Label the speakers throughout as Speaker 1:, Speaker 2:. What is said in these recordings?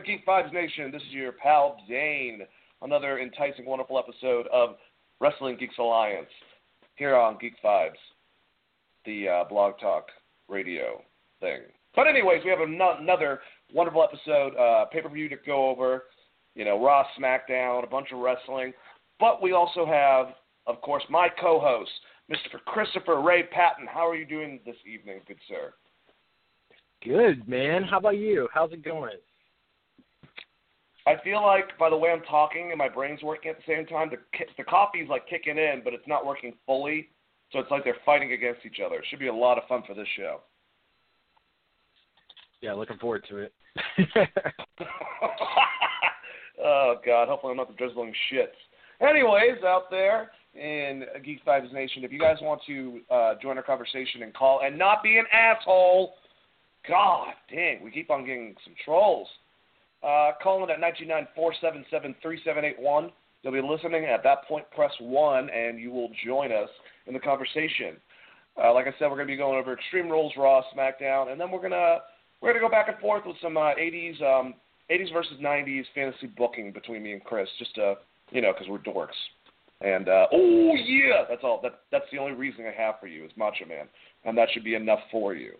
Speaker 1: In Geek Vibes Nation. This is your pal Dane. Another enticing, wonderful episode of Wrestling Geeks Alliance here on Geek Vibes, the uh, blog talk radio thing. But anyways, we have another wonderful episode, uh, pay per view to go over. You know, Raw, SmackDown, a bunch of wrestling. But we also have, of course, my co-host, Mr. Christopher Ray Patton. How are you doing this evening, good sir?
Speaker 2: Good, man. How about you? How's it going?
Speaker 1: I feel like by the way I'm talking and my brain's working at the same time, the the coffee's like kicking in, but it's not working fully. So it's like they're fighting against each other. It should be a lot of fun for this show.
Speaker 2: Yeah, looking forward to it.
Speaker 1: oh God, hopefully I'm not the drizzling shits. Anyways, out there in Geek Vibes Nation, if you guys want to uh, join our conversation and call and not be an asshole God dang, we keep on getting some trolls. Uh, call in at 929-477-3781. You'll be listening. At that point, press 1, and you will join us in the conversation. Uh, like I said, we're going to be going over Extreme Rules, Raw, SmackDown, and then we're going to we're going to go back and forth with some uh, 80s um, 80s versus 90s fantasy booking between me and Chris, just to you know, because we're dorks. And uh, oh yeah, that's all. That that's the only reason I have for you is Macho Man, and that should be enough for you.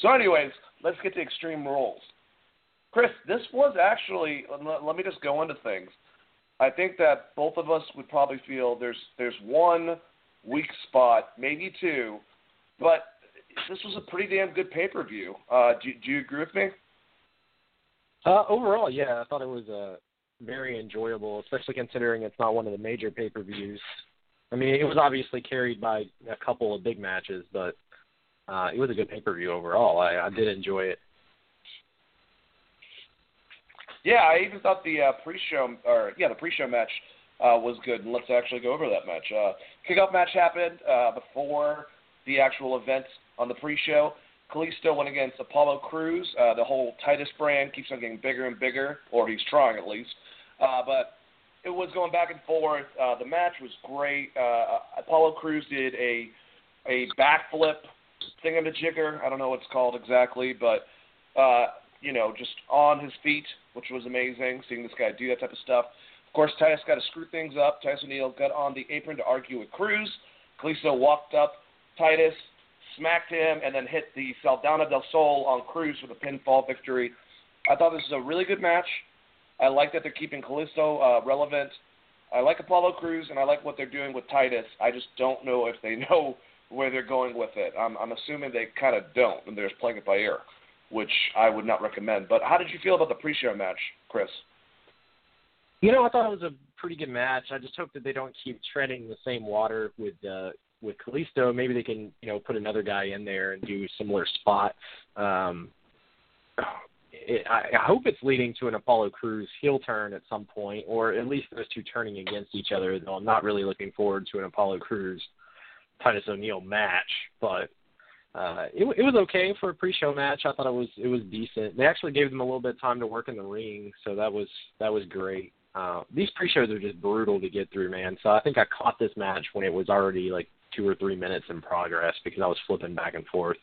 Speaker 1: So, anyways, let's get to Extreme Rules. Chris, this was actually. Let me just go into things. I think that both of us would probably feel there's there's one weak spot, maybe two, but this was a pretty damn good pay per view. Uh, do, do you agree with me?
Speaker 2: Uh, overall, yeah, I thought it was uh, very enjoyable, especially considering it's not one of the major pay per views. I mean, it was obviously carried by a couple of big matches, but uh, it was a good pay per view overall. I, I did enjoy it.
Speaker 1: Yeah, I even thought the uh, pre-show or yeah, the pre-show match uh, was good. And let's actually go over that match. Uh, kickoff match happened uh, before the actual event on the pre-show. Kalisto went against Apollo Crews. Uh, the whole Titus brand keeps on getting bigger and bigger, or he's trying at least. Uh, but it was going back and forth. Uh, the match was great. Uh, Apollo Crews did a a backflip thingamajigger. I don't know what it's called exactly, but uh, you know, just on his feet, which was amazing. Seeing this guy do that type of stuff. Of course, Titus got to screw things up. Titus O'Neil got on the apron to argue with Crews. Kalisto walked up Titus, smacked him, and then hit the Salida del Sol on Crews with a pinfall victory. I thought this was a really good match. I like that they're keeping Kalisto uh, relevant. I like Apollo Crews, and I like what they're doing with Titus. I just don't know if they know where they're going with it. I'm, I'm assuming they kind of don't, and they're just playing it by ear, which I would not recommend. But how did you feel about the pre-show match, Chris?
Speaker 2: You know, I thought it was a pretty good match. I just hope that they don't keep treading the same water with uh, with Kalisto. Maybe they can, you know, put another guy in there and do a similar spot. Um, it, I, hope it's leading to an Apollo Crews heel turn at some point, or at least those two turning against each other. Though I'm not really looking forward to an Apollo Crews Titus O'Neil match, but uh, it, it was okay for a pre-show match. I thought it was it was decent. They actually gave them a little bit of time to work in the ring, so that was that was great. Uh, these pre-shows are just brutal to get through, man. So I think I caught this match when it was already like two or three minutes in progress because I was flipping back and forth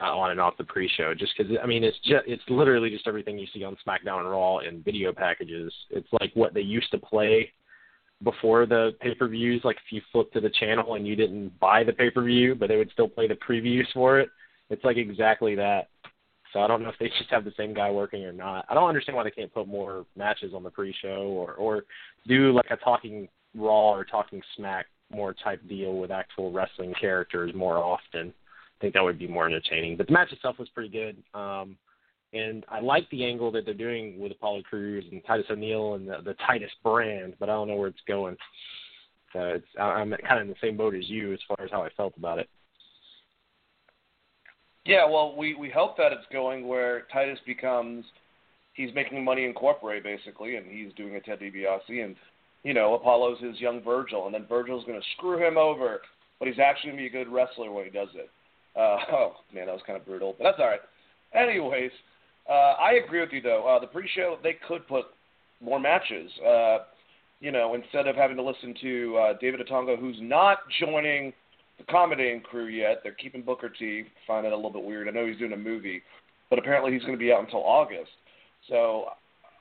Speaker 2: uh, on and off the pre-show. Just because I mean, it's just it's literally just everything you see on SmackDown and Raw in video packages. It's like what they used to play before the pay per views, like if you flipped to the channel and you didn't buy the pay per view, but they would still play the previews for it. It's like exactly that. So I don't know if they just have the same guy working or not. I don't understand why they can't put more matches on the pre-show or or do like a talking Raw or Talking Smack more type deal with actual wrestling characters more often. I think that would be more entertaining. But the match itself was pretty good. Um, and I like the angle that they're doing with Apollo Crews and Titus O'Neil and the, the Titus brand, but I don't know where it's going. So it's I'm kind of in the same boat as you as far as how I felt about it.
Speaker 1: Yeah, well, we we hope that it's going where Titus becomes he's making money in corporate basically, and he's doing a Ted DiBiase, and you know Apollo's his young Virgil, and then Virgil's going to screw him over, but he's actually going to be a good wrestler when he does it. Uh, oh man, that was kind of brutal, but that's all right. Anyways, uh, I agree with you though. Uh, the pre-show they could put more matches. Uh, you know, instead of having to listen to uh, David Otunga, who's not joining the comedy crew yet, they're keeping Booker T. Find that a little bit weird. I know he's doing a movie, but apparently he's going to be out until August. So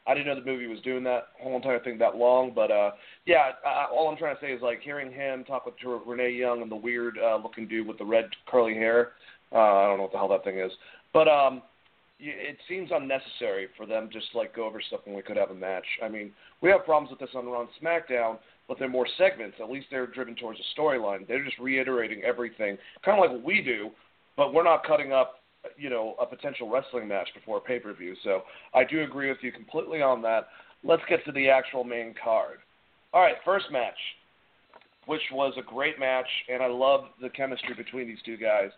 Speaker 1: I didn't know the movie was doing that whole entire thing that long. But uh, yeah, I, all I'm trying to say is like hearing him talk with Renee Young and the weird uh, looking dude with the red curly hair. Uh, I don't know what the hell that thing is, but um, it seems unnecessary for them just to like go over stuff when we could have a match. I mean, we have problems with this on Raw and SmackDown, but they're more segments. At least they're driven towards a storyline. They're just reiterating everything, kind of like what we do, but we're not cutting up, you know, a potential wrestling match before a pay per view. So I do agree with you completely on that. Let's get to the actual main card. All right, first match, which was a great match, and I love the chemistry between these two guys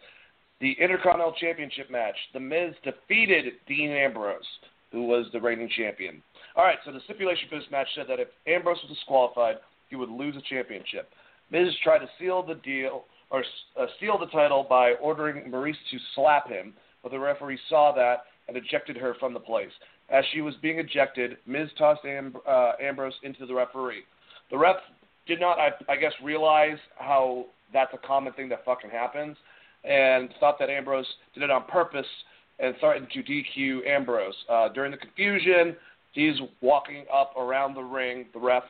Speaker 1: the Intercontinental Championship match. The Miz defeated Dean Ambrose, who was the reigning champion. All right, so the stipulation for this match said that if Ambrose was disqualified, he would lose the championship. Miz tried to seal the deal or uh, steal the title by ordering Maryse to slap him, but the referee saw that and ejected her from the place. As she was being ejected, Miz tossed Am- uh, Ambrose into the referee. The ref did not, I, I guess, realize how that's a common thing that fucking happens and thought that Ambrose did it on purpose and started to DQ Ambrose. Uh, during the confusion, he's walking up around the ring, the ref,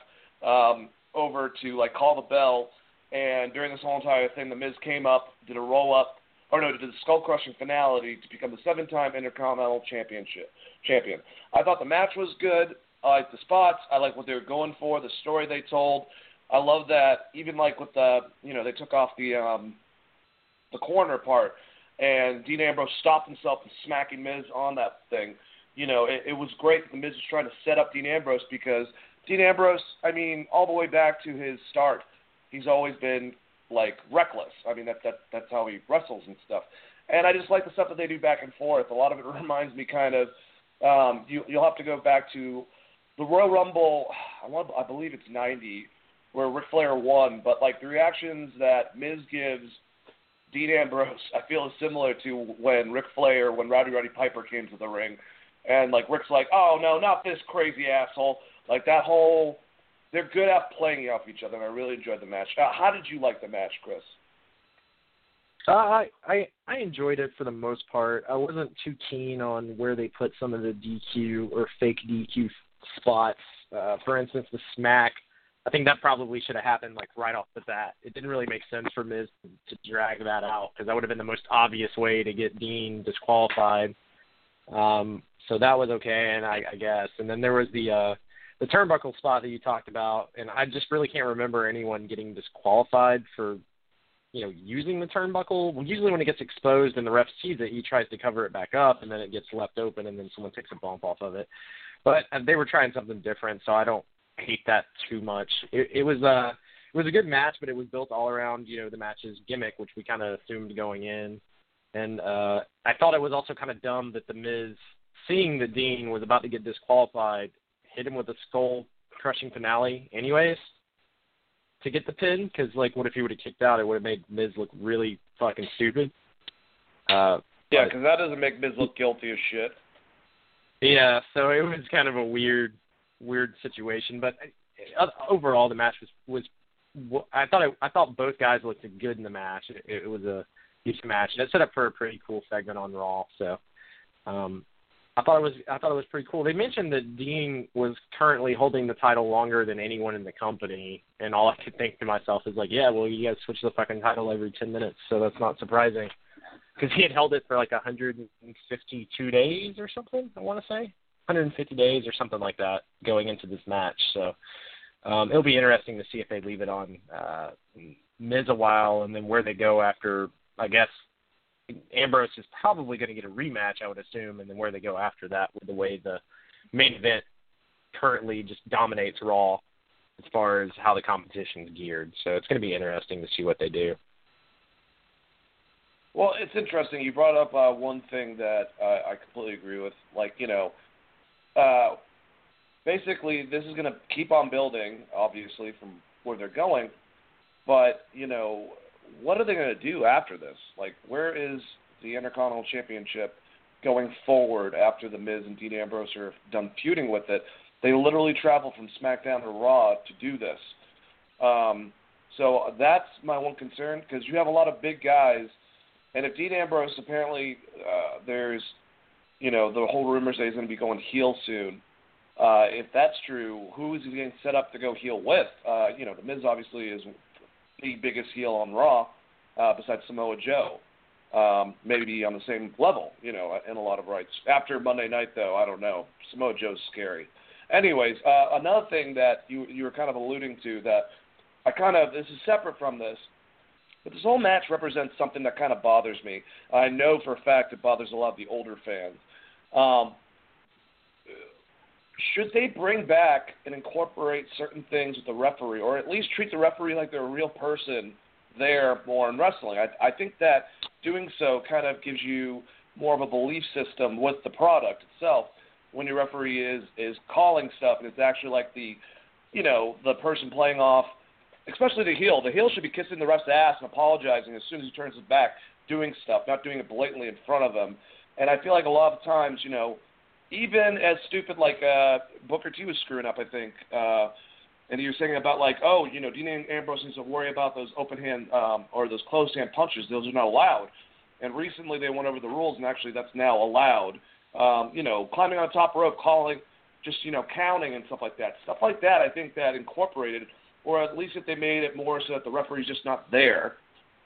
Speaker 1: um, over to like call the bell. And during this whole entire thing, the Miz came up, did a roll up, or no, did a skull crushing finale to become the seven time Intercontinental Championship champion. I thought the match was good. I liked the spots. I like what they were going for, the story they told. I love that even like with the you know they took off the um the corner part, and Dean Ambrose stopped himself from smacking Miz on that thing. You know, it, it was great that the Miz was trying to set up Dean Ambrose because Dean Ambrose, I mean, all the way back to his start, he's always been like reckless. I mean, that that that's how he wrestles and stuff. And I just like the stuff that they do back and forth. A lot of it reminds me kind of um, you you'll have to go back to the Royal Rumble. I want I believe it's '90 where Ric Flair won, but like the reactions that Miz gives Dean Ambrose, I feel is similar to when Ric Flair, when Rowdy Roddy Piper came to the ring, and like Ric's like, oh no, not this crazy asshole. Like that whole, they're good at playing off each other, and I really enjoyed the match. Uh, how did you like the match, Chris?
Speaker 2: Uh, I I I enjoyed it for the most part. I wasn't too keen on where they put some of the DQ or fake DQ spots. Uh, for instance, the smack I think that probably should have happened like right off the bat. It didn't really make sense for Miz to, drag that out because that would have been the most obvious way to get Dean disqualified. Um, so that was okay, and I, I guess. And then there was the uh, the turnbuckle spot that you talked about, and I just really can't remember anyone getting disqualified for you know using the turnbuckle. Well, usually when it gets exposed and the ref sees it, he tries to cover it back up, and then it gets left open, and then someone takes a bump off of it. But uh, they were trying something different, so I don't hate that too much. It, it was a uh, it was a good match, but it was built all around you know the match's gimmick, which we kind of assumed going in. And uh, I thought it was also kind of dumb that the Miz, seeing that Dean was about to get disqualified, hit him with a skull crushing finale, anyways, to get the pin. Because like, what if he would have kicked out? It would have made Miz look really fucking stupid. Uh,
Speaker 1: yeah, because that doesn't make Miz look guilty as shit.
Speaker 2: Yeah, so it was kind of a weird weird situation. But uh, overall, the match was was I thought it, I thought both guys looked good in the match. It, it was a huge match, and it set up for a pretty cool segment on Raw. So um, I thought it was I thought it was pretty cool. They mentioned that Dean was currently holding the title longer than anyone in the company, and all I could think to myself is like, yeah, well, you guys switch the fucking title every ten minutes, so that's not surprising. Because he had held it for like 152 days or something, I want to say. 150 days or something like that going into this match. So um, it'll be interesting to see if they leave it on uh, Miz a while and then where they go after. I guess Ambrose is probably going to get a rematch, I would assume, and then where they go after that with the way the main event currently just dominates Raw as far as how the competition's geared. So it's going to be interesting to see what they do.
Speaker 1: Well, it's interesting. You brought up uh, one thing that uh, I completely agree with. Like, you know, uh, basically, this is going to keep on building, obviously, from where they're going. But, you know, what are they going to do after this? Like, where is the Intercontinental Championship going forward after the Miz and Dean Ambrose are done feuding with it? They literally travel from SmackDown to Raw to do this. Um, so that's my one concern because you have a lot of big guys, and if Dean Ambrose apparently uh, there's, you know, the whole rumors that he's going to be going heel soon. Uh, if that's true, who is he getting set up to go heel with? Uh, you know, the Miz obviously is the biggest heel on Raw, uh, besides Samoa Joe. Um, maybe on the same level, you know, in a lot of rights. After Monday night, though, I don't know. Samoa Joe's scary. Anyways, uh, another thing that you you were kind of alluding to that I kind of this is separate from this, but this whole match represents something that kind of bothers me. I know for a fact it bothers a lot of the older fans. Um, should they bring back and incorporate certain things with the referee, or at least treat the referee like they're a real person there more in wrestling? I, I think that doing so kind of gives you more of a belief system with the product itself when your referee is is calling stuff and it's actually like the you know the person playing off especially the heel the heel should be kissing the ref's ass and apologizing as soon as he turns his back doing stuff not doing it blatantly in front of them and i feel like a lot of times you know even as stupid like uh booker t was screwing up i think uh and he was saying about like, oh, you know, Dean Ambrose needs to worry about those open hand um, or those closed hand punches. Those are not allowed. And recently they went over the rules, and actually that's now allowed um, you know, climbing on top rope, calling, just you know, counting and stuff like that. Stuff like that, I think that incorporated, or at least if they made it more so that the referee's just not there,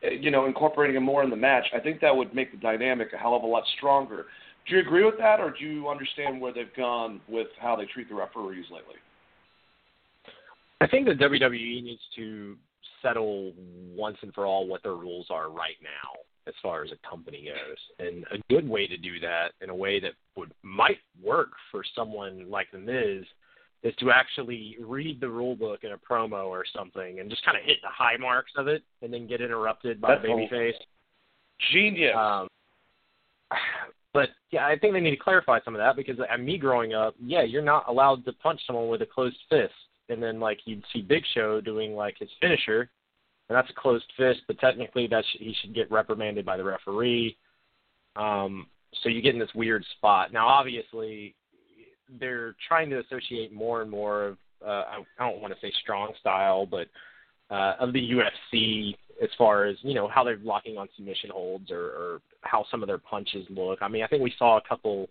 Speaker 1: you know, incorporating it more in the match, I think that would make the dynamic a hell of a lot stronger. Do you agree with that, or do you understand where they've gone with how they treat the referees lately?
Speaker 2: I think the WWE needs to settle once and for all what their rules are right now as far as a company goes. And a good way to do that in a way that would might work for someone like the Miz is to actually read the rule book in a promo or something and just kind of hit the high marks of it and then get interrupted by
Speaker 1: That's
Speaker 2: babyface.
Speaker 1: Genius.
Speaker 2: Um, but yeah, I think they need to clarify some of that because at me growing up, yeah, you're not allowed to punch someone with a closed fist. And then like you'd see Big Show doing like his finisher, and that's a closed fist, but technically that sh- he should get reprimanded by the referee. Um, so you get in this weird spot. Now, obviously, they're trying to associate more and more of uh, I, don't want to say strong style, but uh, of the UFC as far as you know how they're locking on submission holds or, or how some of their punches look. I mean, I think we saw a couple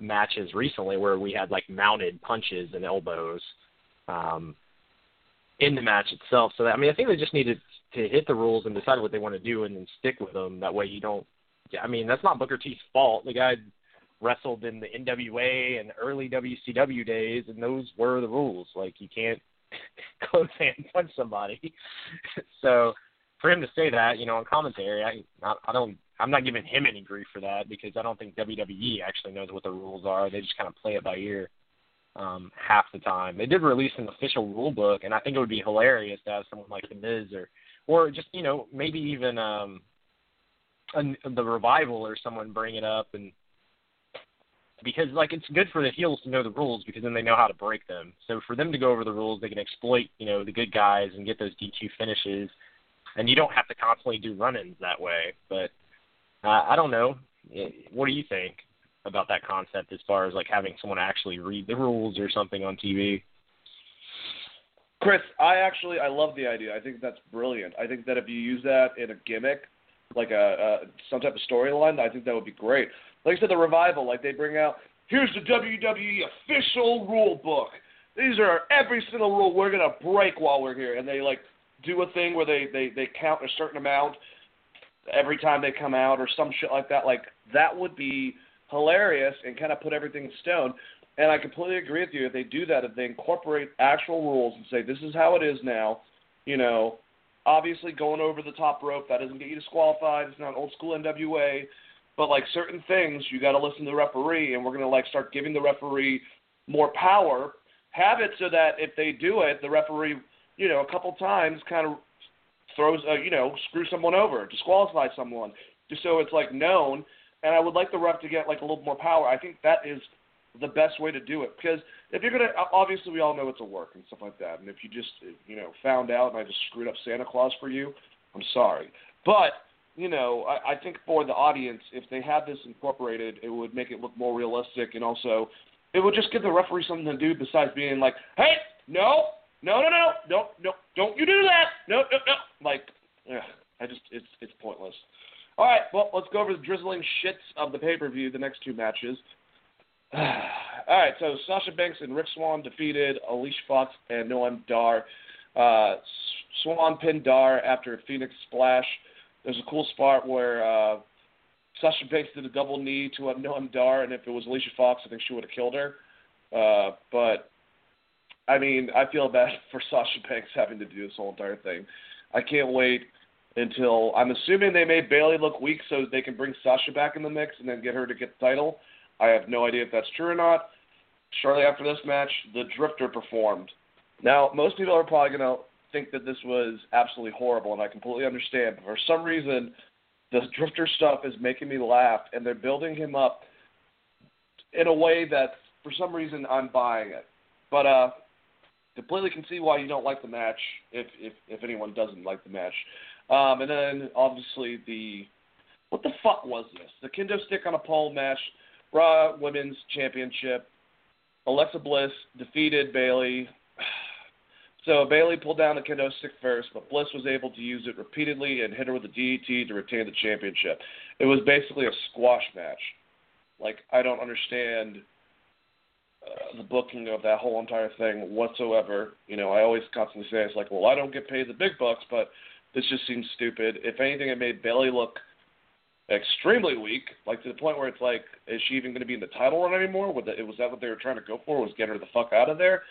Speaker 2: matches recently where we had like mounted punches and elbows. Um, in the match itself. So I mean, I think they just need to, to hit the rules and decide what they want to do and then stick with them. That way, you don't. I mean, that's not Booker T's fault. The guy wrestled in the NWA and early WCW days, and those were the rules. Like you can't close hand punch somebody. so for him to say that, you know, on commentary, I I don't I'm not giving him any grief for that because I don't think WWE actually knows what the rules are. They just kind of play it by ear um, half the time. They did release an official rule book, and I think it would be hilarious to have someone like the Miz or, or just you know maybe even um, a, the revival or someone bring it up and because like it's good for the heels to know the rules because then they know how to break them. So for them to go over the rules, they can exploit you know the good guys and get those DQ finishes, and you don't have to constantly do run-ins that way. But uh, I don't know. What do you think? about that concept as far as like having someone actually read the rules or something on TV.
Speaker 1: Chris, I actually I love the idea. I think that's brilliant. I think that if you use that in a gimmick, like a, a some type of storyline, I think that would be great. Like I said, the revival, like they bring out here's the WWE official rule book. These are every single rule we're gonna break while we're here, and they like do a thing where they they they count a certain amount every time they come out or some shit like that. Like that would be hilarious and kind of put everything in stone. And I completely agree with you. If they do that, if they incorporate actual rules and say this is how it is now, you know, obviously going over the top rope that doesn't get you disqualified. It's not old school NWA, but like certain things, you got to listen to the referee, and we're gonna like start giving the referee more power. Have it so that if they do it, the referee, you know, a couple times kind of throws, uh, you know, screw someone over, disqualify someone, just so it's like known. And I would like the ref to get like a little more power. I think that is the best way to do it because if you're gonna obviously we all know it's a work and stuff like that and if you just you know found out and I just screwed up Santa Claus for you I'm sorry but you know I, I think for the audience if they had this incorporated it would make it look more realistic and also it would just give the referee something to do besides being like hey no no no no don't no don't you do that no no no like ugh, I just it's it's pointless all right well let's go over the drizzling shits of the pay per view the next two matches All right, so Sasha Banks and Rich Swann defeated Alicia Fox and Noam Dar. Uh, Swann pinned Dar after a Phoenix splash. There's a cool spot where uh, Sasha Banks did a double knee to a Noam Dar, and if it was Alicia Fox, I think she would have killed her. Uh, but I mean, I feel bad for Sasha Banks having to do this whole entire thing. I can't wait until I'm assuming they made Bayley look weak so they can bring Sasha back in the mix and then get her to get the title. I have no idea if that's true or not. Shortly after this match, the Drifter performed. Now, most people are probably going to think that this was absolutely horrible, and I completely understand. But for some reason, the Drifter stuff is making me laugh, and they're building him up in a way that, for some reason, I'm buying it. But uh, completely can see why you don't like the match, if if if anyone doesn't like the match. Um, and then obviously the what the fuck was this? The kendo stick on a pole match Raw Women's Championship. Alexa Bliss defeated Bayley. So Bayley pulled down the kendo stick first, but Bliss was able to use it repeatedly and hit her with a DDT to retain the championship. It was basically a squash match. Like I don't understand uh, the booking of that whole entire thing whatsoever. You know, I always constantly say it's like, well, I don't get paid the big bucks, but this just seems stupid. If anything, it made Bayley look extremely weak, like to the point where it's like, is she even going to be in the title run anymore? Was that, was that what they were trying to go for? Was get her the fuck out of there?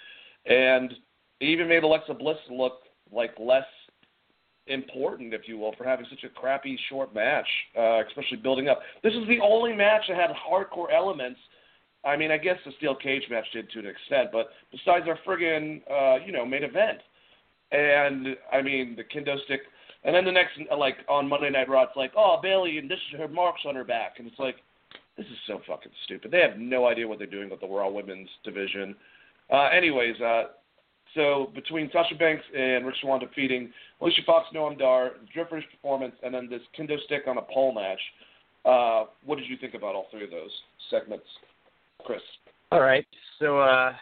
Speaker 1: And it even made Alexa Bliss look like less important, if you will, for having such a crappy short match, uh, especially building up. This is the only match that had hardcore elements. I mean, I guess the steel cage match did to an extent, but besides our friggin', uh, you know, main event. And I mean, the kendo stick and then the next, like on Monday Night Raw, it's like, oh Bayley, and this is her marks on her back, and it's like, this is so fucking stupid. They have no idea what they're doing with the Raw Women's division. Uh, anyways, uh, so between Sasha Banks and Rich Swann defeating Alicia Fox, Noam Dar, Drifter's performance, and then this kendo stick on a pole match, uh, what did you think about all three of those segments, Chris?
Speaker 2: All right, so uh,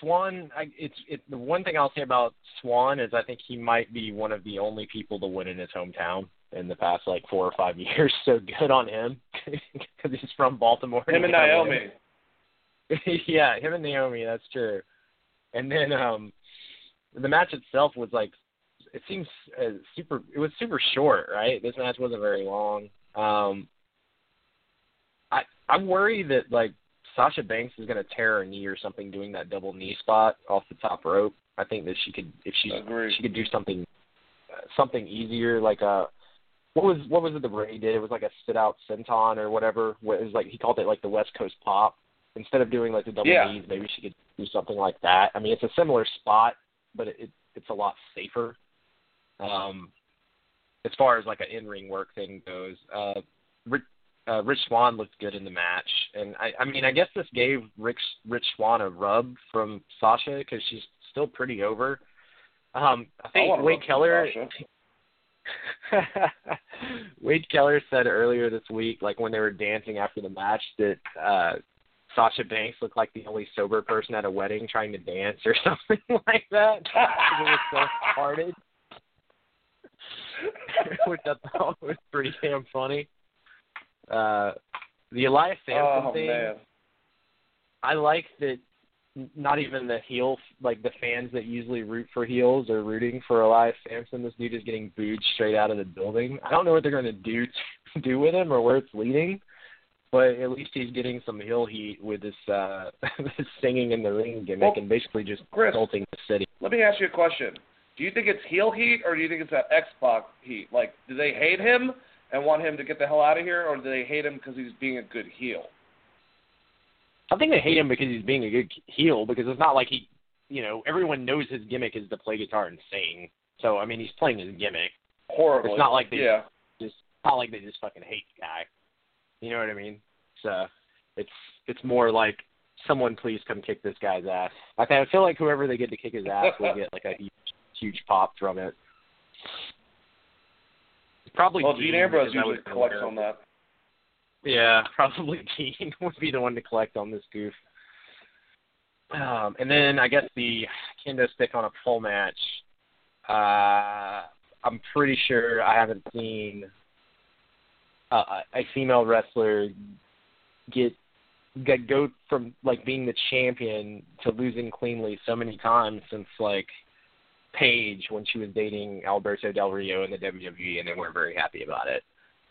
Speaker 2: Swann, I, it's it. The one thing I'll say about Swann is I think he might be one of the only people to win in his hometown in the past like four or five years. So good on him because he's from Baltimore.
Speaker 1: Him and Naomi.
Speaker 2: yeah, him and Naomi. That's true. And then um the match itself was like it seems uh, super. It was super short, right? This match wasn't very long. Um I I'm worried that like Sasha Banks is going to tear her knee or something doing that double knee spot off the top rope. I think that she could if she she could do something something easier like a what was what was it the Rey did? It was like a sit out senton or whatever. It was like he called it like the West Coast pop. Instead of doing like the double
Speaker 1: yeah.
Speaker 2: knees, maybe she could do something like that. I mean, it's a similar spot, but it, it it's a lot safer. Um, as far as like an in ring work thing goes, uh, uh, Rich Swann looked good in the match, and I, I mean, I guess this gave Rich Rich Swann a rub from Sasha because she's still pretty over. Um, I think
Speaker 1: I
Speaker 2: Wade Keller. Wade Keller said earlier this week, like when they were dancing after the match, that uh, Sasha Banks looked like the only sober person at a wedding trying to dance or something like that. it was so parted, which I thought was pretty damn funny. Uh, the Elias Samson
Speaker 1: oh,
Speaker 2: thing.
Speaker 1: Man.
Speaker 2: I like that. Not even the heel, like the fans that usually root for heels, are rooting for Elias Samson. This dude is getting booed straight out of the building. I don't know what they're going to do do with him or where it's leading. But at least he's getting some heel heat with this uh this singing in the ring gimmick
Speaker 1: Well,
Speaker 2: and basically just
Speaker 1: Chris,
Speaker 2: insulting the city.
Speaker 1: Let me ask you a question. Do you think it's heel heat or do you think it's that X Pac heat? Like, do they hate him and want him to get the hell out of here, or do they hate him because he's being a good heel?
Speaker 2: I think they hate him because he's being a good heel because it's not like he, you know, everyone knows his gimmick is to play guitar and sing. So I mean, he's playing his gimmick.
Speaker 1: Horrible.
Speaker 2: It's not like they
Speaker 1: yeah.
Speaker 2: just not like they just fucking hate the guy. You know what I mean? So it's it's more like someone please come kick this guy's ass. Like I feel like whoever they get to kick his ass will get like a huge huge pop from it. Probably
Speaker 1: Well,
Speaker 2: Dean,
Speaker 1: Dean Ambrose usually collects on that.
Speaker 2: Yeah, probably Gene would be the one to collect on this goof. Um, and then I guess the kendo stick on a pole match. Uh, I'm pretty sure I haven't seen uh, a female wrestler get, get go from like being the champion to losing cleanly so many times since like Paige when she was dating Alberto Del Rio in the WWE and they weren't very happy about it.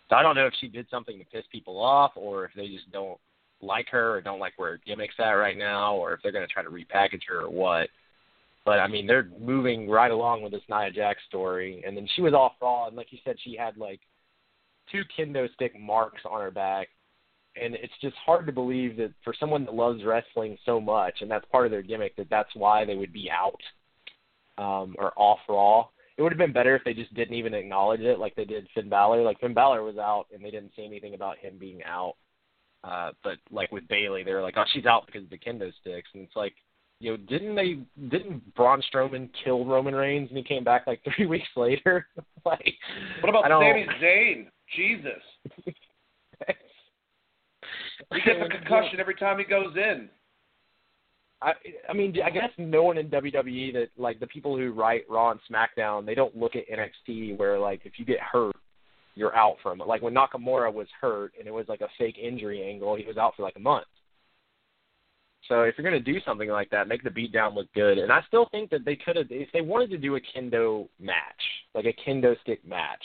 Speaker 2: So I don't know if she did something to piss people off or if they just don't like her or don't like where her gimmick's at right now or if they're to try to repackage her or what. But I mean, they're moving right along with this Nia Jax story, and then she was off Raw, and like you said, she had like two kendo stick marks on her back, and it's just hard to believe that for someone that loves wrestling so much, and that's part of their gimmick, that that's why they would be out um, or off Raw. It would have been better if they just didn't even acknowledge it, like they did Finn Balor. Like Finn Balor was out, and they didn't say anything about him being out. Uh, but like with Bayley, they were like, "Oh, she's out because of the kendo sticks," and it's like, you know, didn't they? Didn't Braun Strowman kill Roman Reigns and he came back like three weeks later? like,
Speaker 1: What about Sami Zayn? Jesus. He gets a concussion every time he goes in.
Speaker 2: I I mean I guess no one in WWE that like the people who write Raw and SmackDown they don't look at NXT where like if you get hurt you're out from it. Like when Nakamura was hurt and it was like a fake injury angle, he was out for like a month. So if you're gonna do something like that, make the beatdown look good. And I still think that they could have if they wanted to do a kendo match, like a kendo stick match,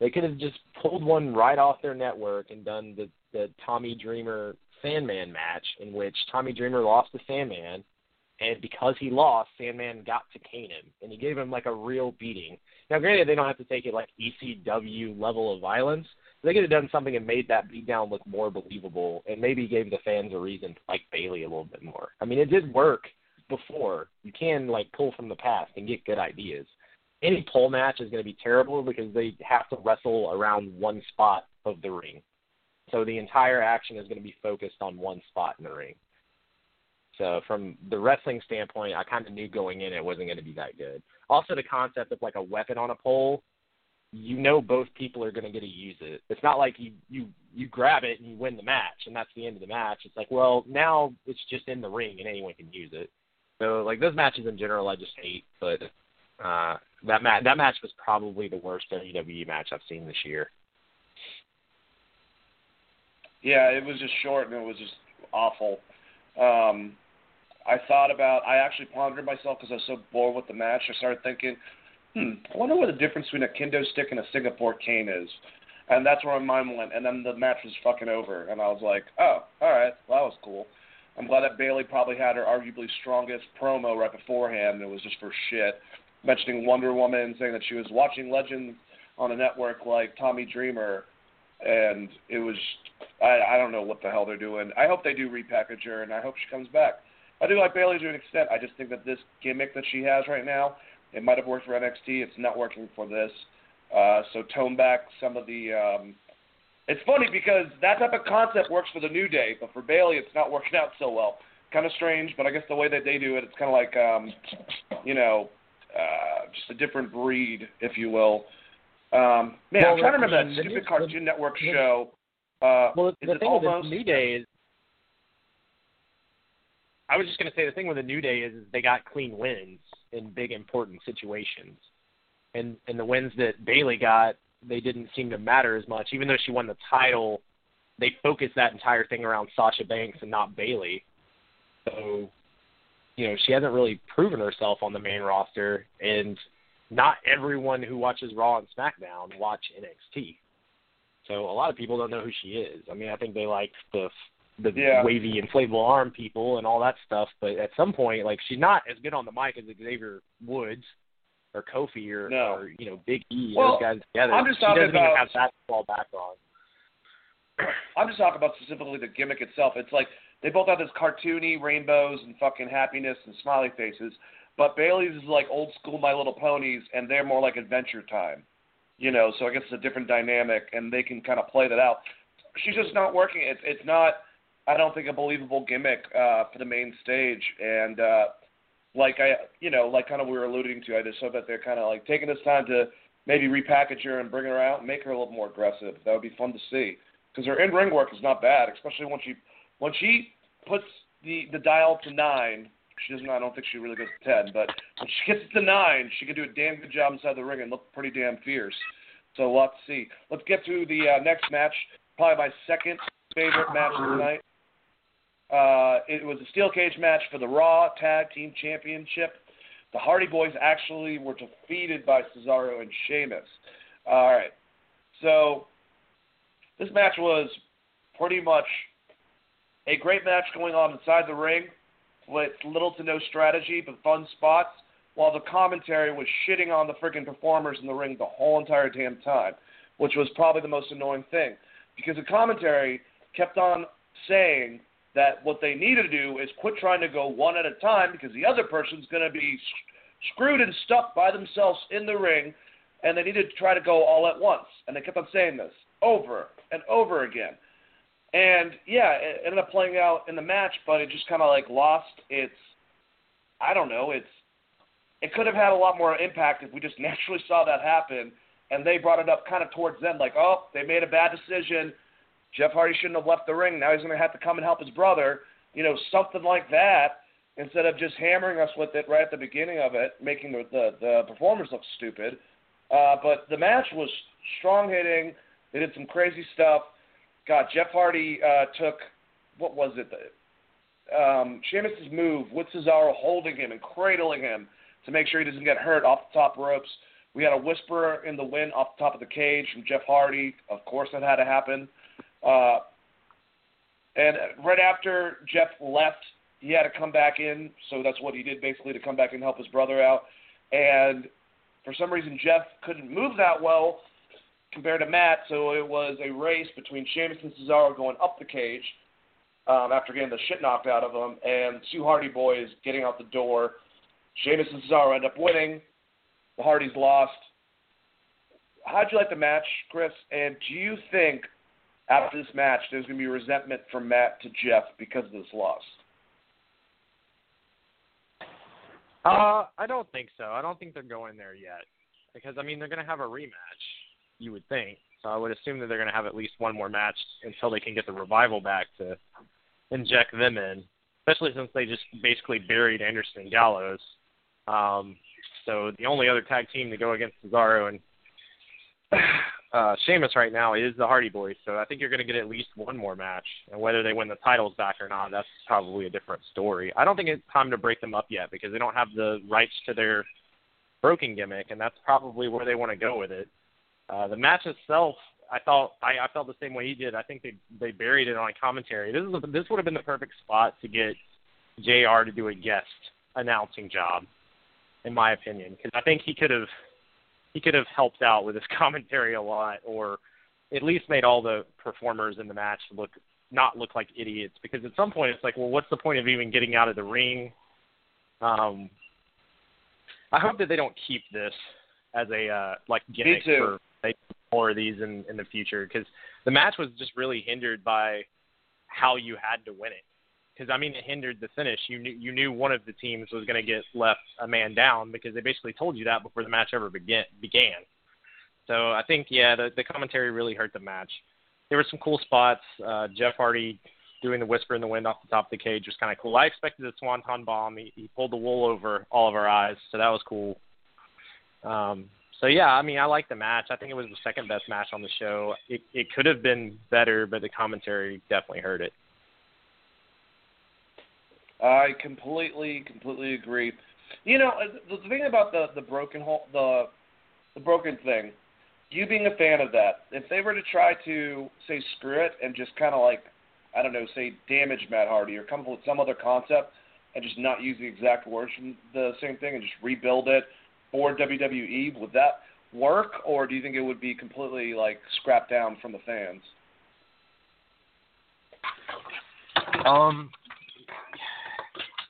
Speaker 2: they could have just pulled one right off their network and done the the Tommy Dreamer Sandman match in which Tommy Dreamer lost to Sandman, and because he lost, Sandman got to cane him, and he gave him like a real beating. Now, granted, they don't have to take it like ECW level of violence. They could have done something and made that beatdown look more believable, and maybe gave the fans a reason to like Bayley a little bit more. I mean, it did work before. You can like pull from the past and get good ideas. Any pole match is going to be terrible because they have to wrestle around one spot of the ring. So the entire action is going to be focused on one spot in the ring. So from the wrestling standpoint, I kind of knew going in it wasn't going to be that good. Also, the concept of like a weapon on a pole, you know both people are going to get to use it. It's not like you you you grab it and you win the match and that's the end of the match. It's like well now it's just in the ring and anyone can use it. So like those matches in general, I just hate. But uh, that match that match was probably the worst WWE match I've seen this year.
Speaker 1: Yeah, it was just short and it was just awful. Um, I thought about. I actually pondered myself because I was so bored with the match. I started thinking, hmm, I wonder what the difference between a kendo stick and a Singapore cane is. And that's where my mind went. And then the match was fucking over, and I was like, oh, all right, well, that was cool. I'm glad that Bayley probably had her arguably strongest promo right beforehand. And it was just for shit, mentioning Wonder Woman, saying that she was watching Legends on a network like Tommy Dreamer, and it was I, I don't know what the hell they're doing. I hope they do repackage her, and I hope she comes back. I do like Bayley to an extent. I just think that this gimmick that she has right now, it might have worked for NXT. It's not working for this. Uh, so tone back some of the. Um, it's funny because that type of concept works for the New Day, but for Bayley, it's not working out so well. Kind of strange, but I guess the way that they do it, it's kind of like, um, you know, uh, just a different breed, if you will. Um, man,
Speaker 2: Well,
Speaker 1: I'm trying to remember that stupid Cartoon Network
Speaker 2: the-
Speaker 1: show. Uh,
Speaker 2: Well, the
Speaker 1: it
Speaker 2: thing
Speaker 1: almost?
Speaker 2: with the New Day is, I was just going to say the thing with the New Day is, is they got clean wins in big important situations, and and the wins that Bayley got, they didn't seem to matter as much. Even though she won the title, they focused that entire thing around Sasha Banks and not Bayley. So, you know, she hasn't really proven herself on the main roster, and not everyone who watches Raw and SmackDown watch NXT. so a lot of people don't know who she is. I mean, I think they like the the
Speaker 1: yeah.
Speaker 2: wavy inflatable arm people and all that stuff, but at some point, like she's not as good on the mic as Xavier Woods or Kofi or,
Speaker 1: no.
Speaker 2: or you know Big E.
Speaker 1: Well,
Speaker 2: those guys together.
Speaker 1: I'm just
Speaker 2: she
Speaker 1: talking
Speaker 2: doesn't
Speaker 1: about,
Speaker 2: even have that to fall back on.
Speaker 1: I'm just talking about specifically the gimmick itself. It's like they both have this cartoony rainbows and fucking happiness and smiley faces, but Bayley's is like old school My Little Ponies, and they're more like Adventure Time. You know, so I guess it's a different dynamic, and they can kind of play that out. She's just not working. It's it's not. I don't think a believable gimmick uh, for the main stage, and uh, like I, you know, like kind of we were alluding to, I just hope that they're kind of like taking this time to maybe repackage her and bring her out and make her a little more aggressive. That would be fun to see because her in ring work is not bad, especially when she when she puts the the dial to nine. She doesn't. I don't think she really goes to ten, but when she gets to nine, she can do a damn good job inside the ring and look pretty damn fierce. So let's see. Let's get to the uh, next match. Probably my second favorite match of the night. Uh, it was a steel cage match for the Raw Tag Team Championship. The Hardy Boys actually were defeated by Cesaro and Sheamus. All right. So this match was pretty much a great match going on inside the ring with little to no strategy but fun spots, while the commentary was shitting on the freaking performers in the ring the whole entire damn time, which was probably the most annoying thing. Because the commentary kept on saying that what they needed to do is quit trying to go one at a time because the other person's going to be screwed and stuck by themselves in the ring, and they needed to try to go all at once. And they kept on saying this over and over again. And yeah, it ended up playing out in the match, but it just kind of like lost its. I don't know. It's it could have had a lot more impact if we just naturally saw that happen, and they brought it up kind of towards them, like, oh, they made a bad decision. Jeff Hardy shouldn't have left the ring. Now he's going to have to come and help his brother. You know, something like that instead of just hammering us with it right at the beginning of it, making the the, the performers look stupid. Uh, but the match was strong hitting. They did some crazy stuff. God, Jeff Hardy uh, took what was it? The, um, Sheamus's move with Cesaro holding him and cradling him to make sure he doesn't get hurt off the top ropes. We had a whisper in the wind off the top of the cage from Jeff Hardy. Of course, that had to happen. Uh, and right after Jeff left, he had to come back in, so that's what he did basically to come back and help his brother out. And for some reason, Jeff couldn't move that well compared to Matt, so it was a race between Sheamus and Cesaro going up the cage um, after getting the shit knocked out of them, and two Hardy boys getting out the door. Sheamus and Cesaro end up winning. The Hardys lost. How'd you like the match, Chris? And do you think after this match there's going to be resentment from Matt to Jeff because of this loss?
Speaker 2: Uh, I don't think so. I don't think they're going there yet. Because I mean, they're going to have a rematch, you would think. So I would assume that they're going to have at least one more match until they can get the revival back to inject them in. Especially since they just basically buried Anderson and Gallows. Um, so the only other tag team to go against Cesaro and uh, Sheamus right now is the Hardy Boys. So I think you're going to get at least one more match, and whether they win the titles back or not, that's probably a different story. I don't think it's time to break them up yet because they don't have the rights to their broken gimmick, and that's probably where they want to go with it. Uh, the match itself, I thought I, I felt the same way he did. I think they they buried it on commentary. This is this would have been the perfect spot to get Jr. to do a guest announcing job, in my opinion, because I think he could have he could have helped out with his commentary a lot, or at least made all the performers in the match look not look like idiots. Because at some point it's like, well, what's the point of even getting out of the ring? Um, I hope that they don't keep this as a uh, like gimmick for more of these in in the future because the match was just really hindered by how you had to win it. Because I mean, it hindered the finish. You knew you knew one of the teams was going to get left a man down because they basically told you that before the match ever begin, began. So I think yeah, the the commentary really hurt the match. There were some cool spots. Uh, Jeff Hardy doing the whisper in the wind off the top of the cage was kind of cool. I expected a swanton bomb. He, he pulled the wool over all of our eyes, so that was cool. Um, so yeah, I mean, I like the match. I think it was the second best match on the show. It it could have been better, but the commentary definitely hurt it.
Speaker 1: I completely, completely agree. You know, uh, the, the thing about the the broken hole, the the broken thing, you being a fan of that, if they were to try to say screw it and just kind of like, I don't know, say damage Matt Hardy or come up with some other concept and just not use the exact words from the same thing and just rebuild it for WWE, would that work, or do you think it would be completely like scrapped down from the fans?
Speaker 2: Um,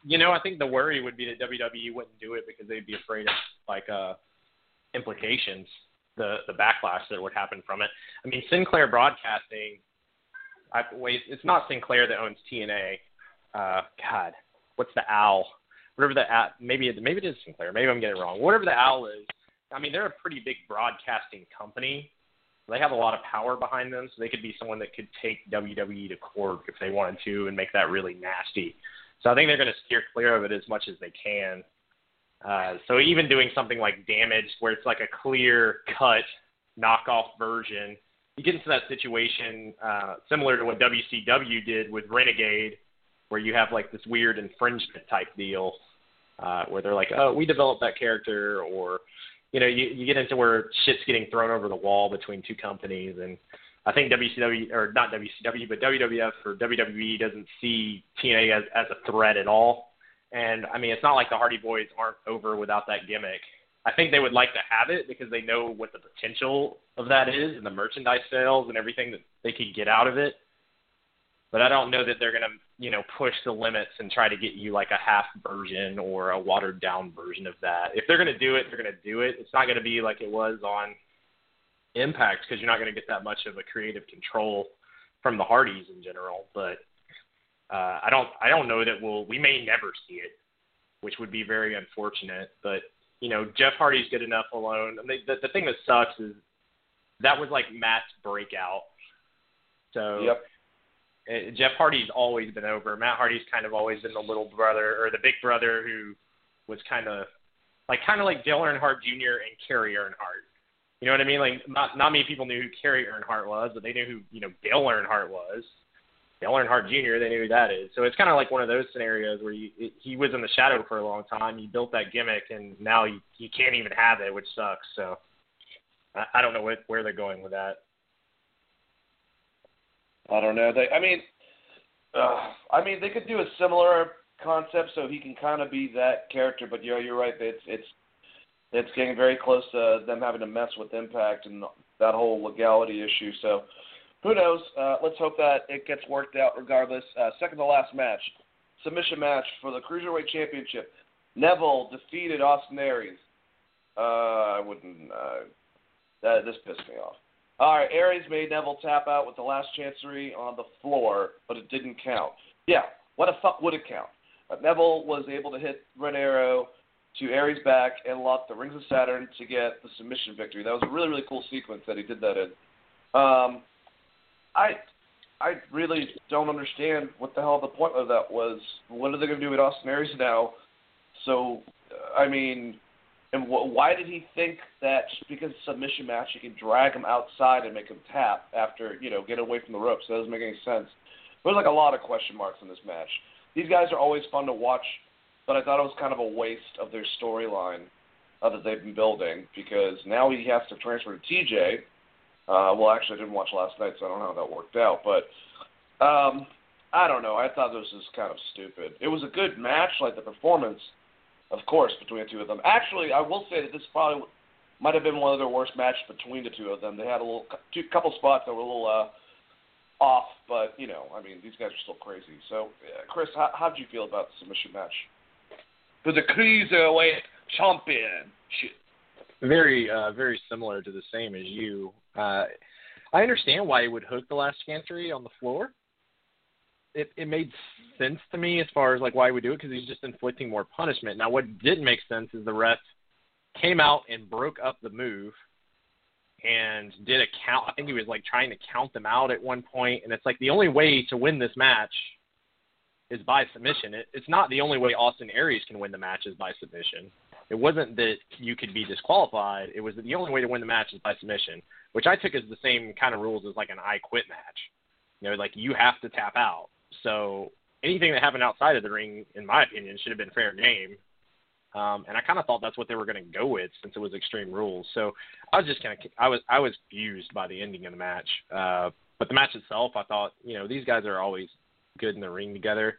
Speaker 2: you know, I think the worry would be that WWE wouldn't do it because they'd be afraid of like uh implications, the the backlash that would happen from it. I mean, Sinclair Broadcasting. I wait, it's not Sinclair that owns TNA. Uh, God, what's the owl? Whatever the maybe it, maybe it is Sinclair. Maybe I'm getting it wrong. Whatever the owl is, I mean, they're a pretty big broadcasting company. They have a lot of power behind them, so they could be someone that could take WWE to court if they wanted to and make that really nasty. So I think they're going to steer clear of it as much as they can. Uh, so even doing something like Damage, where it's like a clear cut knockoff version, you get into that situation uh, similar to what WCW did with Renegade, where you have like this weird infringement type deal, uh, where they're like, oh, we developed that character, or you know, you, you get into where shit's getting thrown over the wall between two companies, and I think WCW or not WCW, but WWF or WWE doesn't see TNA as as a threat at all. And I mean, it's not like the Hardy Boys aren't over without that gimmick. I think they would like to have it because they know what the potential of that is and the merchandise sales and everything that they could get out of it. But I don't know that they're going to, you know, push the limits and try to get you like a half version or a watered down version of that. If they're going to do it, they're going to do it. It's not going to be like it was on Impact because you're not going to get that much of a creative control from the Hardys in general. But uh, I don't, I don't know that we'll, we may never see it, which would be very unfortunate. But you know, Jeff Hardy's good enough alone. I mean, the, the thing that sucks is that was like Matt's breakout. So
Speaker 1: yep.
Speaker 2: Uh, Jeff Hardy's always been over. Matt Hardy's kind of always been the little brother or the big brother who was kind of like kind of like Dale Earnhardt Jr. and Kerry Earnhardt. You know what I mean? Like not not many people knew who Kerry Earnhardt was, but they knew who you know Dale Earnhardt was. Dale Earnhardt Jr. They knew who that is. So it's kind of like one of those scenarios where you, it, he was in the shadow for a long time. You built that gimmick, and now you you can't even have it, which sucks. So I, I don't know what, where they're going with that.
Speaker 1: I don't know. They, I mean, uh, I mean, they could do a similar concept so he can kind of be that character. But know, you're right. It's it's it's getting very close to them having to mess with Impact and that whole legality issue. So who knows? Uh, let's hope that it gets worked out. Regardless, uh, second to last match, submission match for the Cruiserweight Championship. Neville defeated Austin Aries. Uh, I wouldn't. Uh, that this pissed me off. All right, Aries made Neville tap out with the last chancery on the floor, but it didn't count. Yeah, what the fuck would it count? But Neville was able to hit Red Arrow to Aries' back and lock the Rings of Saturn to get the submission victory. That was a really, really cool sequence that he did that in. Um, I I really don't understand what the hell the point of that was. What are they going to do with Austin Aries now? So, I mean, and wh- why did he think that just because it's a submission match, he can drag him outside and make him tap after, you know, get away from the ropes? That doesn't make any sense. There's like a lot of question marks in this match. These guys are always fun to watch, but I thought it was kind of a waste of their storyline uh, that they've been building because now he has to transfer to TJ. Uh, well, actually, I didn't watch last night, so I don't know how that worked out. But um, I don't know. I thought this was kind of stupid. It was a good match, like the performance – of course, between the two of them. Actually, I will say that this probably might have been one of their worst matches between the two of them. They had a little, two couple spots that were a little uh, off, but you know, I mean, these guys are still crazy. So, uh, Chris, how how did you feel about the submission match for the cruiserweight championship?
Speaker 2: Very, uh, very similar to the same as you. Uh, I understand why he would hook the last chancery on the floor it it made sense to me as far as like why we do it because he's just inflicting more punishment. Now, what didn't make sense is the ref came out and broke up the move and did a count. I think he was like trying to count them out at one point, and it's like the only way to win this match is by submission. It, it's not the only way Austin Aries can win the match is by submission. It wasn't that you could be disqualified. It was that the only way to win the match is by submission, which I took as the same kind of rules as like an I quit match. You know, like you have to tap out. So anything that happened outside of the ring, in my opinion, should have been fair game. Um, and I kind of thought that's what they were going to go with since it was Extreme Rules. So I was just kind of I was I was fused by the ending of the match. Uh, but the match itself, I thought you know these guys are always good in the ring together.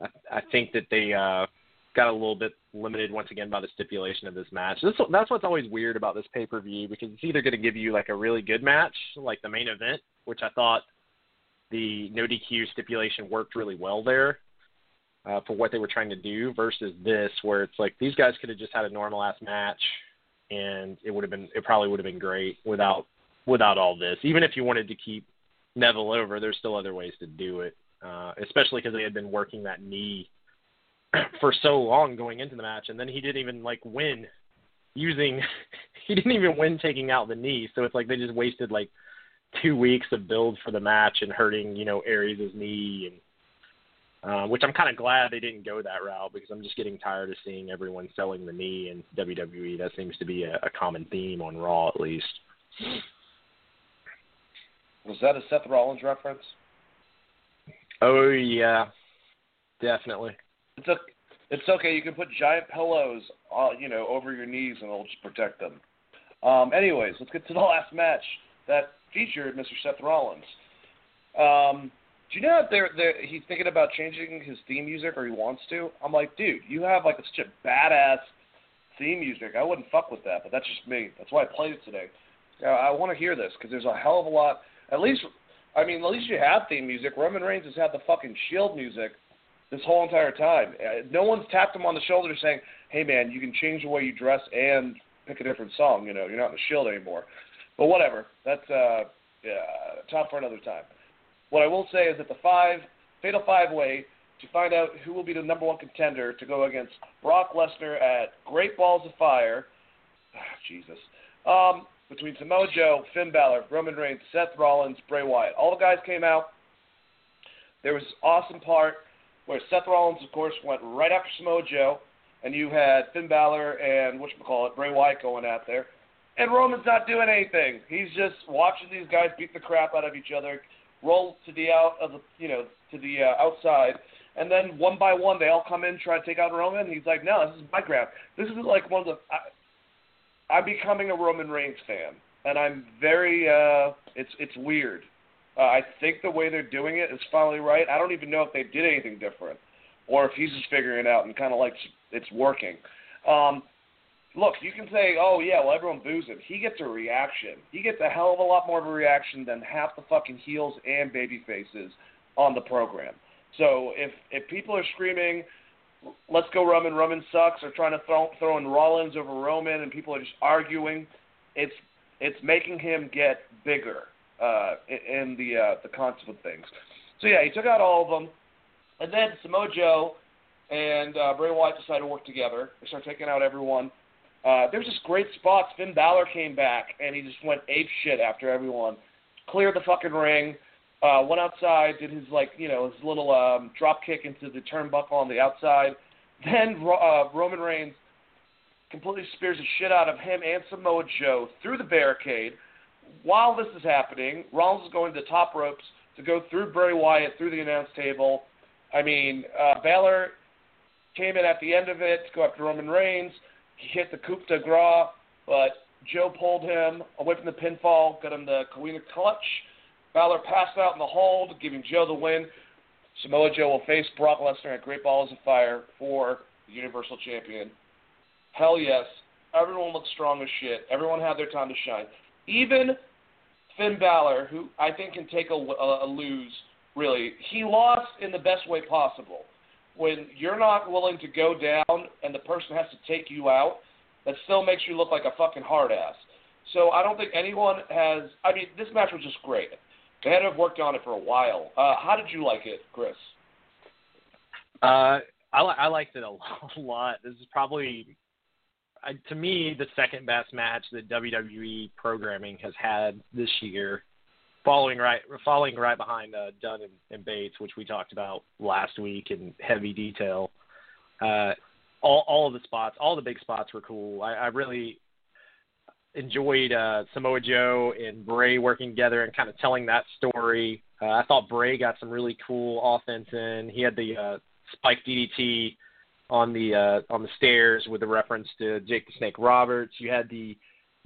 Speaker 2: I, I think that they uh, got a little bit limited once again by the stipulation of this match. This, that's what's always weird about this pay per view because it's either going to give you like a really good match, like the main event, which I thought the no DQ stipulation worked really well there uh, for what they were trying to do, versus this where it's like these guys could have just had a normal ass match and it would have been it probably would have been great without without all this. Even if you wanted to keep Neville over, there's still other ways to do it, uh, especially because they had been working that knee for so long going into the match, and then he didn't even like win using he didn't even win taking out the knee. So it's like they just wasted like two weeks of build for the match and hurting you know Aries' knee and. Uh, which I'm kind of glad they didn't go that route because I'm just getting tired of seeing everyone selling the knee in WWE. That seems to be a, a common theme on Raw, at least.
Speaker 1: Was that a Seth Rollins reference?
Speaker 2: Oh yeah, definitely.
Speaker 1: It's a, it's okay. You can put giant pillows, uh, you know, over your knees, and it'll just protect them. Um, anyways, let's get to the last match that featured Mr. Seth Rollins. Um, do you know that they're, they're, he's thinking about changing his theme music, or he wants to? I'm like, dude, you have like such a badass theme music. I wouldn't fuck with that, but that's just me. That's why I played it today. Uh, I want to hear this because there's a hell of a lot. At least, I mean, at least you have theme music. Roman Reigns has had the fucking Shield music this whole entire time. Uh, no one's tapped him on the shoulder saying, "Hey, man, you can change the way you dress and pick a different song. You know, you're not in the Shield anymore." But whatever. That's uh, yeah, top for another time. What I will say is that the five fatal five way to find out who will be the number one contender to go against Brock Lesnar at Great Balls of Fire. Oh, Jesus. Um, between Samoa Joe, Finn Balor, Roman Reigns, Seth Rollins, Bray Wyatt. All the guys came out. There was this awesome part where Seth Rollins, of course, went right after Samoa Joe, and you had Finn Balor and what you call it, Bray Wyatt going out there, and Roman's not doing anything. He's just watching these guys beat the crap out of each other, roll to the out of the you know to the uh, outside, and then one by one they all come in try to take out Roman. He's like, no, this is my ground. This is like one of the. I, I'm becoming a Roman Reigns fan, and I'm very. uh It's it's weird. Uh, I think the way they're doing it is finally right. I don't even know if they did anything different, or if he's just figuring it out and kind of like it's working. Um, look, you can say, oh yeah, well everyone boos him. He gets a reaction. He gets a hell of a lot more of a reaction than half the fucking heels and baby faces on the program. So if if people are screaming, let's go Roman, Roman sucks, or trying to throw throw in Rollins over Roman, and people are just arguing, it's it's making him get bigger uh, in the uh, the concept of things. So yeah, he took out all of them, and then Samoa Joe and uh, Bray Wyatt decided to work together. They started taking out everyone. Uh, there was just great spots. Finn Balor came back and he just went ape shit after everyone. Cleared the fucking ring. Uh, went outside, did his like you know his little um, drop kick into the turnbuckle on the outside. Then uh, Roman Reigns completely spears the shit out of him and Samoa Joe through the barricade while this is happening, Rollins is going to the top ropes to go through Bray Wyatt through the announce table. I mean, uh, Balor came in at the end of it to go after Roman Reigns. He hit the coup de grace, but Joe pulled him away from the pinfall, got him the Coquina clutch. Balor passed out in the hold, giving Joe the win. Samoa Joe will face Brock Lesnar at Great Balls of Fire for the Universal Champion. Hell yes. Everyone looked strong as shit. Everyone had their time to shine even Finn Balor, who I think can take a, a, a lose, really, he lost in the best way possible. When you're not willing to go down and the person has to take you out, that still makes you look like a fucking hard ass. So I don't think anyone has. I mean, this match was just great. They had to have worked on it for a while. Uh, how did you like it, Chris?
Speaker 2: Uh, I, I liked it a lot. This is probably to me the second best match that WWE programming has had this year, following right following right behind uh, Dunne and, and Bates, which we talked about last week in heavy detail. Uh, all all of the spots, all the big spots were cool. I, I really enjoyed uh, Samoa Joe and Bray working together and kind of telling that story. Uh, I thought Bray got some really cool offense in. He had the uh, spike DDT on the uh, on the stairs with the reference to Jake the Snake Roberts. You had the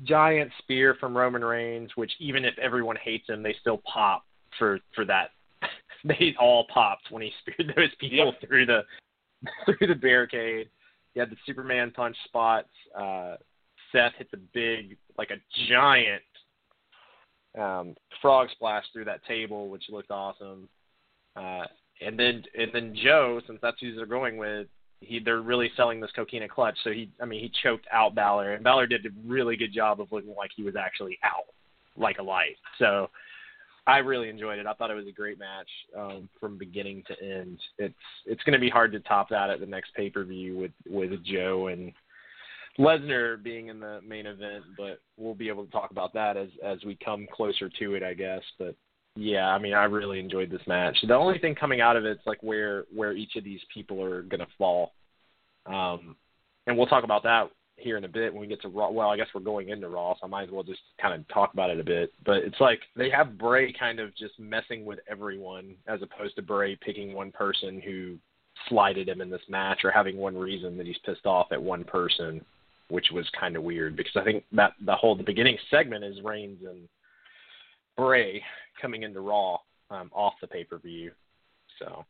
Speaker 2: giant spear from Roman Reigns, which even if everyone hates him, they still pop for for that. they all popped when he speared those people
Speaker 1: Yep.
Speaker 2: through the through the barricade. You had the Superman punch spots. Uh, Seth hits a big, like a giant um, frog splash through that table, which looked awesome. Uh, and then and then Joe, since that's who they're going with, he they're really selling this coquina clutch. So he, I mean, he choked out Balor, and Balor did a really good job of looking like he was actually out, like a light. So I really enjoyed it. I thought it was a great match um, from beginning to end. It's it's going to be hard to top that at the next pay per view with with Joe and Lesnar being in the main event, but we'll be able to talk about that as as we come closer to it, I guess. But yeah, I mean, I really enjoyed this match. The only thing coming out of it's like where where each of these people are going to fall, um, and we'll talk about that here in a bit when we get to Raw. Well, I guess we're going into Raw, so I might as well just kind of talk about it a bit. But it's like they have Bray kind of just messing with everyone, as opposed to Bray picking one person who slighted him in this match or having one reason that he's pissed off at one person, which was kind of weird because I think that the whole the beginning segment is Reigns and Bray coming into Raw um, off the pay per view, so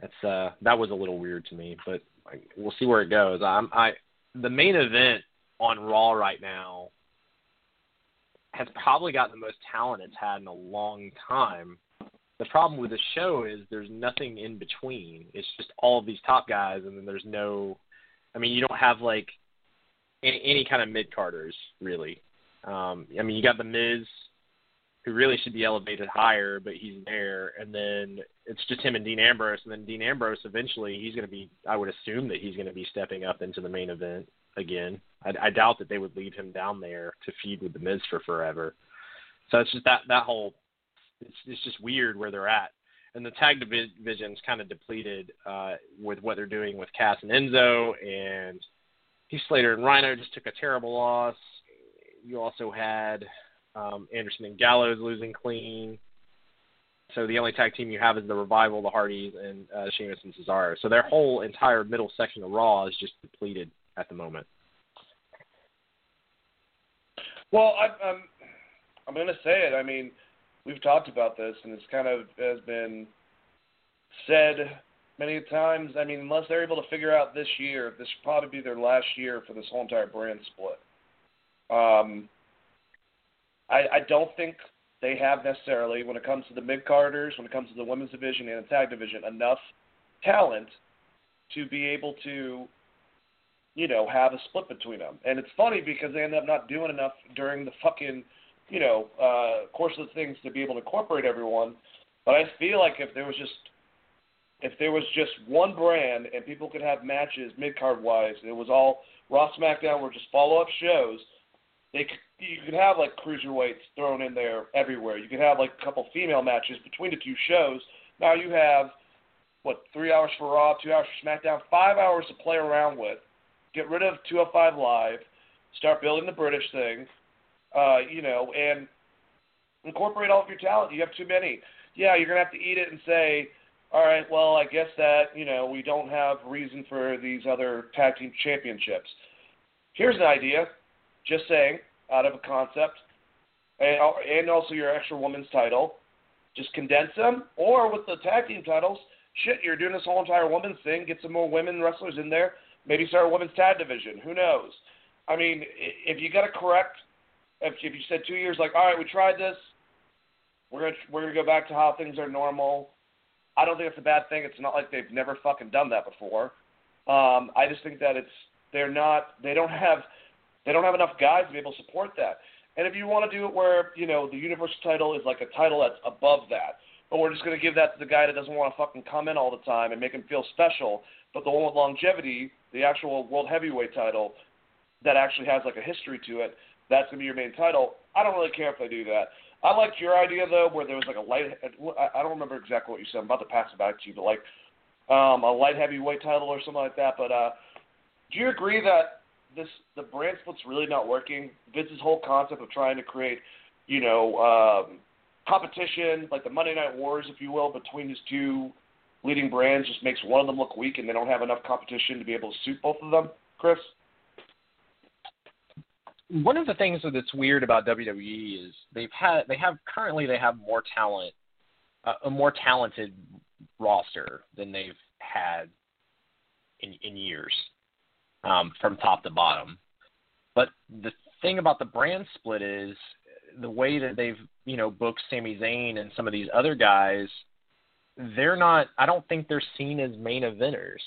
Speaker 2: that's uh that was a little weird to me, but we'll see where it goes. I'm I the main event on Raw right now has probably got the most talent it's had in a long time. The problem with the show is there's nothing in between. It's just all of these top guys, and then there's no. I mean, you don't have like any, any kind of mid carders really. Um, I mean, you got the Miz, who really should be elevated higher, but he's there, and then it's just him and Dean Ambrose, and then Dean Ambrose eventually he's going to be. I would assume that he's going to be stepping up into the main event again. I, I doubt that they would leave him down there to feud with the Miz for forever. So it's just that that whole it's it's just weird where they're at. And the tag division's kind of depleted uh, with what they're doing with Cass and Enzo, and Heath Slater and Rhino just took a terrible loss. You also had um, Anderson and Gallows losing clean. So the only tag team you have is the Revival, the Hardys, and uh, Sheamus and Cesaro. So their whole entire middle section of Raw is just depleted at the moment.
Speaker 1: Well, I, I'm I'm going to say it. I mean, we've talked about this, and it's kind of has been said many times. I mean, unless they're able to figure out this year, this should probably be their last year for this whole entire brand split. Um, I, I don't think they have necessarily, when it comes to the mid carders, when it comes to the women's division and the tag division, enough talent to be able to you know, have a split between them. And it's funny because they end up not doing enough during the fucking, you know, uh, course of things to be able to incorporate everyone. But I feel like if there was just, if there was just one brand and people could have matches mid card wise, and it was all Raw SmackDown were just follow up shows. They you could have like cruiserweights thrown in there everywhere. You could have like a couple female matches between the two shows. Now you have what three hours for Raw, two hours for SmackDown, five hours to play around with get rid of 205 Live, start building the British thing, uh, you know, and incorporate all of your talent. You have too many. Yeah, you're gonna have to eat it and say, all right, well, I guess that you know we don't have reason for these other tag team championships. Here's an idea, just saying, out of a concept, and, and also your extra women's title. Just condense them, or with the tag team titles, shit, you're doing this whole entire women's thing. Get some more women wrestlers in there Maybe start a women's tag division. Who knows? I mean, if you got to correct, if, if you said two years, like, all right, we tried this, we're gonna we're gonna go back to how things are normal. I don't think it's a bad thing. It's not like they've never fucking done that before. Um, I just think that it's they're not they don't have they don't have enough guys to be able to support that. And if you want to do it where you know the universal title is like a title that's above that, but we're just going to give that to the guy that doesn't want to fucking come in all the time and make him feel special, but the one with longevity the actual world heavyweight title that actually has like a history to it, that's gonna be your main title. I don't really care if they do that. I liked your idea though, where there was like a light. I don't remember exactly what you said. I'm about to pass it back to you, but like um, a light heavyweight title or something like that. But uh, do you agree that this the brand split's really not working? Vince's whole concept of trying to create, you know, um, competition like the Monday Night Wars, if you will, between his two leading brands just makes one of them look weak and they don't have enough competition to be able to suit both of them, Chris?
Speaker 2: One of the things that's weird about WWE is they've had they have currently they have more talent, uh, a more talented roster than they've had in in years, um, from top to bottom. But the thing about the brand split is the way that they've you know booked Sami Zayn and some of these other guys they're not. I don't think they're seen as main eventers.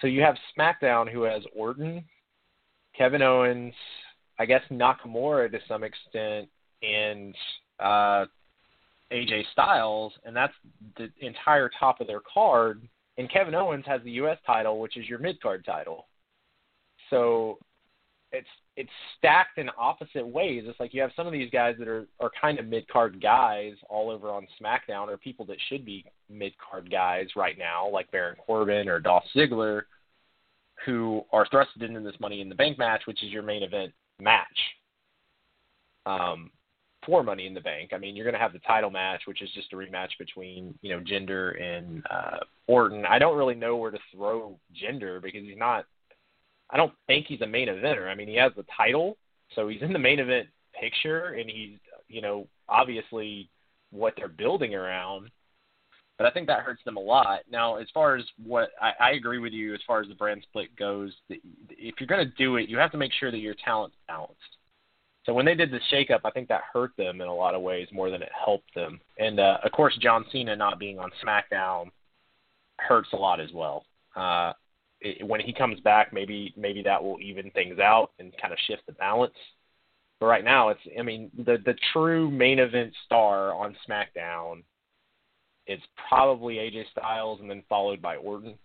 Speaker 2: So you have SmackDown, who has Orton, Kevin Owens, I guess Nakamura to some extent, and uh, AJ Styles, and that's the entire top of their card. And Kevin Owens has the U.S. title, which is your mid card title. So it's it's stacked in opposite ways. It's like you have some of these guys that are are kind of mid card guys all over on SmackDown, or people that should be mid card guys right now, like Baron Corbin or Dolph Ziggler, who are thrusted into this Money in the Bank match, which is your main event match. Um, for Money in the Bank. I mean, you're going to have the title match, which is just a rematch between you know Jinder and uh, Orton. I don't really know where to throw Jinder because he's not I don't think he's a main eventer. I mean, he has the title, so he's in the main event picture, and he's you know obviously what they're building around. But I think that hurts them a lot. Now, as far as what I, I agree with you, as far as the brand split goes, if you're going to do it, you have to make sure that your talent's balanced. So when they did the shakeup, I think that hurt them in a lot of ways more than it helped them. And uh, of course, John Cena not being on SmackDown hurts a lot as well. Uh, it, when he comes back, maybe maybe that will even things out and kind of shift the balance. But right now, it's I mean the the true main event star on SmackDown is probably AJ Styles, and then followed by Orton.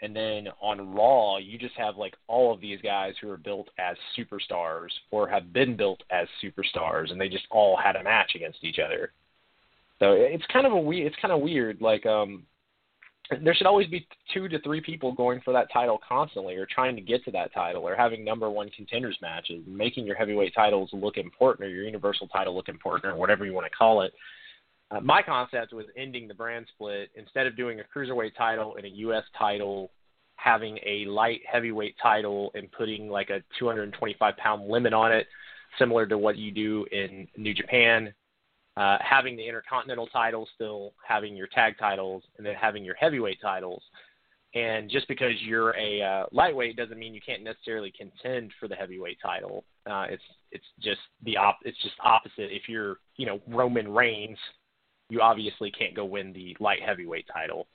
Speaker 2: And then on Raw, you just have like all of these guys who are built as superstars or have been built as superstars, and they just all had a match against each other. So it's kind of a we it's kind of weird. Like um, there should always be two to three people going for that title constantly or trying to get to that title or having number one contenders matches making your heavyweight titles look important or your universal title look important or whatever you want to call it. Uh, my concept was ending the brand split. Instead of doing a cruiserweight title and a us title having a light heavyweight title and putting like a 225 pound limit on it similar to what you do in new japan uh, having the intercontinental title, still having your tag titles, and then having your heavyweight titles. And just because you're a uh, lightweight doesn't mean you can't necessarily contend for the heavyweight title. Uh, it's it's just the op it's just opposite. If you're you know Roman Reigns, you obviously can't go win the light heavyweight title,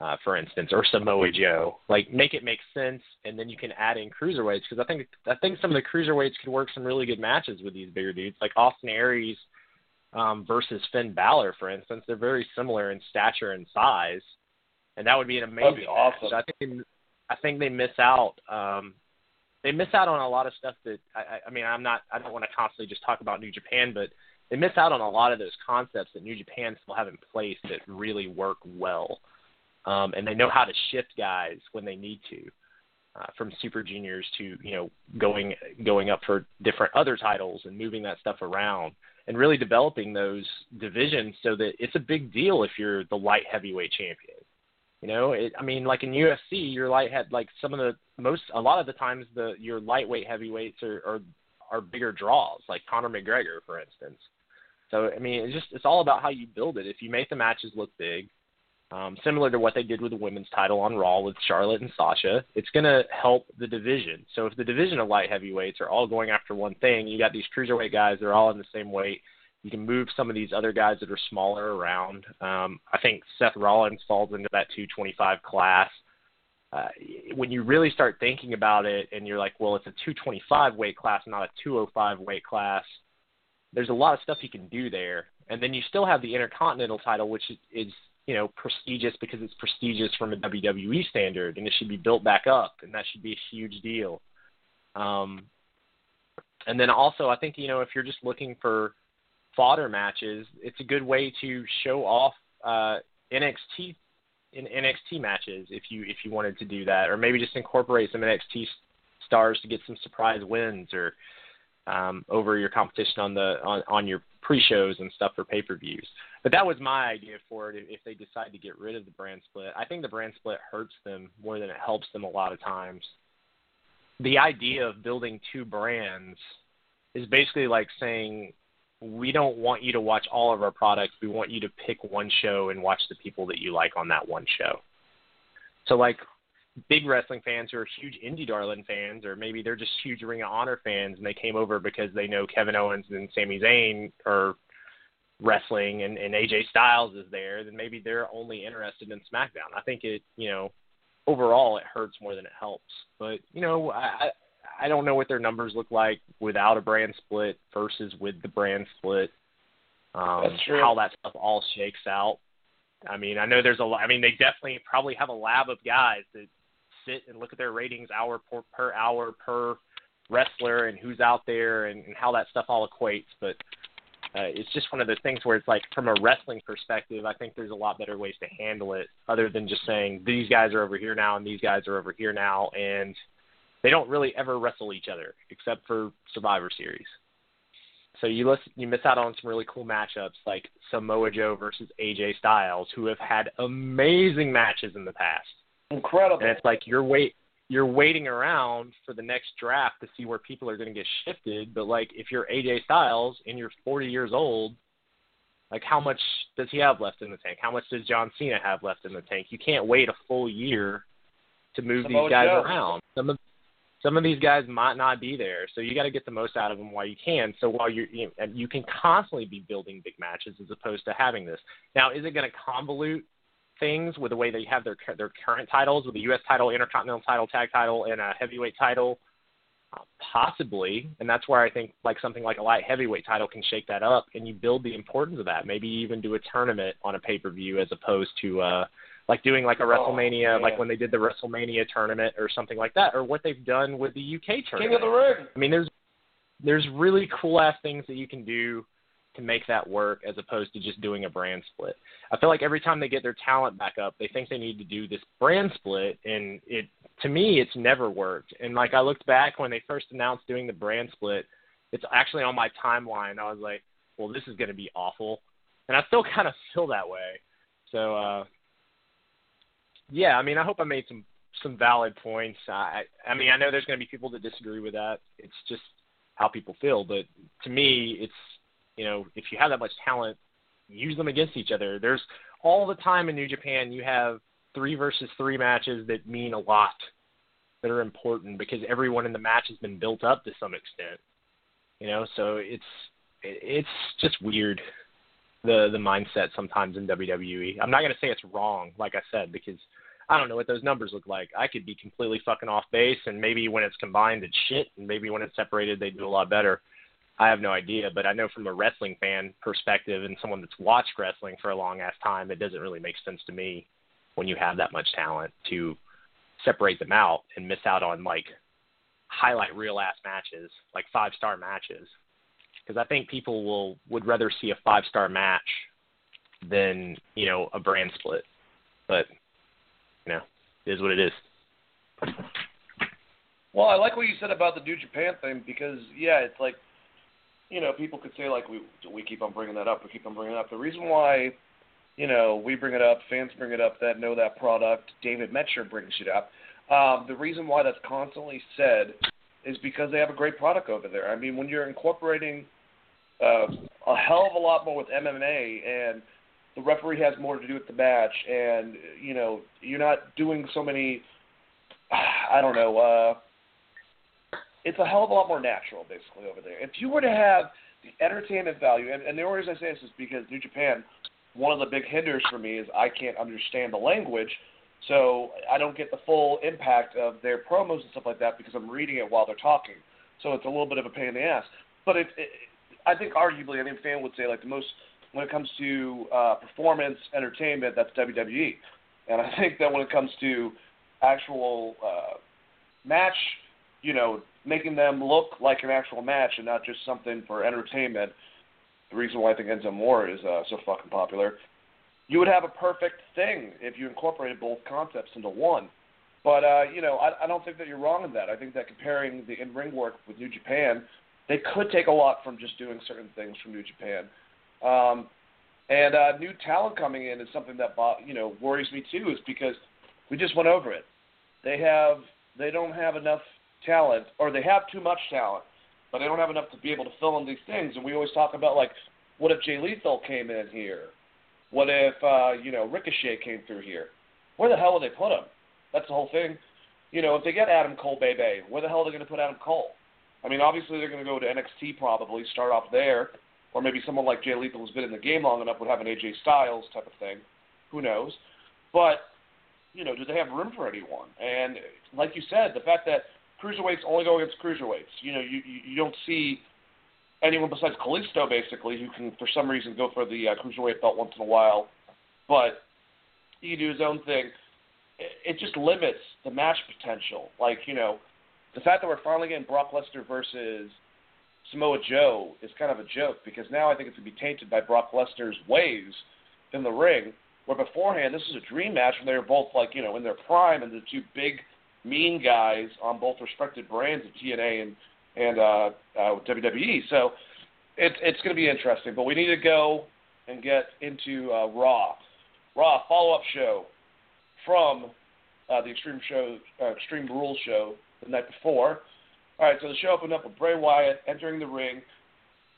Speaker 2: uh, for instance, or Samoa Joe. Like make it make sense, and then you can add in cruiserweights because I think I think some of the cruiserweights could work some really good matches with these bigger dudes, like Austin Aries um, versus Finn Balor, for instance. They're very similar in stature and size, and that would be an amazing
Speaker 1: be awesome.
Speaker 2: I think they, I think they miss out. Um, they miss out on a lot of stuff that I, I mean. I'm not. I don't want to constantly just talk about New Japan, but they miss out on a lot of those concepts that New Japan still have in place that really work well. Um, and they know how to shift guys when they need to, uh, from super juniors to you know going going up for different other titles and moving that stuff around and really developing those divisions so that it's a big deal if you're the light heavyweight champion. You know, it, I mean, like in UFC, your light head, like some of the most, a lot of the times, the your lightweight heavyweights are are, are bigger draws, like Conor McGregor, for instance. So I mean, it's just it's all about how you build it. If you make the matches look big, um, similar to what they did with the women's title on Raw with Charlotte and Sasha, it's going to help the division. So if the division of light heavyweights are all going after one thing, you got these cruiserweight guys; they're all in the same weight. You can move some of these other guys that are smaller around. Um, I think Seth Rollins falls into that 225 class. Uh, when you really start thinking about it, and you're like, well, it's a 225 weight class, not a 205 weight class. There's a lot of stuff you can do there, and then you still have the Intercontinental title, which is, is you know prestigious because it's prestigious from a WWE standard, and it should be built back up, and that should be a huge deal. Um, and then also, I think you know if you're just looking for fodder matches, it's a good way to show off uh, NXT in NXT matches if you if you wanted to do that, or maybe just incorporate some NXT stars to get some surprise wins or um, over your competition on the on, on your pre-shows and stuff for pay-per-views. But that was my idea for it. If they decide to get rid of the brand split, I think the brand split hurts them more than it helps them a lot of times. The idea of building two brands is basically like saying we don't want you to watch all of our products. We want you to pick one show and watch the people that you like on that one show. So like big wrestling fans who are huge indie darling fans, or maybe they're just huge Ring of Honor fans and they came over because they know Kevin Owens and Sami Zayn are wrestling and, and AJ Styles is there, then maybe they're only interested in SmackDown. I think it, you know, overall it hurts more than it helps. But you know, I I don't know what their numbers look like without a brand split versus with the brand split. Um,
Speaker 1: That's true.
Speaker 2: How that stuff all shakes out. I mean, I know there's a lot. I mean, they definitely probably have a lab of guys that sit and look at their ratings hour per, per hour per wrestler and who's out there and, and how that stuff all equates. But uh, it's just one of those things where it's like, from a wrestling perspective, I think there's a lot better ways to handle it other than just saying these guys are over here now and these guys are over here now, and they don't really ever wrestle each other except for Survivor Series. So you listen, you miss out on some really cool matchups like Samoa Joe versus AJ Styles, who have had amazing matches in the past.
Speaker 1: Incredible.
Speaker 2: And it's like you're wait you're waiting around for the next draft to see where people are going to get shifted. But like if you're AJ Styles and you're 40 years old, like how much does he have left in the tank? How much does John Cena have left in the tank? You can't wait a full year to move
Speaker 1: Samoa
Speaker 2: these guys
Speaker 1: Joe.
Speaker 2: around. Some of some of these guys might not be there, so you got to get the most out of them while you can. So while you're, you, and you can constantly be building big matches as opposed to having this. Now, is it going to convolute things with the way they have their their current titles, with the U.S. title, Intercontinental title, Tag title, and a heavyweight title? Uh, possibly, and that's where I think like something like a light heavyweight title can shake that up, and you build the importance of that. Maybe even do a tournament on a pay per view as opposed to uh, like doing like a
Speaker 1: Oh,
Speaker 2: WrestleMania, like when they did the WrestleMania tournament or something like that, or what they've done with the UK tournament.
Speaker 1: King of the Ring.
Speaker 2: I mean, there's there's really cool ass things that you can do to make that work as opposed to just doing a brand split. I feel like every time they get their talent back up, they think they need to do this brand split, and it to me it's never worked. And like I looked back when they first announced doing the brand split, it's actually on my timeline. I was like, well, this is going to be awful, and I still kind of feel that way. So uh, yeah, I mean, I hope I made some some valid points. I I mean, I know there's going to be people that disagree with that. It's just how people feel, but to me, it's you know, if you have that much talent, use them against each other. There's all the time in New Japan you have three versus three matches that mean a lot, that are important because everyone in the match has been built up to some extent. You know, so it's it's just weird the the mindset sometimes in WWE. I'm not to say it's wrong, like I said, because I don't know what those numbers look like. I could be completely fucking off base, and maybe when it's combined, it's shit, and maybe when it's separated, they do a lot better. I have no idea, but I know from a wrestling fan perspective and someone that's watched wrestling for a long ass time, it doesn't really make sense to me when you have that much talent to separate them out and miss out on like highlight reel ass matches, like five star matches. Because I think people will would rather see a five star match than you know a brand split. But you know, it is what it is.
Speaker 1: Well, I like what you said about the New Japan thing because yeah, it's like you know people could say like we we keep on bringing that up, we keep on bringing it up. The reason why you know we bring it up, fans bring it up that know that product. David Meltzer brings it up. Um, the reason why that's constantly said is because they have a great product over there. I mean, when you're incorporating uh, a hell of a lot more with MMA and the referee has more to do with the match and you know you're not doing so many I don't know uh it's a hell of a lot more natural basically over there. If you were to have the entertainment value and, and the only reason I say this is because New Japan one of the big hinders for me is I can't understand the language so I don't get the full impact of their promos and stuff like that because I'm reading it while they're talking. So it's a little bit of a pain in the ass. But if it, I think arguably, think fan would say like the most when it comes to uh, performance entertainment, that's WWE. And I think that when it comes to actual uh, match, you know, making them look like an actual match and not just something for entertainment, the reason why I think Enzo Amore is uh, so fucking popular, you would have a perfect thing if you incorporated both concepts into one. But uh, you know, I, I don't think that you're wrong in that. I think that comparing the in-ring work with New Japan they could take a lot from just doing certain things from New Japan. Um, and uh, new talent coming in is something that you know worries me too, is because we just went over it. They have they don't have enough talent, or they have too much talent, but they don't have enough to be able to fill in these things. And we always talk about like, what if Jay Lethal came in here? What if uh, you know Ricochet came through here? Where the hell would they put him? That's the whole thing. You know, if they get Adam Cole, baby, where the hell are they going to put Adam Cole? I mean, obviously they're going to go to NXT probably, start off there, or maybe someone like Jay Lethal who's been in the game long enough would have an AJ Styles type of thing. Who knows? But you know, do they have room for anyone? And like you said, the fact that cruiserweights only go against cruiserweights, you know, you you, don't see anyone besides Kalisto basically who can for some reason go for the uh, cruiserweight belt once in a while, but he can do his own thing. It, it just limits the match potential. Like you know, the fact that we're finally getting Brock Lesnar versus Samoa Joe is kind of a joke because now I think it's going to be tainted by Brock Lesnar's ways in the ring. Where beforehand, this was a dream match when they were both like you know in their prime and the two big mean guys on both respected brands of TNA and and uh, uh, WWE. So it's it's going to be interesting. But we need to go and get into uh, Raw. Raw follow up show from uh, the Extreme Show uh, Extreme Rules show the night before. All right, so the show opened up with Bray Wyatt entering the ring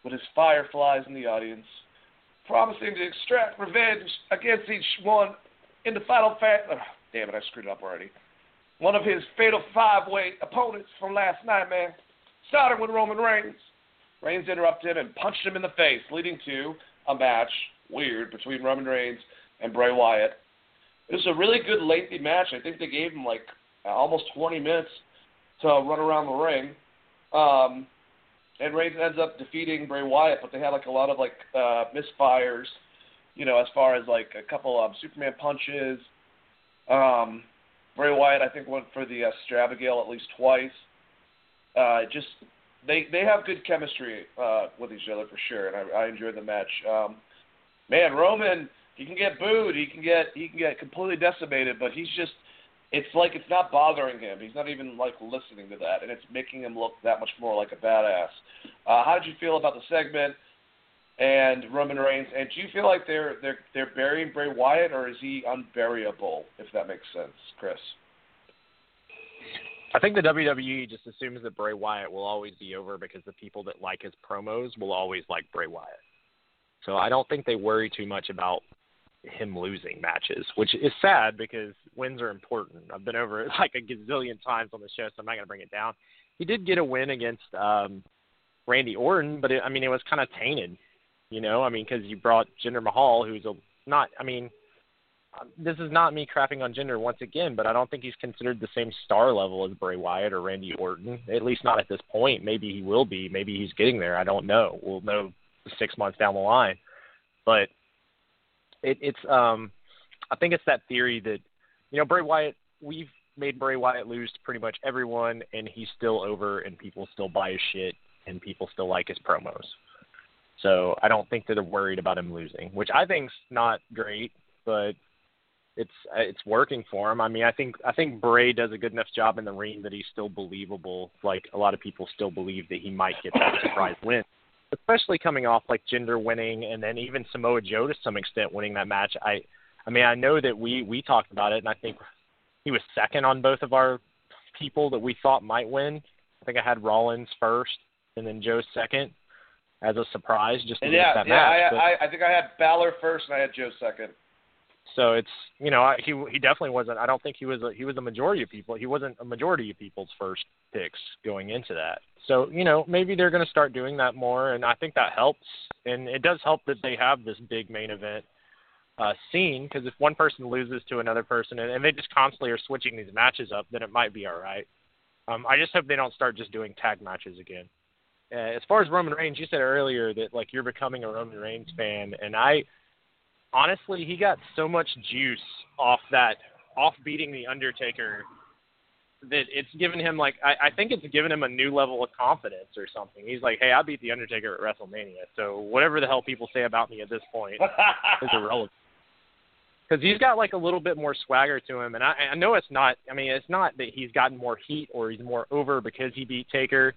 Speaker 1: with his fireflies in the audience, promising to extract revenge against each one in the final oh, Damn it, I screwed it up already. One of his fatal five-way opponents from last night, man, starting with Roman Reigns. Reigns interrupted and punched him in the face, leading to a match, weird, between Roman Reigns and Bray Wyatt. It was a really good lengthy match. I think they gave him like almost 20 minutes to run around the ring. Um, and Reigns ends up defeating Bray Wyatt, but they had like a lot of like uh, misfires, you know, as far as like a couple of Superman punches. Um, Bray Wyatt, I think, went for the uh, Sister Abigail at least twice. Uh, just they they have good chemistry uh, with each other for sure, and I, I enjoyed the match. Um, man, Roman, he can get booed, he can get he can get completely decimated, but he's just it's like it's not bothering him. He's not even like listening to that, and it's making him look that much more like a badass. Uh, how did you feel about the segment and Roman Reigns? And do you feel like they're they're they're burying Bray Wyatt, or is he unburyable? If that makes sense, Chris.
Speaker 2: I think the WWE just assumes that Bray Wyatt will always be over because the people that like his promos will always like Bray Wyatt. So I don't think they worry too much about him losing matches, which is sad because wins are important. I've been over it like a gazillion times on the show, so I'm not going to bring it down. He did get a win against um, Randy Orton, but it, I mean, it was kind of tainted, you know. I mean, because you brought Jinder Mahal, who's a not. I mean, this is not me crapping on Jinder once again, but I don't think he's considered the same star level as Bray Wyatt or Randy Orton. At least not at this point. Maybe he will be. Maybe he's getting there. I don't know. We'll know six months down the line. But it, it's um, I think it's that theory that you know Bray Wyatt. We've made Bray Wyatt lose to pretty much everyone, and he's still over, and people still buy his shit, and people still like his promos. So I don't think that they're worried about him losing, which I think's not great, but it's it's working for him. I mean, I think I think Bray does a good enough job in the ring that he's still believable. Like a lot of people still believe that he might get that surprise win especially coming off like Jinder winning and then even Samoa Joe to some extent winning that match. I I mean I know that we we talked about it and I think he was second on both of our people that we thought might win. I think I had Rollins first and then Joe second as a surprise just to
Speaker 1: and yeah,
Speaker 2: that
Speaker 1: yeah,
Speaker 2: match.
Speaker 1: I,
Speaker 2: but,
Speaker 1: I I think I had Balor first and I had Joe second.
Speaker 2: So it's you know I, he he definitely wasn't. I don't think he was a, he was a majority of people. He wasn't a majority of people's first picks going into that. So you know maybe they're going to start doing that more, and I think that helps. And it does help that they have this big main event uh, scene because if one person loses to another person and, and they just constantly are switching these matches up, then it might be all right. Um, I just hope they don't start just doing tag matches again. Uh, as far as Roman Reigns, you said earlier that like you're becoming a Roman Reigns fan, and I honestly, he got so much juice off that, off beating the Undertaker, that it's given him like I, I think it's given him a new level of confidence or something. He's like, hey, I beat the Undertaker at WrestleMania, so whatever the hell people say about me at this point is irrelevant. Because he's got like a little bit more swagger to him, and I, I know it's not. I mean, it's not that he's gotten more heat or he's more over because he beat Taker.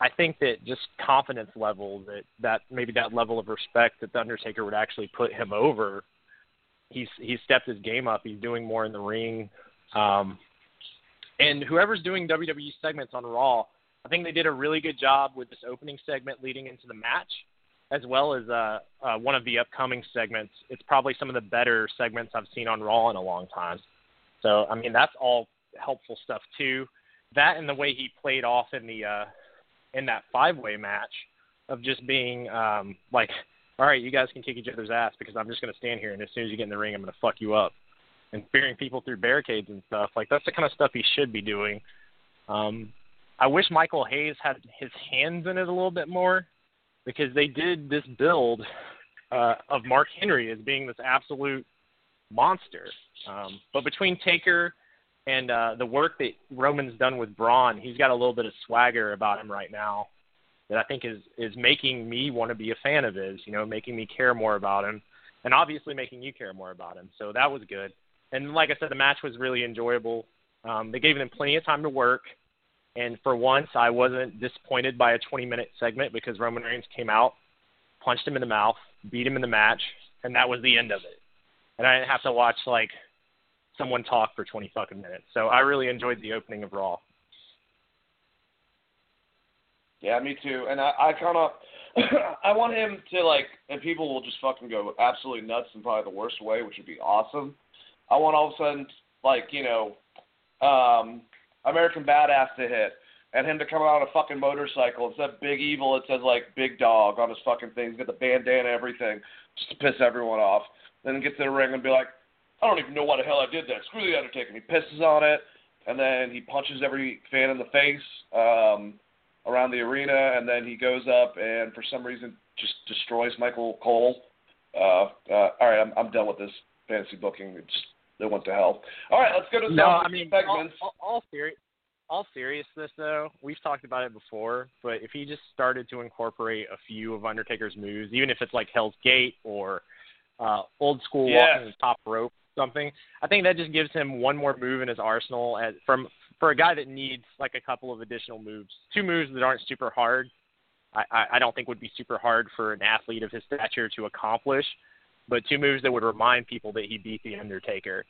Speaker 2: I think that just confidence level that that maybe that level of respect that the Undertaker would actually put him over. He's he's stepped his game up. He's doing more in the ring. Um, and whoever's doing WWE segments on Raw, I think they did a really good job with this opening segment leading into the match, as well as uh, uh, one of the upcoming segments. It's probably some of the better segments I've seen on Raw in a long time. So I mean that's all helpful stuff too. That and the way he played off in the uh, in that five way match of just being um, like, all right, you guys can kick each other's ass because I'm just going to stand here and as soon as you get in the ring, I'm going to fuck you up and spearing people through barricades and stuff. Like that's the kind of stuff he should be doing. Um, I wish Michael Hayes had his hands in it a little bit more because they did this build uh, of Mark Henry as being this absolute monster. Um, but between Taker and uh, the work that Roman's done with Braun, he's got a little bit of swagger about him right now that I think is is making me want to be a fan of his. You know, making me care more about him, and obviously making you care more about him. So that was good. And like I said, the match was really enjoyable. Um, they gave them plenty of time to work. And for once, I wasn't disappointed by a 20 minute segment because Roman Reigns came out, punched him in the mouth, beat him in the match, and that was the end of it. And I didn't have to watch like someone talk for 20 fucking minutes. So I really enjoyed the opening of Raw.
Speaker 1: Yeah, me too. And I, I kind of, I want him to like, and people will just fucking go absolutely nuts in probably the worst way, which would be awesome. I want all of a sudden, like you know, um, American Badass to hit, and him to come out on a fucking motorcycle instead of Big Evil. It says like Big Dog on his fucking thing. He's got the bandana, everything, just to piss everyone off. Then get to the ring and be like, I don't even know why the hell I did that. Screw the Undertaker. And he pisses on it, and then he punches every fan in the face um, around the arena, and then he goes up and for some reason just destroys Michael Cole. Uh, uh, all right, I'm I'm done with this fantasy booking. It's they went to hell. All right, let's go to some
Speaker 2: no, I mean,
Speaker 1: segments.
Speaker 2: All, all, all, seri- all seriousness, though, we've talked about it before, but if he just started to incorporate a few of Undertaker's moves, even if it's like Hell's Gate or uh, old school
Speaker 1: yes.
Speaker 2: walking the top rope, something, I think that just gives him one more move in his arsenal. As from for a guy that needs like a couple of additional moves, two moves that aren't super hard. I, I don't think would be super hard for an athlete of his stature to accomplish but two moves that would remind people that he beat the Undertaker.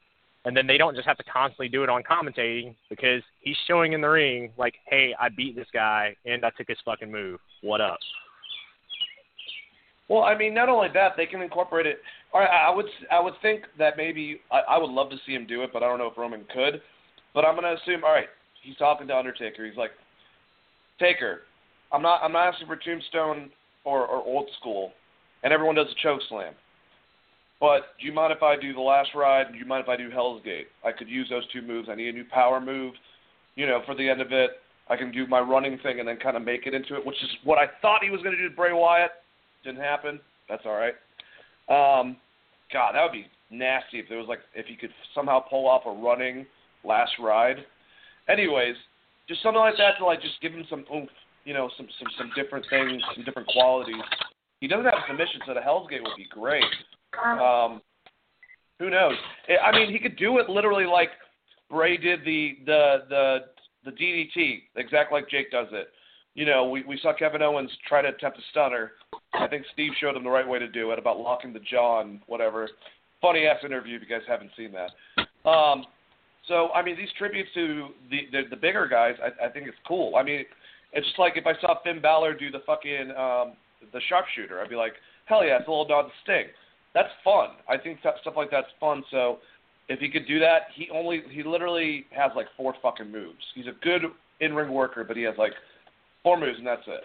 Speaker 2: And then they don't just have to constantly do it on commentating because he's showing in the ring like, "Hey, I beat this guy and I took his fucking move. What up?"
Speaker 1: Well, I mean, not only that, they can incorporate it. Or I would, I would think that maybe I, I would love to see him do it, but I don't know if Roman could. But I'm to assume, all right, he's talking to Undertaker. He's like, Taker, I'm not, I'm not asking for Tombstone or, or Old School, and everyone does a choke slam. But do you mind if I do the last ride? Do you mind if I do Hell's Gate? I could use those two moves. I need a new power move, you know, for the end of it. I can do my running thing and then kind of make it into it, which is what I thought he was going to do to Bray Wyatt. Didn't happen. That's all right. Um, God, that would be nasty if there was like if he could somehow pull off a running last ride. Anyways, just something like that to like just give him some oomph, you know, some some some different things, some different qualities. He doesn't have submission, so the Hell's Gate would be great. Um, who knows? I mean, he could do it literally like Bray did the the the the DDT, exactly like Jake does it. You know, we we saw Kevin Owens try to attempt a stunner. I think Steve showed him the right way to do it about locking the jaw and whatever. Funny ass interview if you guys haven't seen that. Um, so I mean, these tributes to the the, the bigger guys, I, I think it's cool. I mean, it's just like if I saw Finn Balor do the fucking um, the sharpshooter, I'd be like, hell yeah, it's a little nod to Sting that's fun. I think that stuff like that's fun. So if he could do that, he only he literally has like four fucking moves. He's a good in ring worker, but he has like four moves and that's it.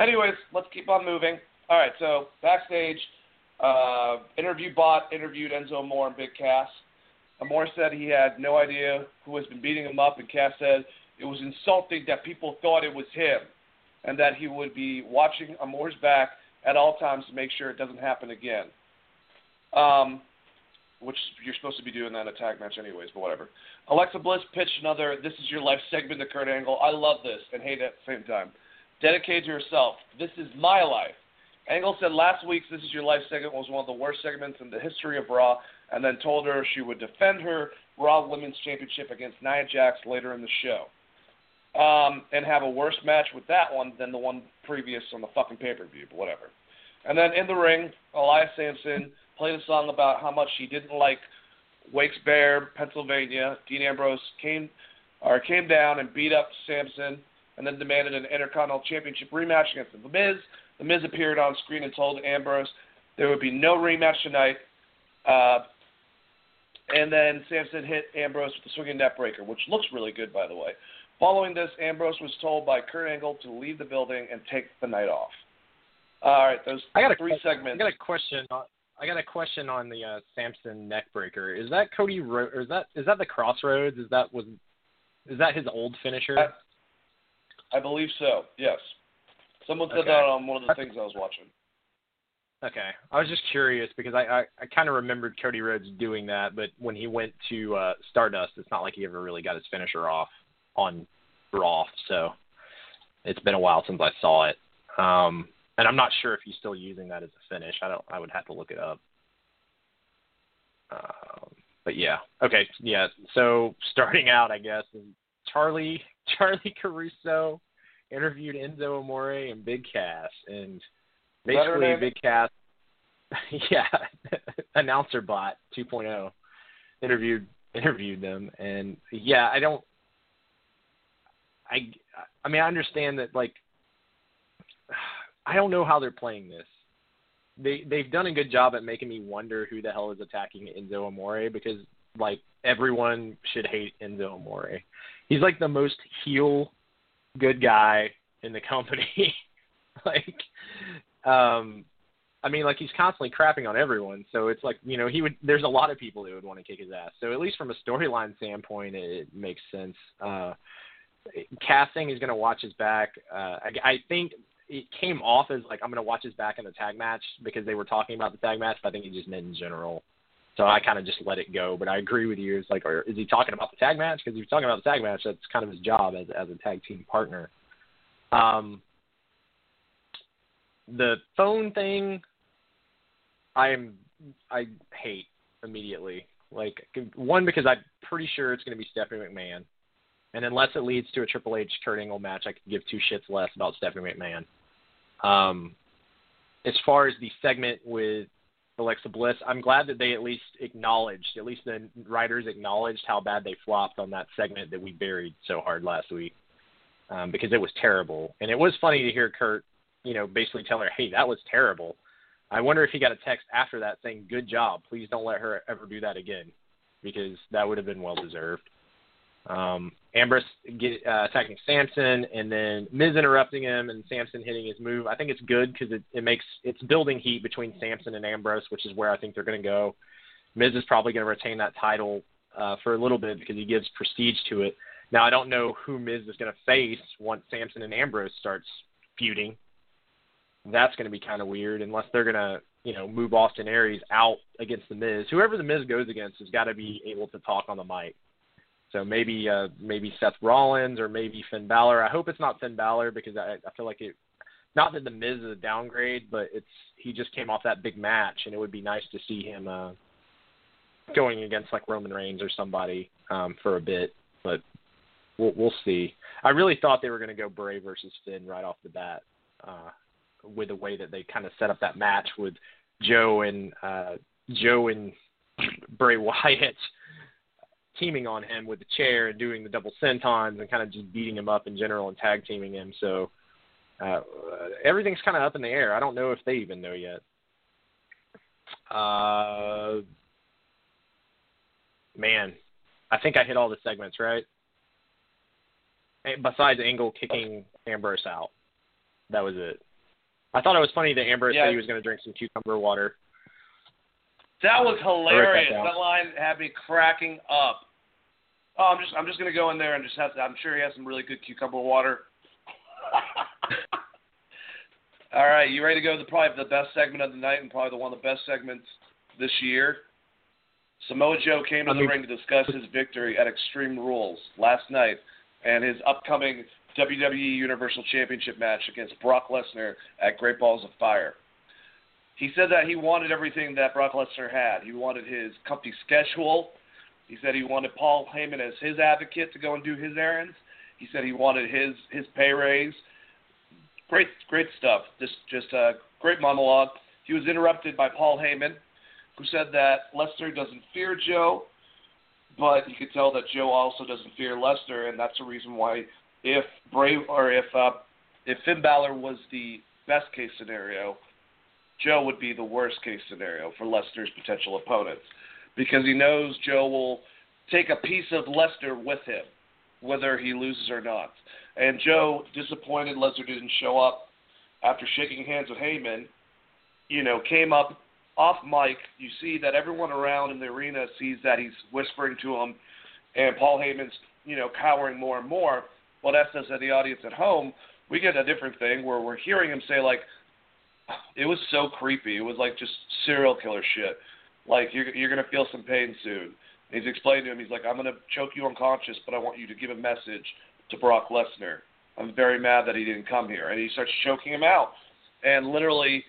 Speaker 1: Anyways, let's keep on moving. All right, so backstage, uh, interview bot interviewed Enzo Amore and Big Cass. Amore said he had no idea who has been beating him up, and Cass said it was insulting that people thought it was him, and that he would be watching Amore's back at all times to make sure it doesn't happen again. Um, which you're supposed to be doing that in a tag match anyways, but whatever. Alexa Bliss pitched another "This is your life" segment to Kurt Angle. I love this and hate it at the same time. Dedicated to herself. This is my life. Angle said last week's "This is your life" segment was one of the worst segments in the history of Raw, and then told her she would defend her Raw Women's Championship against Nia Jax later in the show. um, and have a worse match with that one than the one previous on the fucking pay per view, but whatever. And then in the ring, Elias Samson played a song about how much he didn't like Wilkes-Barre, Pennsylvania. Dean Ambrose came or came down and beat up Samson and then demanded an Intercontinental Championship rematch against The Miz. The Miz appeared on screen and told Ambrose there would be no rematch tonight. Uh, and then Samson hit Ambrose with the swinging neck breaker, which looks really good, by the way. Following this, Ambrose was told by Kurt Angle to leave the building and take the night off. All right, those
Speaker 2: I got a,
Speaker 1: three segments.
Speaker 2: I got a question. On, I got a question on the uh, Samson neck breaker. Is that Cody? Ro- or is that is that the Cross Rhodes? Is that was is that his old finisher?
Speaker 1: I, I believe so. Yes. Someone said
Speaker 2: Okay.
Speaker 1: that on one of the things I was watching.
Speaker 2: Okay, I was just curious because I I, I kind of remembered Cody Rhodes doing that, but when he went to uh, Stardust, it's not like he ever really got his finisher off on Raw. So it's been a while since I saw it, um, and I'm not sure if he's still using that as a finish. I don't. I would have to look it up. Um, but yeah, okay, yeah. So starting out, I guess Charly Charly Caruso interviewed Enzo Amore and Big Cass, and
Speaker 1: Is that her
Speaker 2: basically? Big Cass, yeah, announcer bot 2.0 interviewed interviewed them, and yeah, I don't. I I mean I understand that like I don't know how they're playing this. They they've done a good job at making me wonder who the hell is attacking Enzo Amore because like everyone should hate Enzo Amore. He's like the most heel good guy in the company. like um I mean like he's constantly crapping on everyone, so it's like, you know, he would there's a lot of people that would want to kick his ass. So at least from a storyline standpoint it, makes sense. Uh casting is going to watch his back. Uh, I, I think it came off as like I'm going to watch his back in the tag match because they were talking about the tag match. But I think he just meant in general. So I kind of just let it go. But I agree with you. It's like, or is he talking about the tag match? Because if he's talking about the tag match, that's kind of his job as as a tag team partner. Um, the phone thing, I'm I hate immediately. Like one because I'm pretty sure it's going to be Stephanie McMahon. And unless it leads to a Triple H Kurt Angle match, I could give two shits less about Stephanie McMahon. Um, as far as the segment with Alexa Bliss, I'm glad that they at least acknowledged, at least the writers acknowledged how bad they flopped on that segment that we buried so hard last week, um, because it was terrible. And it was funny to hear Kurt, you know, basically tell her, "Hey, that was terrible." I wonder if he got a text after that saying, "Good job. Please don't let her ever do that again," because that would have been well deserved. Um, Ambrose get, uh, attacking Samson, and then Miz interrupting him, and Samson hitting his move. I think it's good because it, it makes it's building heat between Samson and Ambrose, which is where I think they're going to go. Miz is probably going to retain that title uh, for a little bit because he gives prestige to it. Now I don't know who Miz is going to face once Samson and Ambrose starts feuding. That's going to be kind of weird unless they're going to you know move Austin Aries out against the Miz. Whoever the Miz goes against has got to be able to talk on the mic. So maybe uh, maybe Seth Rollins or maybe Finn Balor. I hope it's not Finn Balor because I, I feel like it. Not that the Miz is a downgrade, but it's he just came off that big match, and it would be nice to see him uh, going against like Roman Reigns or somebody um, for a bit. But we'll we'll see. I really thought they were going to go Bray versus Finn right off the bat, uh, with the way that they kind of set up that match with Joe and uh, Joe and Bray Wyatt teaming on him with the chair and doing the double sentons and kind of just beating him up in general and tag teaming him. So uh, everything's kind of up in the air. I don't know if they even know yet. Uh, man, I think I hit all the segments right. And Besides Angle kicking Ambrose out, that was it. I thought it was funny that Ambrose
Speaker 1: Yeah.
Speaker 2: said he was going to drink some cucumber water.
Speaker 1: That was hilarious.
Speaker 2: down.
Speaker 1: That line had me cracking up. Oh, I'm just I'm just gonna go in there and just have. To, I'm sure he has some really good cucumber water. All right, you ready to go to probably the best segment of the night and probably the one of the best segments this year? Samoa Joe came to
Speaker 2: I
Speaker 1: the
Speaker 2: mean-
Speaker 1: ring to discuss his victory at Extreme Rules last night and his upcoming WWE Universal Championship match against Brock Lesnar at Great Balls of Fire. He said that he wanted everything that Brock Lesnar had. He wanted his company schedule. He said he wanted Paul Heyman as his advocate to go and do his errands. He said he wanted his his pay raise. Great, great stuff. Just, just a great monologue. He was interrupted by Paul Heyman, who said that Lesnar doesn't fear Joe, but you could tell that Joe also doesn't fear Lesnar, and that's the reason why if Brave or if uh, if Finn Balor was the best case scenario, Joe would be the worst case scenario for Lesnar's potential opponents because he knows Joe will take a piece of Lesnar with him, whether he loses or not. And Joe, disappointed Lesnar didn't show up after shaking hands with Heyman, you know, came up off mic. You see that everyone around in the arena sees that he's whispering to him, and Paul Heyman's, you know, cowering more and more. Well, that's us at the audience at home. We get a different thing where we're hearing him say like, it was so creepy. It was like just serial killer shit. Like you're you're gonna feel some pain soon. And he's explaining to him. He's like, I'm gonna choke you unconscious, but I want you to give a message to Brock Lesnar. I'm very mad that he didn't come here. And he starts choking him out. And literally,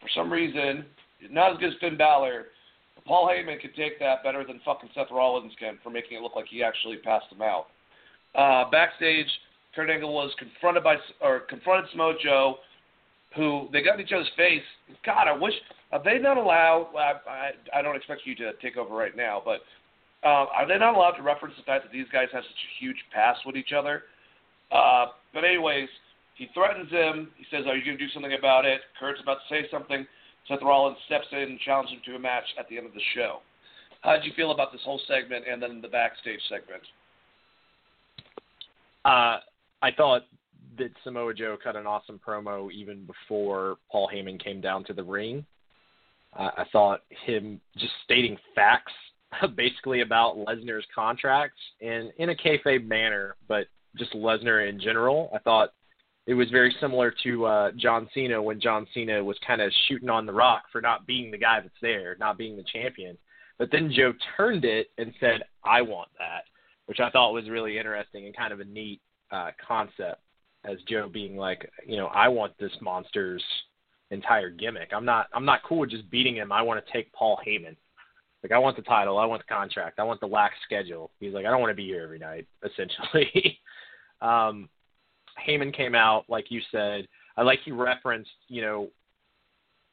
Speaker 1: for some reason, not as good as Finn Balor, Paul Heyman could take that better than fucking Seth Rollins can for making it look like he actually passed him out. Uh, backstage, Kurt Angle was confronted by or confronted Samoa Joe who they got in each other's face. God, I wish are they not allowed? I, I, I don't expect you to take over right now, but uh, are they not allowed to reference the fact that these guys have such a huge past with each other? Uh, but anyways, he threatens him. He says, "Are you going to do something about it?" Kurt's about to say something. Seth Rollins steps in and challenges him to a match at the end of the show. How did you feel about this whole segment and then the backstage segment?
Speaker 2: Uh, I thought that Samoa Joe cut an awesome promo even before Paul Heyman came down to the ring. Uh, I thought him just stating facts basically about Lesnar's contracts and in a kayfabe manner, but just Lesnar in general. I thought it was very similar to uh, John Cena when John Cena was kind of shooting on the rock for not being the guy that's there, not being the champion. But then Joe turned it and said, "I want that," which I thought was really interesting and kind of a neat uh, concept as Joe being like, you know, I want this monster's entire gimmick. I'm not I'm not cool with just beating him. I want to take Paul Heyman. Like I want the title, I want the contract, I want the lax schedule. He's like, I don't want to be here every night, essentially. um Heyman came out, like you said. I like he referenced, you know,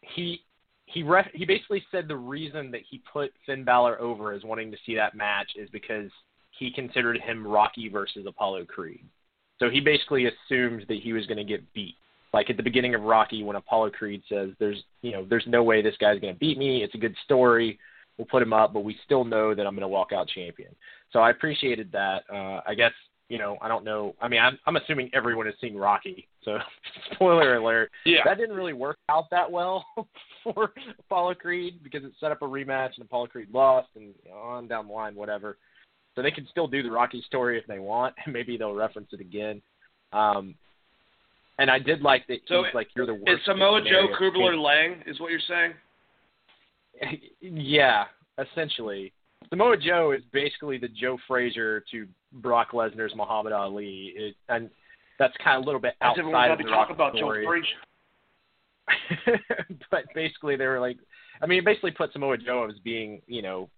Speaker 2: he he ref, he basically said the reason that he put Finn Balor over as wanting to see that match is because he considered him Rocky versus Apollo Creed. So he basically assumed that he was going to get beat. Like at the beginning of Rocky, when Apollo Creed says, "There's, you know, there's no way this guy's going to beat me. It's a good story. We'll put him up, but we still know that I'm going to walk out champion." So I appreciated that. Uh, I guess you know, I don't know. I mean, I'm, I'm assuming everyone has seen Rocky, so spoiler alert.
Speaker 1: Yeah.
Speaker 2: That didn't really work out that well for Apollo Creed because it set up a rematch and Apollo Creed lost, and on down the line, whatever. So they can still do the Rocky story if they want, and maybe they'll reference it again. Um, and I did like that
Speaker 1: so
Speaker 2: he's like you're the worst.
Speaker 1: Is Samoa Joe Clubber Lang? Is what you're saying?
Speaker 2: yeah, essentially. Samoa Joe is basically the Joe Frazier to Brock Lesnar's Muhammad Ali, it, and that's kind of a little bit outside of the
Speaker 1: talk about
Speaker 2: story.
Speaker 1: Joe Frazier.
Speaker 2: but basically, they were like, I mean, it basically put Samoa Joe as being, you know,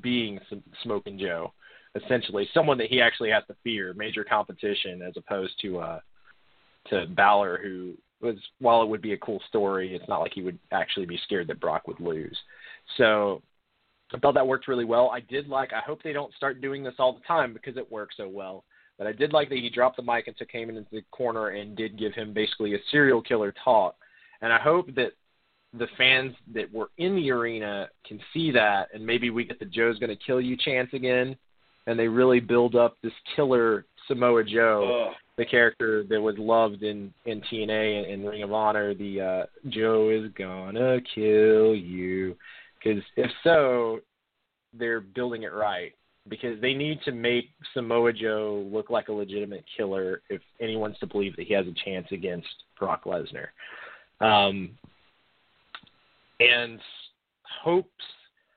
Speaker 2: being Smoking Joe, essentially someone that he actually has to fear, major competition, as opposed to uh, to Balor, who was while it would be a cool story, it's not like he would actually be scared that Brock would lose. So I thought that worked really well. I did like. I hope they don't start doing this all the time because it works so well. But I did like that he dropped the mic and took Heyman into the corner and did give him basically a serial killer talk. And I hope that the fans that were in the arena can see that, and maybe we get the Joe's going to kill you chance again, and they really build up this killer Samoa Joe,
Speaker 1: Ugh.
Speaker 2: the character that was loved in in TNA and, and Ring of Honor. The uh, Joe is gonna kill you, because if so, they're building it right. Because they need to make Samoa Joe look like a legitimate killer if anyone's to believe that he has a chance against Brock Lesnar. Um, and hopes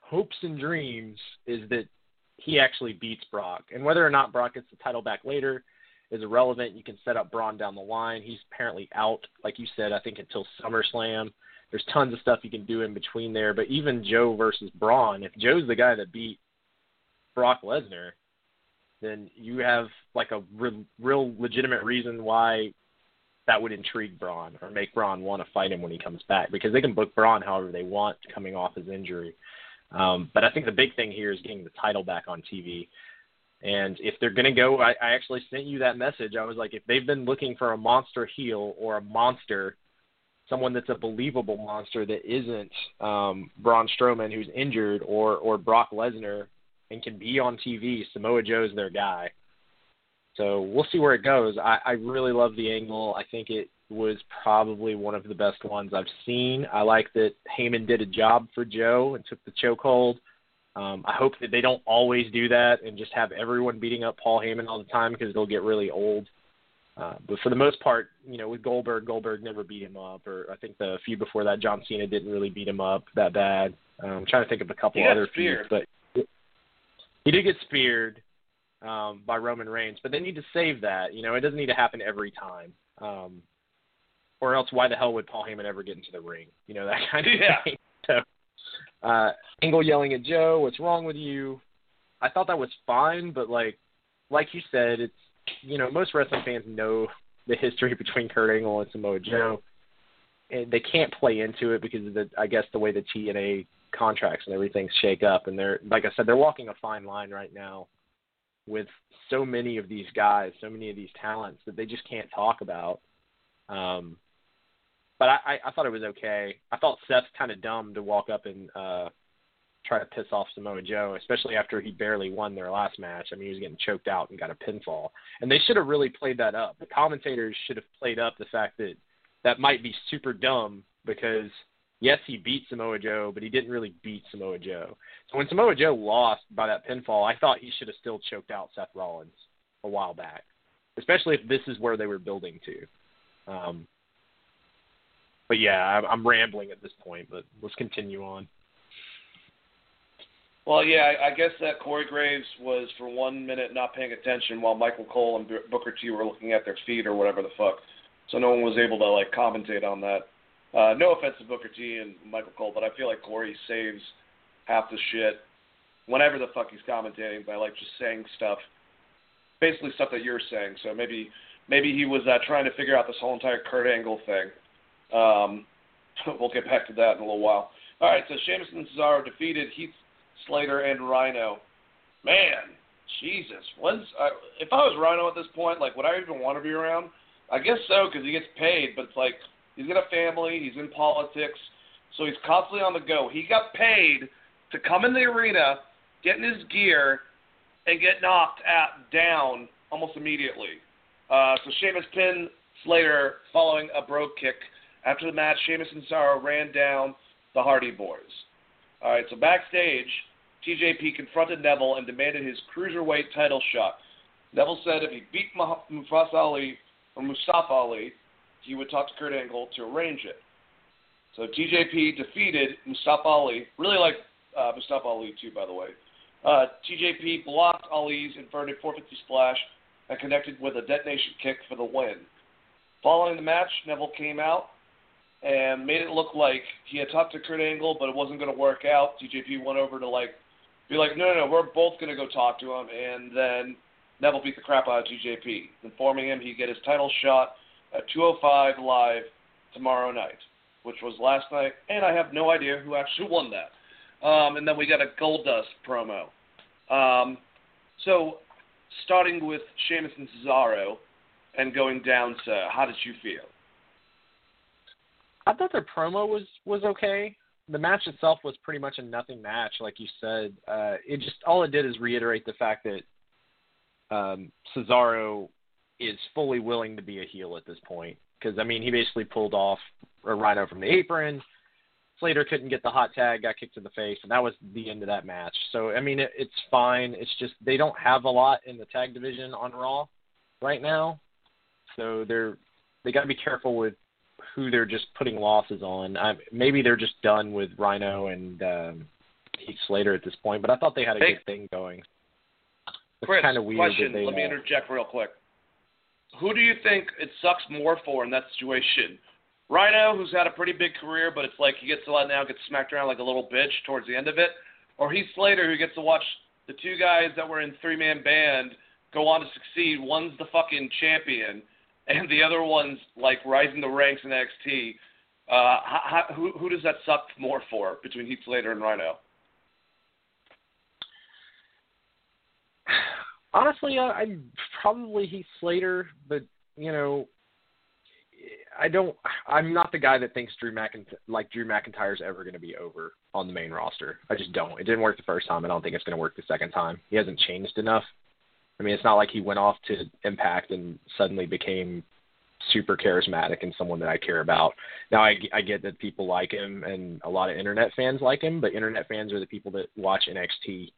Speaker 2: hopes and dreams is that he actually beats Brock. And whether or not Brock gets the title back later is irrelevant. You can set up Braun down the line. He's apparently out, like you said, I think until SummerSlam. There's tons of stuff you can do in between there. But even Joe versus Braun, if Joe's the guy that beat Brock Lesnar, then you have like a re- real legitimate reason why that would intrigue Braun or make Braun want to fight him when he comes back because they can book Braun however they want coming off his injury. Um, but I think the big thing here is getting the title back on TV. And if they're going to go, I, I actually sent you that message. I was like, if they've been looking for a monster heel or a monster, someone that's a believable monster that isn't um, Braun Strowman, who's injured, or or Brock Lesnar, and can be on TV, Samoa Joe's their guy. So we'll see where it goes. I, I really love the angle. I think it was probably one of the best ones I've seen. I like that Heyman did a job for Joe and took the chokehold. Um, I hope that they don't always do that and just have everyone beating up Paul Heyman all the time because they'll get really old. Uh, but for the most part, you know, with Goldberg, Goldberg never beat him up, or I think the feud before that, John Cena didn't really beat him up that bad. Um, I'm trying to think of a couple other
Speaker 1: speared.
Speaker 2: feuds, but he did get speared um, by Roman Reigns. But they need to save that. You know, it doesn't need to happen every time. Um, or else, why the hell would Paul Heyman ever get into the ring? You know, that kind of
Speaker 1: yeah.
Speaker 2: thing. So uh, Angle yelling at Joe, "What's wrong with you?" I thought that was fine, but like, like you said, it's you know most wrestling fans know the history between Kurt Angle and Samoa Joe, and they can't play into it because of the I guess the way the TNA contracts and everything shake up, and they're like I said, they're walking a fine line right now with so many of these guys, so many of these talents that they just can't talk about. Um, but I, I, thought it was okay. I thought Seth's kind of dumb to walk up and uh, try to piss off Samoa Joe, especially after he barely won their last match. I mean, he was getting choked out and got a pinfall, and they should have really played that up. The commentators should have played up the fact that that might be super dumb because yes, he beat Samoa Joe, but he didn't really beat Samoa Joe. So when Samoa Joe lost by that pinfall, I thought he should have still choked out Seth Rollins a while back, especially if this is where they were building to. Um, but yeah, I'm, I'm rambling at this point. But let's continue on.
Speaker 1: Well, yeah, I guess that Corey Graves was for one minute not paying attention while Michael Cole and Booker T were looking at their feet or whatever the fuck. So no one was able to like commentate on that. Uh, no offense to Booker T and Michael Cole, but I feel like Corey saves half the shit whenever the fuck he's commentating by like just saying stuff, basically stuff that you're saying. So maybe maybe he was uh, trying to figure out this whole entire Kurt Angle thing. Um, we'll get back to that in a little while. All right, so Sheamus and Cesaro defeated Heath Slater and Rhino. Man, Jesus, when's uh, if I was Rhino at this point, like would I even want to be around? I guess so because he gets paid, but it's like he's got a family, he's in politics, so he's constantly on the go. He got paid to come in the arena, get in his gear, and get knocked at down almost immediately. Uh, so Sheamus pinned Slater following a brogue kick after the match, Sheamus and Cesaro ran down the Hardy Boys. All right, so backstage, TJP confronted Neville and demanded his cruiserweight title shot. Neville said if he beat Mustafa Ali or Mustafa Ali, he would talk to Kurt Angle to arrange it. So TJP defeated Mustafa Ali. Really like uh, Mustafa Ali too, by the way. Uh, TJP blocked Ali's inverted 450 splash and connected with a detonation kick for the win. Following the match, Neville came out and made it look like he had talked to Kurt Angle, but it wasn't going to work out. TJP went over to like be like, no, no, no, we're both going to go talk to him, and then Neville beat the crap out of TJP, informing him he'd get his title shot at 205 live tomorrow night, which was last night, and I have no idea who actually won that. Um, and then we got a Goldust promo. Um, so, starting with Sheamus and Cesaro, and going down to how did you feel?
Speaker 2: I thought their promo was was okay. The match itself was pretty much a nothing match, like you said. Uh, it just all it did is reiterate the fact that um, Cesaro is fully willing to be a heel at this point. Because I mean, he basically pulled off a Rhino from the apron. Slater couldn't get the hot tag, got kicked in the face, and that was the end of that match. So I mean, it, it's fine. It's just they don't have a lot in the tag division on Raw right now, so they're they got to be careful with who they're just putting losses on. I, maybe they're just done with Rhino and um, Heath Slater at this point, but I thought they had a hey, good thing going. It's
Speaker 1: Chris,
Speaker 2: kind of weird.
Speaker 1: Question.
Speaker 2: They,
Speaker 1: Let me interject real quick. Who do you think it sucks more for in that situation? Rhino, who's had a pretty big career, but it's like he gets to let now gets smacked around like a little bitch towards the end of it, or Heath Slater, who gets to watch the two guys that were in three man band go on to succeed. One's the fucking champion, and the other one's like rising the ranks in NXT. Uh, how, who who does that suck more for between Heath Slater and Rhino?
Speaker 2: Honestly, uh, I'm probably Heath Slater, but you know, I don't. I'm not the guy that thinks Drew McIntyre like Drew McIntyre's ever going to be over on the main roster. I just don't. It didn't work the first time. I don't think it's going to work the second time. He hasn't changed enough. I mean, it's not like he went off to Impact and suddenly became super charismatic and someone that I care about. Now, I, I get that people like him and a lot of internet fans like him, but internet fans are the people that watch NXT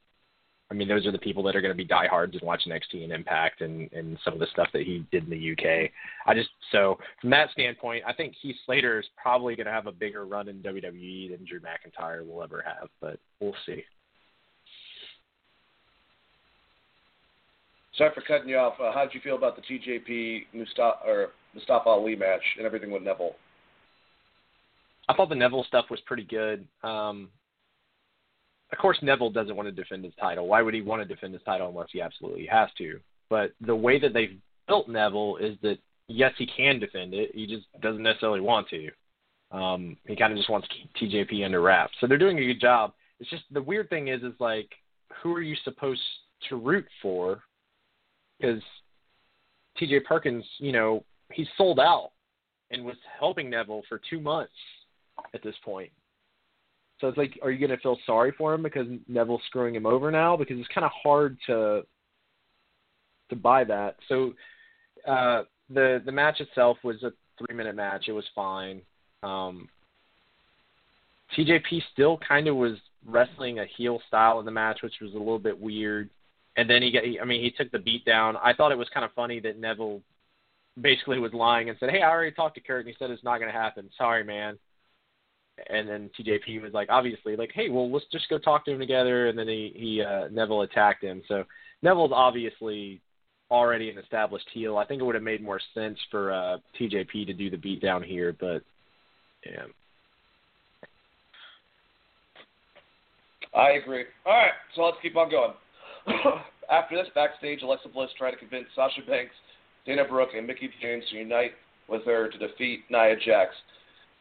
Speaker 2: I mean, those are the people that are going to be diehards and watch NXT and Impact and and some of the stuff that he did in the UK. I just so from that standpoint, I think Heath Slater is probably going to have a bigger run in WWE than Drew McIntyre will ever have, but we'll see.
Speaker 1: Sorry for cutting you off. Uh, how did you feel about the TJP Mustafa or Mustafa Ali match and everything with Neville?
Speaker 2: I thought the Neville stuff was pretty good. Um, of course, Neville doesn't want to defend his title. Why would he want to defend his title unless he absolutely has to? But the way that they've built Neville is that yes, he can defend it. He just doesn't necessarily want to. Um, he kind of just wants TJP under wraps. So they're doing a good job. It's just the weird thing is, is like, who are you supposed to root for? Because TJ Perkins, you know, he's sold out and was helping Neville for two months at this point. So it's like, are you going to feel sorry for him because Neville's screwing him over now? Because it's kind of hard to to buy that. So uh, the the match itself was a three minute match. It was fine. Um, TJP still kind of was wrestling a heel style in the match, which was a little bit weird. And then he got, I mean, he took the beat down. I thought it was kind of funny that Neville basically was lying and said, "Hey, I already talked to Kurt, and he said it's not going to happen. Sorry, man." and then TJP was like, obviously, like, hey, well, let's just go talk to him together. And then he he uh, Neville attacked him. So Neville's obviously already an established heel. I think it would have made more sense for uh, TJP to do the beat down here, but yeah.
Speaker 1: I agree. All right, so let's keep on going. After this, backstage, Alexa Bliss tried to convince Sasha Banks, Dana Brooke, and Mickie James to unite with her to defeat Nia Jax.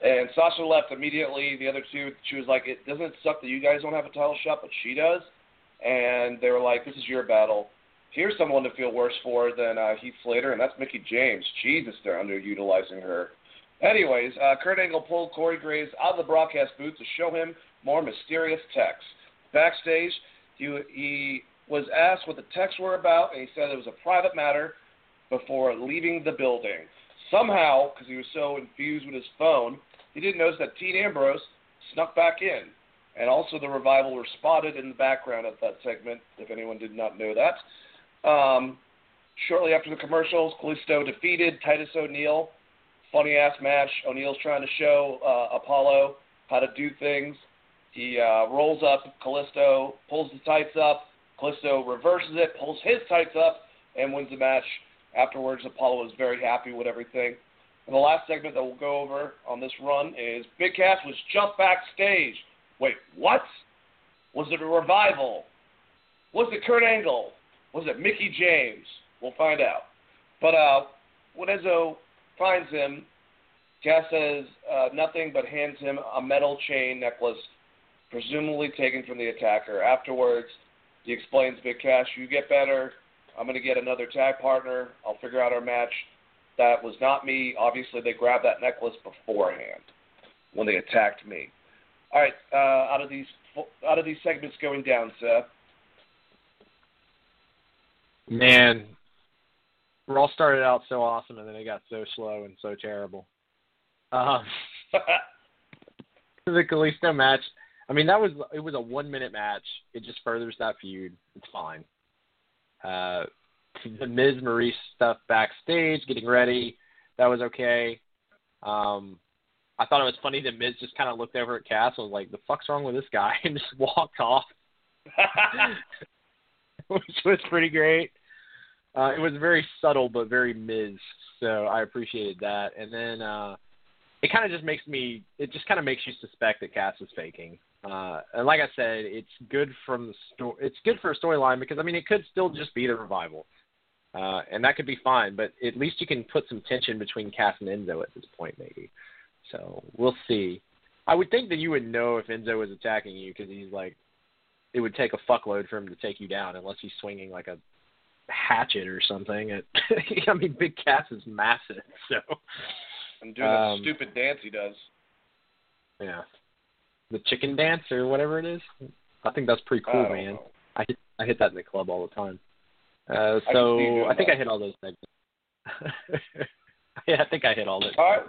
Speaker 1: And Sasha left immediately. The other two, she was like, "It doesn't suck that you guys don't have a title shot, but she does." And they were like, "This is your battle. Here's someone to feel worse for than uh, Heath Slater, and that's Mickie James. Jesus, they're underutilizing her." Anyways, uh, Kurt Angle pulled Corey Graves out of the broadcast booth to show him more mysterious texts. Backstage, he, he was asked what the texts were about, and he said it was a private matter before leaving the building. Somehow, because he was so infused with his phone, he didn't notice that Dean Ambrose snuck back in. And also the revival were spotted in the background of that segment, if anyone did not know that. Um, shortly after the commercials, Kalisto defeated Titus O'Neil. Funny ass match. O'Neil's trying to show uh, Apollo how to do things. He uh, rolls up Kalisto, pulls the tights up. Kalisto reverses it, pulls his tights up, and wins the match. Afterwards, Apollo is very happy with everything. And the last segment that we'll go over on this run is Big Cass was jumped backstage. Wait, what? Was it a revival? Was it Kurt Angle? Was it Mickie James? We'll find out. But uh, when Enzo finds him, Cass says uh, nothing but hands him a metal chain necklace, presumably taken from the attacker. Afterwards, he explains Big Cass, you get better. I'm going to get another tag partner. I'll figure out our match. That was not me. Obviously, they grabbed that necklace beforehand when they attacked me. All right, uh, out of these out of these segments going down, Seth.
Speaker 2: Man, Raw started out so awesome, and then it got so slow and so terrible. Um, the Kalisto match. I mean, that was it was a one minute match. It just furthers that feud. It's fine. Uh, the Miz Maryse stuff backstage, getting ready. That was okay. Um, I thought it was funny that Miz just kind of looked over at Cass and was like, "The fuck's wrong with this guy?" and just walked off, which was pretty great. Uh, it was very subtle but very Miz, so I appreciated that. And then uh, it kind of just makes me, it just kind of makes you suspect that Cass is faking. Uh, and like I said, it's good from the story. It's good for a storyline because I mean it could still just be the revival. uh, and that could be fine. But at least you can put some tension between Cass and Enzo at this point, maybe. So we'll see. I would think that you would know if Enzo was attacking you because he's like, it would take a fuckload for him to take you down unless he's swinging like a hatchet or something. It, I mean, Big Cass is massive, so.
Speaker 1: And doing um, that stupid dance he does.
Speaker 2: Yeah, the chicken dance or whatever it is. I think that's pretty cool,
Speaker 1: I
Speaker 2: man.
Speaker 1: Know.
Speaker 2: I hit I hit that in the club all the time. Uh, so I, I think
Speaker 1: that.
Speaker 2: I hit all those segments. yeah, I think I hit all those.
Speaker 1: All right.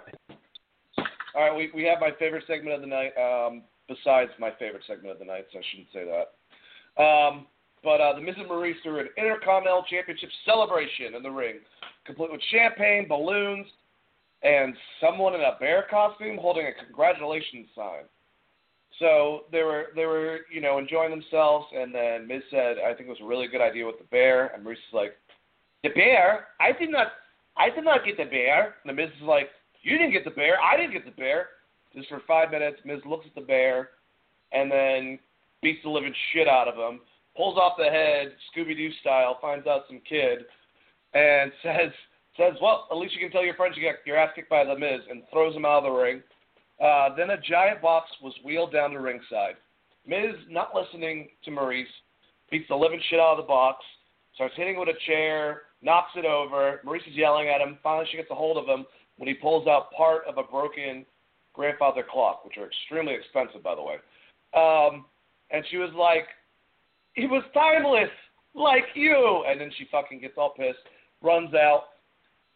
Speaker 1: All right, we we have my favorite segment of the night. Um, besides my favorite segment of the night, so I shouldn't say that. Um, but uh, the Miz and Maryse threw an Intercontinental Championship celebration in the ring, complete with champagne, balloons, and someone in a bear costume holding a congratulations sign. So they were they were you know enjoying themselves, and then Miz said, "I think it was a really good idea with the bear," and Maryse is like, "The bear? I did not, I did not get the bear." And the Miz is like, "You didn't get the bear. I didn't get the bear." Just for five minutes, Miz looks at the bear, and then beats the living shit out of him. Pulls off the head, Scooby Doo style, finds out some kid, and says says, "Well, at least you can tell your friends you got your ass kicked by the Miz," and throws him out of the ring. Uh, then a giant box was wheeled down to ringside. Miz, not listening to Maryse, beats the living shit out of the box, starts hitting with a chair, knocks it over. Maryse is yelling at him. Finally, she gets a hold of him when he pulls out part of a broken grandfather clock, which are extremely expensive, by the way. Um, and she was like, "It was timeless, like you." And then she fucking gets all pissed, runs out.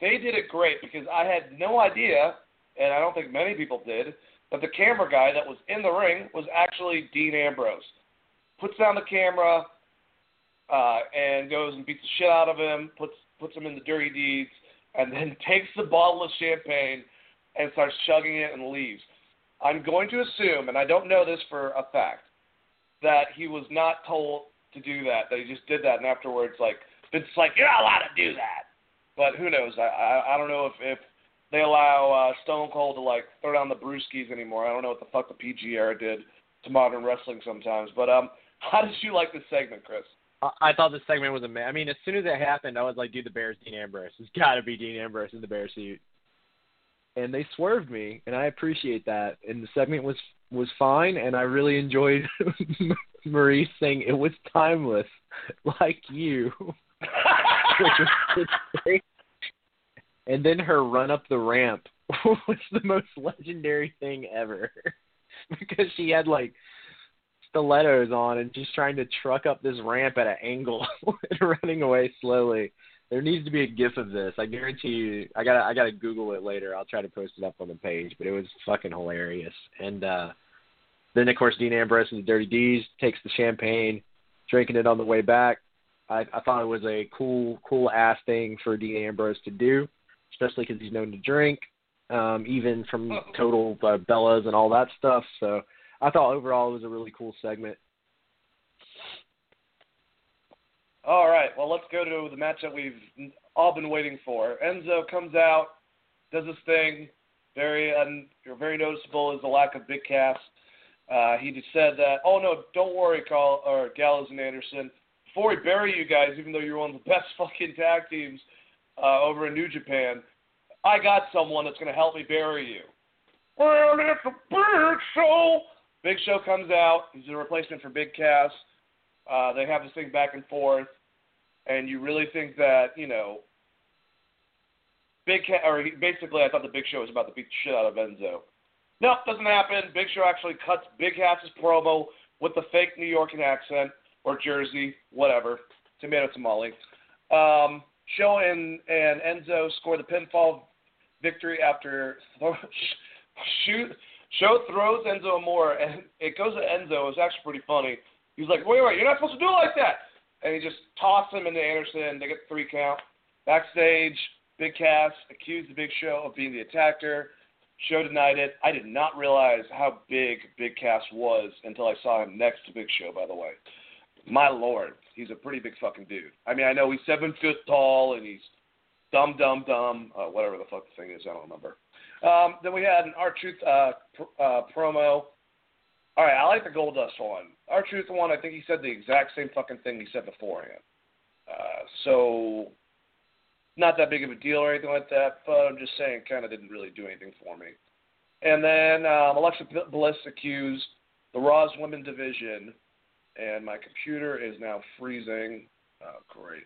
Speaker 1: They did it great because I had no idea and I don't think many people did, but the camera guy that was in the ring was actually Dean Ambrose. Puts down the camera uh, and goes and beats the shit out of him, puts puts him in the dirty deeds, and then takes the bottle of champagne and starts chugging it and leaves. I'm going to assume, and I don't know this for a fact, that he was not told to do that. That he just did that, and afterwards, like Vince like, you're not allowed to do that. But who knows? I I, I don't know if if they allow uh, Stone Cold to like throw down the brewskis anymore. I don't know what the fuck the PG era did to modern wrestling sometimes. But um, how did you like this segment, Chris?
Speaker 2: I thought this segment was amazing. I mean, as soon as it happened, I was like, dude, the Bears, Dean Ambrose. It's got to be Dean Ambrose in the Bear suit. And they swerved me, and I appreciate that. And the segment was was fine, and I really enjoyed Maryse saying it was timeless, like you. Which was great and then her run up the ramp was the most legendary thing ever because she had like stilettos on and just trying to truck up this ramp at an angle and running away slowly. There needs to be a gif of this. I guarantee you. I gotta I gotta Google it later. I'll try to post it up on the page. But it was fucking hilarious. And uh then of course Dean Ambrose and the Dirty D's takes the champagne, drinking it on the way back. I, I thought it was a cool cool ass thing for Dean Ambrose to do especially because he's known to drink, um, even from total uh, Bellas and all that stuff. So I thought overall it was a really cool segment.
Speaker 1: All right, well let's go to the match that we've all been waiting for. Enzo comes out, does his thing. Very un, very noticeable is the lack of big Cass. Uh, he just said that, oh no, don't worry, Carl or Gallows and Anderson. Before we bury you guys, even though you're one of the best fucking tag teams uh, over in New Japan, I got someone that's going to help me bury you. Well, it's a Big Show. Big Show comes out. He's a replacement for Big Cass. Uh, they have this thing back and forth, and you really think that you know, Big Cass, or basically, I thought the Big Show was about to beat the shit out of Enzo. Nope, doesn't happen. Big Show actually cuts Big Cass's promo with the fake New Yorker accent or Jersey, whatever, tomato tamale. Um, Show and, and Enzo score the pinfall victory after. Show throws Enzo Amore, and it goes to Enzo. It's actually pretty funny. He's like, wait, wait, you're not supposed to do it like that. And he just tosses him into Anderson. They get the three count. Backstage, Big Cass accused the Big Show of being the attacker. Show denied it. I did not realize how big Big Cass was until I saw him next to Big Show, by the way my lord, he's a pretty big fucking dude. I mean, I know he's seven foot tall and he's dumb, dumb, dumb, uh, whatever the fuck the thing is, I don't remember. Um, then we had an R-Truth uh, pr- uh, promo. All right, I like the Goldust one. R-Truth one, I think he said the exact same fucking thing he said beforehand. Uh, so not that big of a deal or anything like that, but I'm just saying, it kind of didn't really do anything for me. And then um, Alexa Bliss accused the Raw's Women Division, and my computer is now freezing. Oh, great.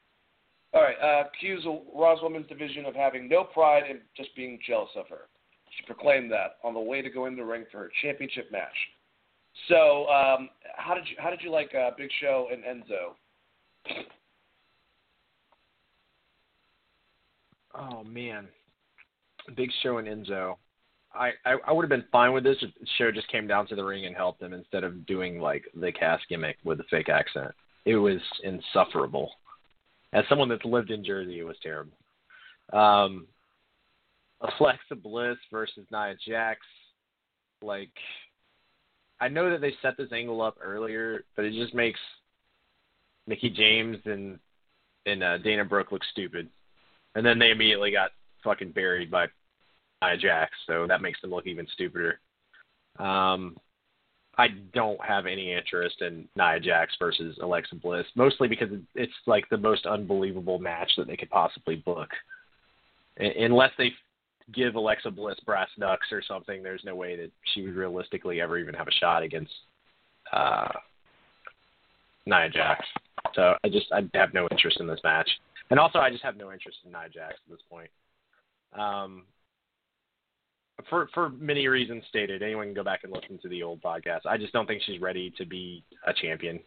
Speaker 1: All right, uh, accused Raw's Division of having no pride and just being jealous of her. She proclaimed that on the way to go in the ring for her championship match. So, um, how did you how did you like uh, Big Show and Enzo?
Speaker 2: Oh man, Big Show and Enzo. I, I, would have been fine with this if show just came down to the ring and helped them instead of doing like the Cass gimmick with the fake accent. It was insufferable. As someone that's lived in Jersey, it was terrible. Um, Alexa Bliss versus Nia Jax, like I know that they set this angle up earlier, but it just makes Mickie James and and uh, Dana Brooke look stupid, and then they immediately got fucking buried by Nia Jax, so that makes them look even stupider. Um, I don't have any interest in Nia Jax versus Alexa Bliss, mostly because it's like the most unbelievable match that they could possibly book. Unless they give Alexa Bliss brass knucks or something, there's no way that she would realistically ever even have a shot against uh, Nia Jax. So I just I have no interest in this match, and also I just have no interest in Nia Jax at this point. Um, for for many reasons stated. Anyone can go back and listen to the old podcast. I just don't think she's ready to be a champion,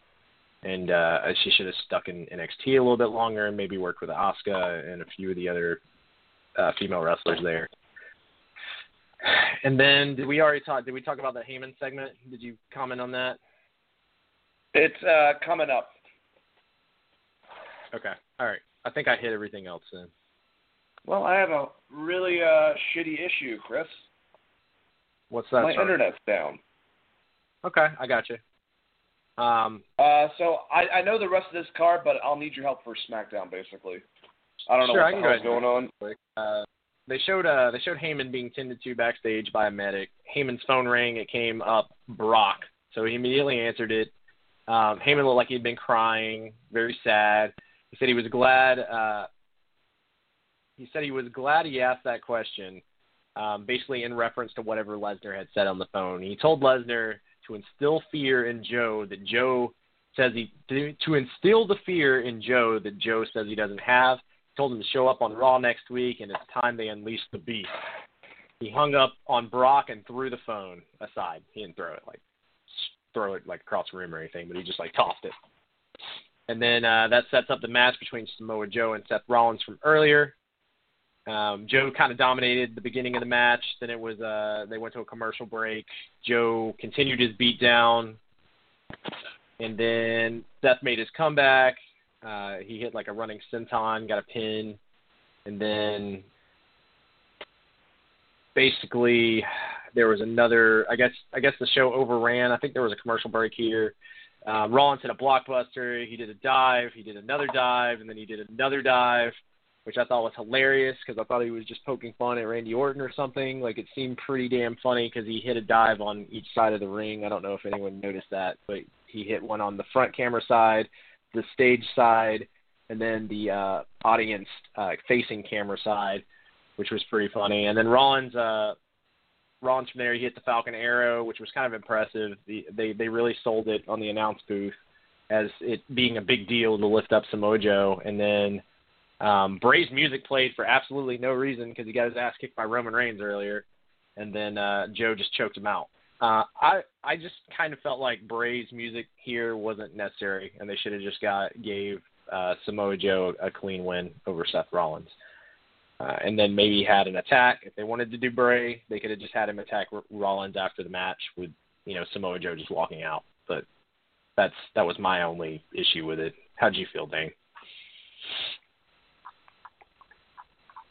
Speaker 2: and uh, she should have stuck in NXT a little bit longer and maybe worked with Asuka and a few of the other uh, female wrestlers there. And then did we already talk? Did we talk about the Heyman segment? Did you comment on that?
Speaker 1: It's uh, coming up.
Speaker 2: Okay. All right. I think I hit everything else then.
Speaker 1: Well, I have a really uh, shitty issue, Chris.
Speaker 2: What's that?
Speaker 1: My
Speaker 2: sorry?
Speaker 1: internet's down.
Speaker 2: Okay, I got you. Um,
Speaker 1: uh, so I, I know the rest of this card, but I'll need your help for SmackDown, basically. I don't know
Speaker 2: sure,
Speaker 1: what the hell's
Speaker 2: go
Speaker 1: going on.
Speaker 2: Uh, they showed uh, they showed Heyman being tended to backstage by a medic. Heyman's phone rang. It came up Brock, so he immediately answered it. Um, Heyman looked like he'd been crying, very sad. He said he was glad uh, he said he was glad he asked that question, um, basically in reference to whatever Lesnar had said on the phone. He told Lesnar to instill fear in Joe that Joe says he to, instill the fear in Joe that Joe says he doesn't have. He told him to show up on Raw next week, and it's time they unleash the beast. He hung up on Brock and threw the phone aside. He didn't throw it like throw it like across the room or anything, but he just like tossed it. And then uh, that sets up the match between Samoa Joe and Seth Rollins from earlier. Um, Joe kind of dominated the beginning of the match. Then it was uh, they went to a commercial break. Joe continued his beat down, and then Seth made his comeback. Uh, he hit like a running senton, got a pin, and then basically there was another. I guess I guess the show overran. I think there was a commercial break here. Um, Rollins hit a blockbuster. He did a dive. He did another dive, and then he did another dive which I thought was hilarious because I thought he was just poking fun at Randy Orton or something. Like it seemed pretty damn funny because he hit a dive on each side of the ring. I don't know if anyone noticed that, but he hit one on the front camera side, the stage side, and then the uh, audience uh, facing camera side, which was pretty funny. And then Rollins, uh, Rollins from there, he hit the Falcon Arrow, which was kind of impressive. The, they they really sold it on the announce booth as it being a big deal to lift up Samoa Joe, and then um, Bray's music played for absolutely no reason because he got his ass kicked by Roman Reigns earlier, and then uh, Joe just choked him out. Uh, I I just kind of felt like Bray's music here wasn't necessary, and they should have just got gave uh, Samoa Joe a clean win over Seth Rollins, uh, and then maybe had an attack if they wanted to do Bray. They could have just had him attack R- Rollins after the match with you know Samoa Joe just walking out. But that's that was my only issue with it. How'd you feel, Dane?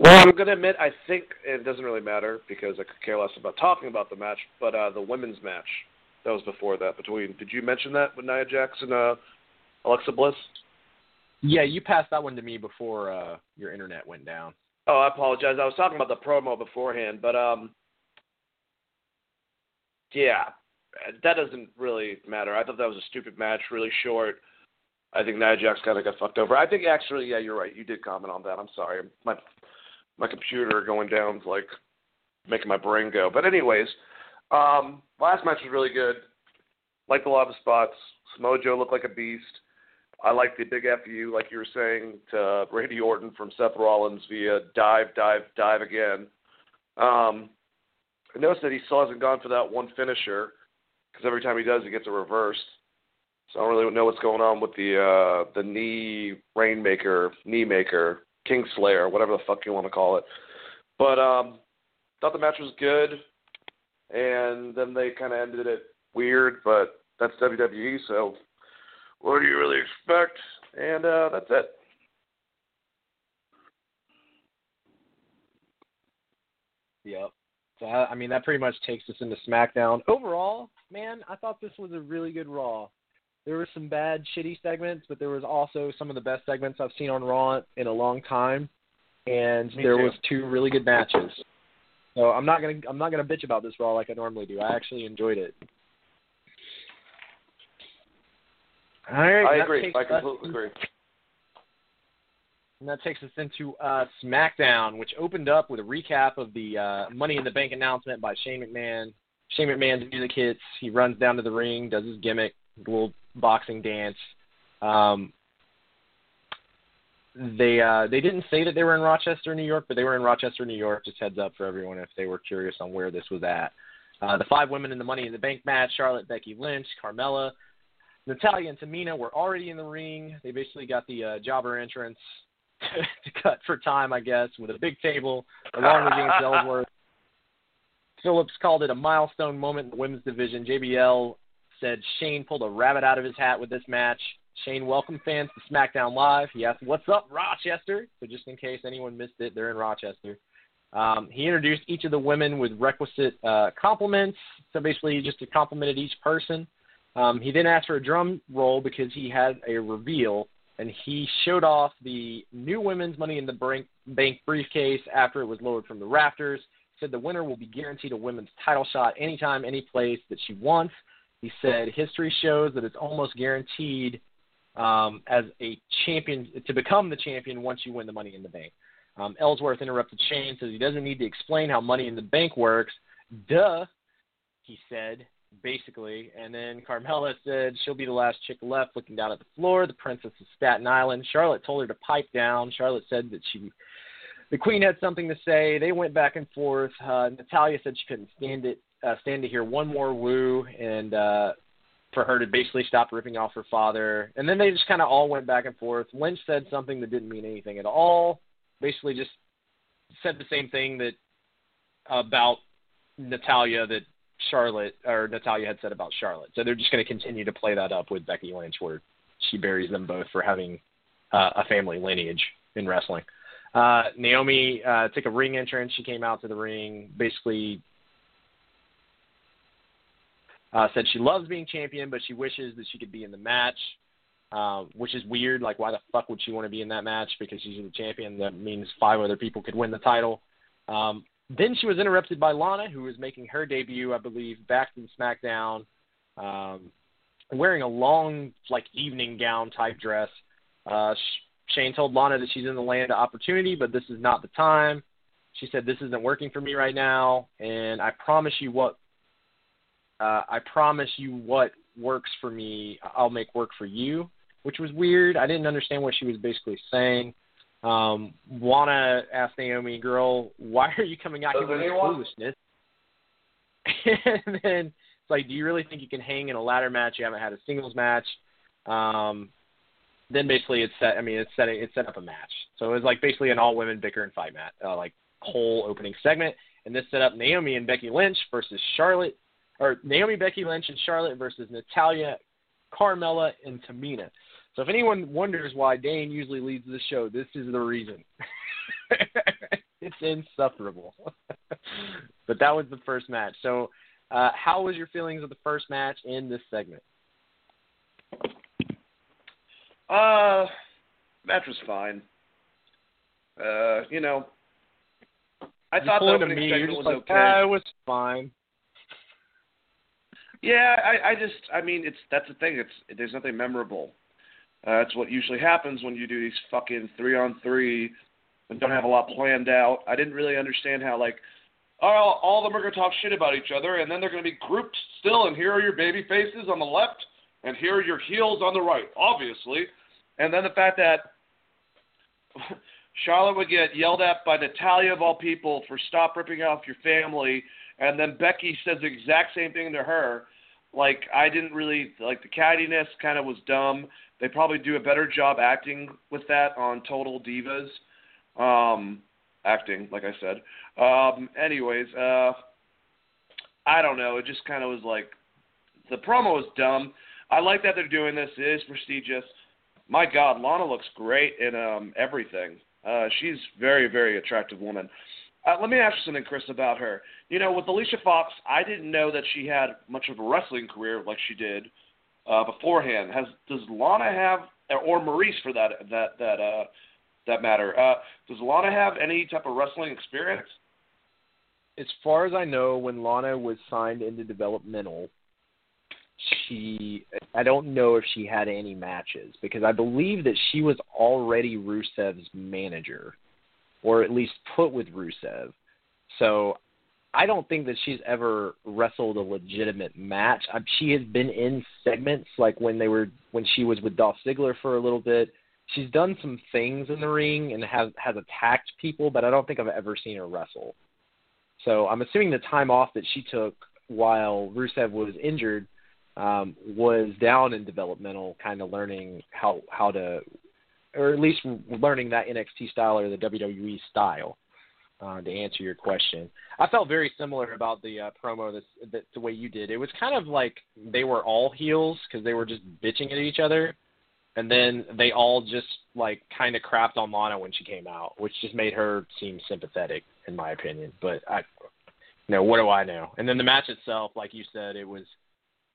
Speaker 1: Well, I'm going to admit, I think it doesn't really matter because I could care less about talking about the match, but uh, the women's match that was before that between. Did you mention that with Nia Jax and uh, Alexa Bliss?
Speaker 2: Yeah, you passed that one to me before uh, your internet went down.
Speaker 1: Oh, I apologize. I was talking about the promo beforehand, but um, yeah, that doesn't really matter. I thought that was a stupid match, really short. I think Nia Jax kind of got fucked over. I think actually, yeah, you're right. You did comment on that. I'm sorry. My my computer going down is like making my brain go. But anyways, um, last match was really good. Liked a lot of spots. Samoa Joe looked like a beast. I like the big FU, like you were saying, to Randy Orton from Seth Rollins via dive, dive, dive again. Um, I noticed that he still hasn't gone for that one finisher because every time he does, he gets it reversed. So I don't really know what's going on with the uh, the knee rainmaker, knee maker, Kingslayer, whatever the fuck you want to call it. But um, thought the match was good, and then they kind of ended it weird. But that's WWE, so what do you really expect? And uh, that's it.
Speaker 2: Yep. So I mean that pretty much takes us into SmackDown. Overall, man, I thought this was a really good Raw. There were some bad, shitty segments, but there was also some of the best segments I've seen on Raw in a long time, and
Speaker 1: Me
Speaker 2: there
Speaker 1: too.
Speaker 2: was two really good matches. So I'm not gonna I'm not gonna bitch about this Raw like I normally do. I actually enjoyed it. All right,
Speaker 1: I agree.
Speaker 2: takes
Speaker 1: I
Speaker 2: us
Speaker 1: completely agree.
Speaker 2: And that takes us into uh, SmackDown, which opened up with a recap of the uh, Money in the Bank announcement by Shane McMahon. Shane McMahon's music hits. He runs down to the ring, does his gimmick, little boxing dance. Um, they uh, they didn't say that they were in Rochester, New York, but they were in Rochester, New York. Just heads up for everyone if they were curious on where this was at. Uh, the five women in the Money in the Bank match: Charlotte, Becky Lynch, Carmella, Natalya, and Tamina were already in the ring. They basically got the uh, jobber entrance to cut for time, I guess, with a big table along with James Ellsworth. Phillips called it a milestone moment in the women's division. JBL said Shane pulled a rabbit out of his hat with this match. Shane welcomed fans to SmackDown Live. He asked, "What's up, Rochester?" So just in case anyone missed it, they're in Rochester. Um, he introduced each of the women with requisite uh, compliments. So basically, he just complimented each person. Um, he then asked for a drum roll because he had a reveal, and he showed off the new women's Money in the Bank, bank briefcase after it was lowered from the rafters. Said the winner will be guaranteed a women's title shot anytime, any place that she wants. He said history shows that it's almost guaranteed um, as a champion to become the champion once you win the Money in the Bank. Um, Ellsworth interrupted Shane, says he doesn't need to explain how Money in the Bank works. Duh, he said, basically. And then Carmella said she'll be the last chick left looking down at the floor, the princess of Staten Island. Charlotte told her to pipe down. Charlotte said that she the queen had something to say. They went back and forth. Uh, Natalya said she couldn't stand it, uh, stand to hear one more woo, and uh, for her to basically stop ripping off her father. And then they just kind of all went back and forth. Lynch said something that didn't mean anything at all. Basically, just said the same thing that about Natalya that Charlotte or Natalya had said about Charlotte. So they're just going to continue to play that up with Becky Lynch, where she buries them both for having uh, a family lineage in wrestling. Uh, Naomi uh, took a ring entrance. She came out to the ring, basically uh, said she loves being champion, but she wishes that she could be in the match, um, which is weird. Like, why the fuck would she want to be in that match? Because she's the champion. That means five other people could win the title. Um, then she was interrupted by Lana, who was making her debut, I believe, back in SmackDown, um, wearing a long, like, evening gown type dress. Uh, Shane told Lana that she's in the land of opportunity, but this is not the time. She said, "This isn't working for me right now, and I promise you what. Uh, I promise you what works for me. I'll make work for you." Which was weird. I didn't understand what she was basically saying. Um, Wanna asked Naomi, "Girl, why are you coming out here with this foolishness?" and then it's like, "Do you really think you can hang in a ladder match? You haven't had a singles match." Um, then basically it's set. I mean, it's setting it set up a match. So it was like basically an all women bicker and fight match, uh, like whole opening segment. And this set up Naomi and Becky Lynch versus Charlotte, or Naomi, Becky Lynch, and Charlotte versus Natalya, Carmella, and Tamina. So if anyone wonders why Dane usually leads the show, this is the reason. it's insufferable. but that was the first match. So uh, how was your feelings of the first match in this segment?
Speaker 1: Uh, match was fine. Uh, you know, I
Speaker 2: you
Speaker 1: thought the opening segment was
Speaker 2: like,
Speaker 1: okay.
Speaker 2: "Ah, it was fine.
Speaker 1: Yeah, I, I just, I mean, it's that's the thing. It's there's nothing memorable. Uh, that's what usually happens when you do these fucking three on three and don't have a lot planned out. I didn't really understand how like all, all of them are going to talk shit about each other, and then they're going to be grouped still. And here are your baby faces on the left, and here are your heels on the right, obviously. And then the fact that Charlotte would get yelled at by Natalya of all people for stop ripping off your family, and then Becky says the exact same thing to her. Like I didn't really like the cattiness. Kind of was dumb. They probably do a better job acting with that on Total Divas. Um, acting, like I said. Um, anyways, uh, I don't know. It just kind of was like the promo was dumb. I like that they're doing this. It is prestigious. My God, Lana looks great in um, everything. Uh, she's very, very attractive woman. Uh, let me ask you something, Chris, about her. You know, with Alicia Fox, I didn't know that she had much of a wrestling career like she did uh, beforehand. Has does Lana have, or Maryse for that that that uh, that matter? Uh, does Lana have any type of wrestling experience?
Speaker 2: As far as I know, when Lana was signed into developmental, she I don't know if she had any matches because I believe that she was already Rusev's manager or at least put with Rusev. So I don't think that she's ever wrestled a legitimate match. She has been in segments like when they were when she was with Dolph Ziggler for a little bit. She's done some things in the ring and has has attacked people, but I don't think I've ever seen her wrestle. So I'm assuming the time off that she took while Rusev was injured um, was down in developmental, kind of learning how how to, or at least learning that NXT style or the WWE style. Uh, to answer your question, I felt very similar about the uh, promo this, the, the way you did. It was kind of like they were all heels because they were just bitching at each other, and then they all just like kind of crapped on Lana when she came out, which just made her seem sympathetic, in my opinion. But I, you know, what do I know? And then the match itself, like you said, it was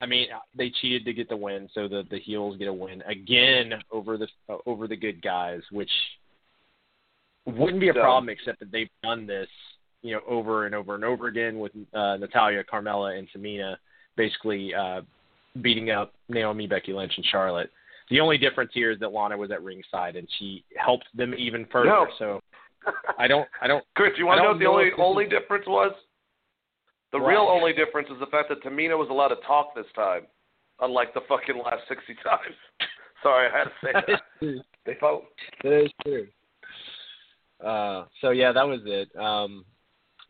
Speaker 2: I mean, they cheated to get the win, so the the heels get a win again over the uh, over the good guys, which wouldn't be a problem except that they've done this, you know, over and over and over again with uh, Natalya, Carmella, and Tamina, basically uh, beating up Naomi, Becky Lynch, and Charlotte. The only difference here is that Lana was at ringside and she helped them even further.
Speaker 1: No.
Speaker 2: So I don't, I don't.
Speaker 1: Chris, you want to know what the only only difference was? The real only difference is the fact that Tamina was allowed to talk this time, unlike the fucking last 60 times. Sorry, I had to say that. they felt.
Speaker 2: That is true. Uh, so yeah, that was it. Um,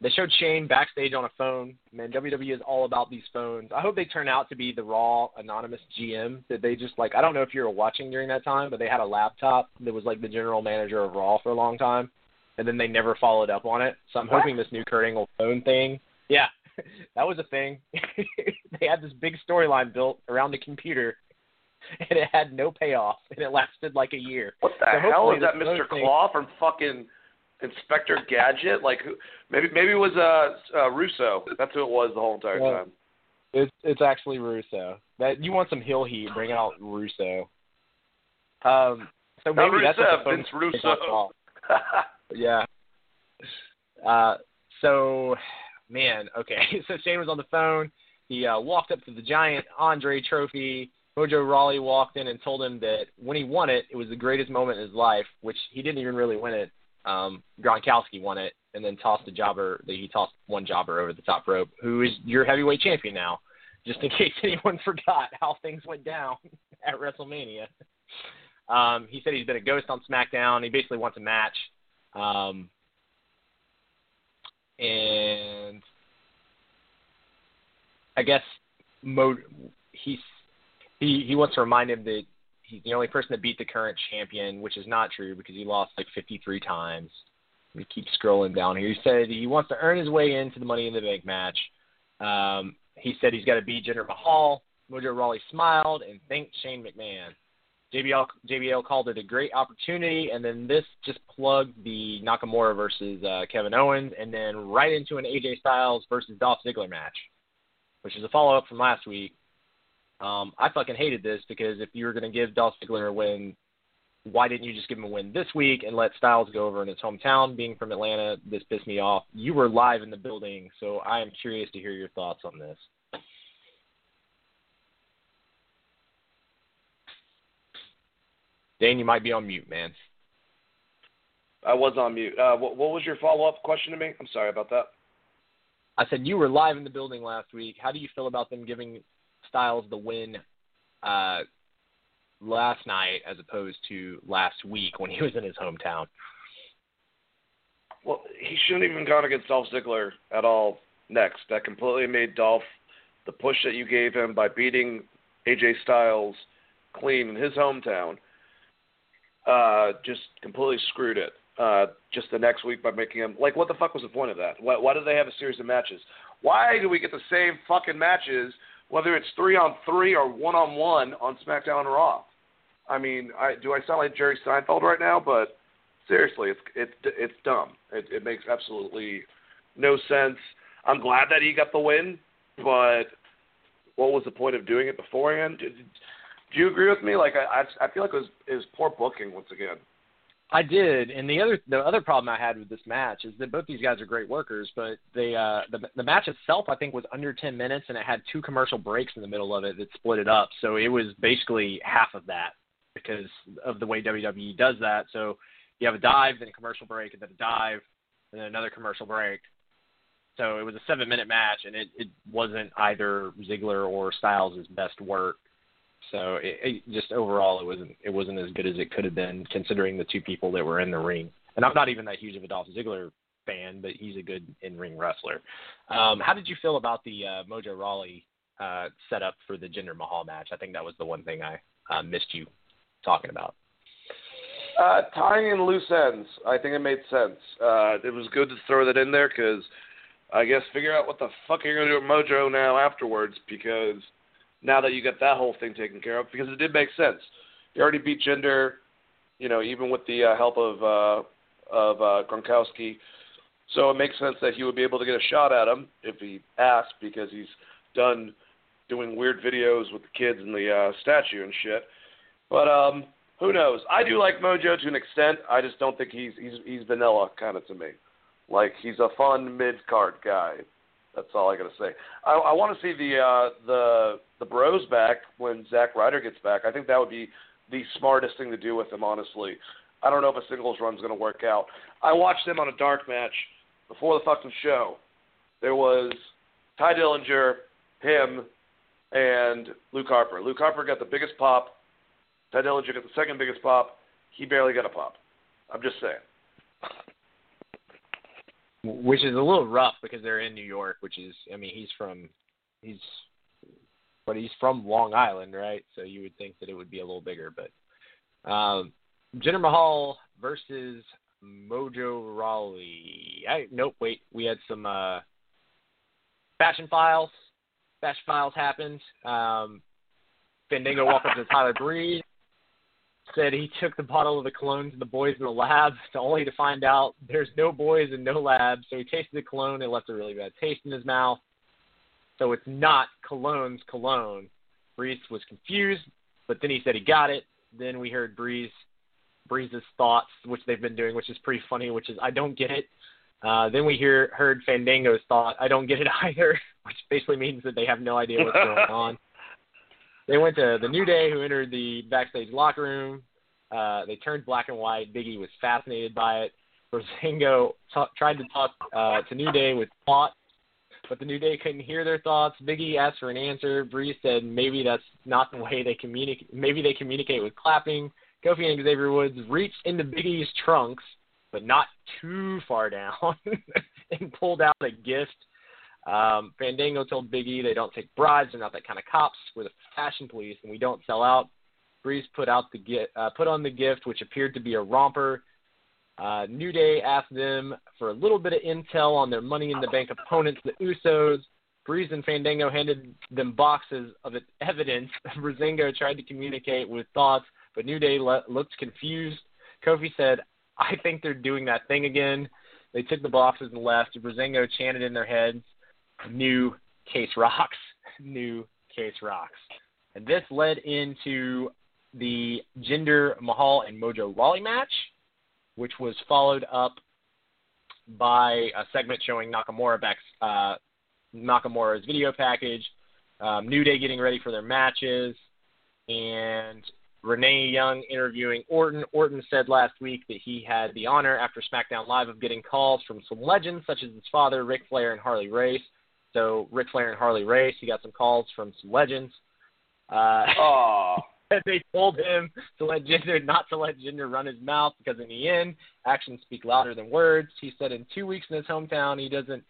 Speaker 2: they showed Shane backstage on a phone. Man, WWE is all about these phones. I hope they turn out to be the Raw anonymous GM that they just like. I don't know if you were watching during that time, but they had a laptop that was like the general manager of Raw for a long time, and then they never followed up on it. So I'm
Speaker 1: what?
Speaker 2: hoping this new Kurt Angle phone thing. Yeah, that was a thing. they had this big storyline built around the computer, and it had no payoff, and it lasted like a year.
Speaker 1: What the
Speaker 2: so
Speaker 1: hell is that, Mr. Claw from fucking Inspector Gadget? Like, who? Maybe maybe it was uh, uh Russo. That's who it was the whole entire
Speaker 2: Yeah.
Speaker 1: time.
Speaker 2: It's it's actually Russo. That you want some heel heat? Bring out Russo. Um. So maybe that's what
Speaker 1: Rusev,
Speaker 2: the phone
Speaker 1: Vince Russo.
Speaker 2: Yeah. Uh. So, man. Okay. So Shane was on the phone. He uh, walked up to the giant Andre Trophy. Mojo Rawley walked in and told him that when he won it, it was the greatest moment in his life. Which he didn't even really win it. Um, Gronkowski won it, and then tossed a jobber. That he tossed one jobber over the top rope, who is your heavyweight champion now. Just in case anyone forgot how things went down at WrestleMania. Um, he said he's been a ghost on SmackDown. He basically wants a match. Um, and I guess Mo he's he he wants to remind him that he's the only person that beat the current champion, which is not true because he lost like 53 times. We keep scrolling down here. He said he wants to earn his way into the Money in the Bank match. Um, he said he's got to beat Jinder Mahal. Mojo Rawley smiled and thanked Shane McMahon. JBL JBL called it a great opportunity, and then this just plugged the Nakamura versus uh, Kevin Owens, and then right into an AJ Styles versus Dolph Ziggler match, which is a follow up from last week. Um, I fucking hated this because if you were going to give Dolph Ziggler a win, why didn't you just give him a win this week and let Styles go over in his hometown? Being from Atlanta, this pissed me off. You were live in the building, so I am curious to hear your thoughts on this. Dan, you might be on mute, man.
Speaker 1: I was on mute. Uh, what, what was your follow up question to me? I'm sorry about that.
Speaker 2: I said you were live in the building last week. How do you feel about them giving Styles the win uh, last night as opposed to last week when he was in his hometown?
Speaker 1: Well, he shouldn't even gone against Dolph Ziggler at all next. That completely made Dolph the push that you gave him by beating AJ Styles clean in his hometown. Uh, just completely screwed it. Uh, just the next week by making him like, what the fuck was the point of that? Why, why do they have a series of matches? Why do we get the same fucking matches, whether it's three on three or one on one on SmackDown and Raw? I mean, I do I sound like Jerry Seinfeld right now? But seriously, it's it's it's dumb. It, it makes absolutely no sense. I'm glad that he got the win, but what was the point of doing it beforehand? Do, you agree with me? Like I I, I feel like it was was poor booking once again.
Speaker 2: I did, and the other the other problem I had with this match is that both these guys are great workers, but they uh, the the match itself I think was under ten minutes, and it had two commercial breaks in the middle of it that split it up. So it was basically half of that because of the way WWE does that. So you have a dive, then a commercial break, and then a dive, and then another commercial break. So it was a seven minute match, and it, it wasn't either Ziggler or Styles' best work. So it, it just overall, it wasn't it wasn't as good as it could have been, considering the two people that were in the ring. And I'm not even that huge of a Dolph Ziggler fan, but he's a good in ring wrestler. Um, how did you feel about the uh, Mojo Rawley uh, setup for the Jinder Mahal match? I think that was the one thing I uh, missed you talking about.
Speaker 1: Uh, tying in loose ends, I think it made sense. Uh, it was good to throw that in there because I guess figure out what the fuck you're gonna do with Mojo now afterwards because now that you got that whole thing taken care of because it did make sense. You already beat Jinder, you know, even with the uh, help of uh, of uh, Gronkowski. So it makes sense that he would be able to get a shot at him if he asked because he's done doing weird videos with the kids and the uh, statue and shit. But um, who knows? I do like Mojo to an extent. I just don't think he's he's he's vanilla kind of to me. Like he's a fun mid card guy. That's all I gotta say. I, I want to see the uh, the the Bros back when Zack Ryder gets back. I think that would be the smartest thing to do with him. Honestly, I don't know if a singles run's gonna work out. I watched them on a dark match before the fucking show. There was Tye Dillinger, him, and Luke Harper. Luke Harper got the biggest pop. Tye Dillinger got the second biggest pop. He barely got a pop. I'm just saying
Speaker 2: which is a little rough because they're in New York, which is I mean he's from he's but he's from Long Island, right? So you would think that it would be a little bigger, but um Jinder Mahal versus Mojo Rawley. I nope, wait, we had some uh fashion files. Fashion files happened. Um Fandango walked up to Tyler Breeze said he took the bottle of the cologne to the boys in the lab to only to find out there's no boys and no lab. So he tasted the cologne and left a really bad taste in his mouth. So it's not cologne's cologne. Breeze was confused, but then he said he got it. Then we heard Breeze Breeze's thoughts, which they've been doing, which is pretty funny, which is I don't get it. Uh, then we hear heard Fandango's thought, I don't get it either, which basically means that they have no idea what's going on. They went to the New Day, who entered the backstage locker room. Uh, they turned black and white. Biggie was fascinated by it. Breezango t- tried to talk uh, to New Day with thought, but the New Day couldn't hear their thoughts. Biggie asked for an answer. Breeze said maybe that's not the way they communicate. Maybe they communicate with clapping. Kofi and Xavier Woods reached into Big E's trunks, but not too far down, and pulled out a gift um, Fandango told Biggie they don't take bribes. They're not that kind of cops. We're the fashion police, and we don't sell out. Breeze put out the uh, put on the gift, which appeared to be a romper. Uh, New Day asked them for a little bit of intel on their Money in the Bank opponents, the Usos. Breeze and Fandango handed them boxes of evidence. Breezango tried to communicate with thoughts, but New Day le- looked confused. Kofi said, "I think they're doing that thing again." They took the boxes and left. Breezango chanted in their heads new case rocks, new case rocks. And this led into the Jinder Mahal and Mojo Rawley match, which was followed up by a segment showing Nakamura back, uh, Nakamura's video package, um, New Day getting ready for their matches, and Renee Young interviewing Orton. Orton said last week that he had the honor after SmackDown Live of getting calls from some legends such as his father, Ric Flair, and Harley Race. So Ric Flair and Harley Race, he got some calls from some legends. Uh, they told him to let Jinder not to let Jinder run his mouth because in the end, actions speak louder than words. He said in two weeks in his hometown, he doesn't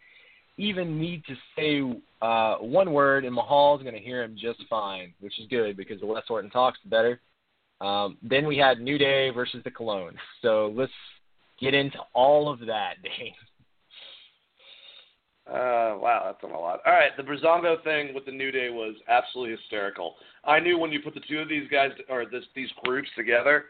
Speaker 2: even need to say uh, one word, and Mahal's going to hear him just fine, which is good because the less Orton talks, the better. Um, then we had New Day versus the Cologne. So let's get into all of that, Dane.
Speaker 1: Uh, wow, that's a lot. All right, the Breezango thing with the New Day was absolutely hysterical. I knew when you put the two of these guys or this, these groups together,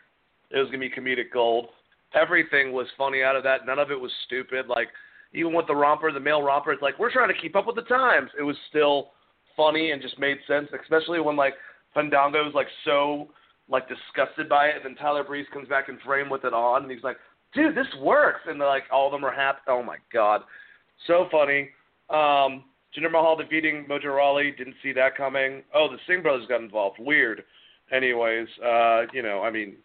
Speaker 1: it was gonna be comedic gold. Everything was funny out of that. None of it was stupid. Like even with the romper, the male romper, it's like we're trying to keep up with the times. It was still funny and just made sense, especially when like Fandango was like so like disgusted by it, and then Tyler Breeze comes back in frame with it on, and he's like, "Dude, this works!" And they're like, all of them are happy. Oh my god, so funny. Um, Jinder Mahal defeating Mojo Rawley, didn't see that coming. Oh, the Singh brothers got involved. Weird. Anyways, uh, you know, I mean,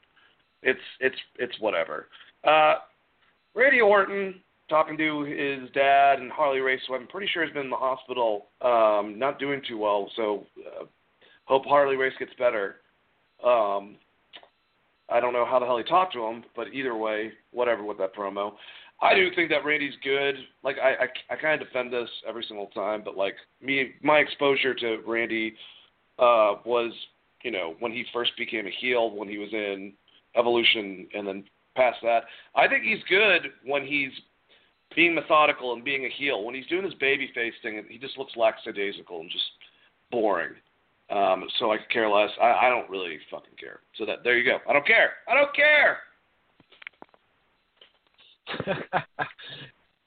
Speaker 1: it's it's it's whatever. Uh, Randy Orton talking to his dad and Harley Race, who I'm pretty sure has been in the hospital, um, not doing too well. So uh, hope Harley Race gets better. Um, I don't know how the hell he talked to him, but either way, whatever with that promo. I do think that Randy's good. Like I, I, I kind of defend this every single time, but like me, my exposure to Randy uh, was, you know, when he first became a heel, when he was in Evolution, and then past that. I think he's good when he's being methodical and being a heel. When he's doing his baby face thing, he just looks lackadaisical and just boring. Um, so I could care less. I, I don't really fucking care. So that there you go. I don't care. I don't care.
Speaker 2: uh,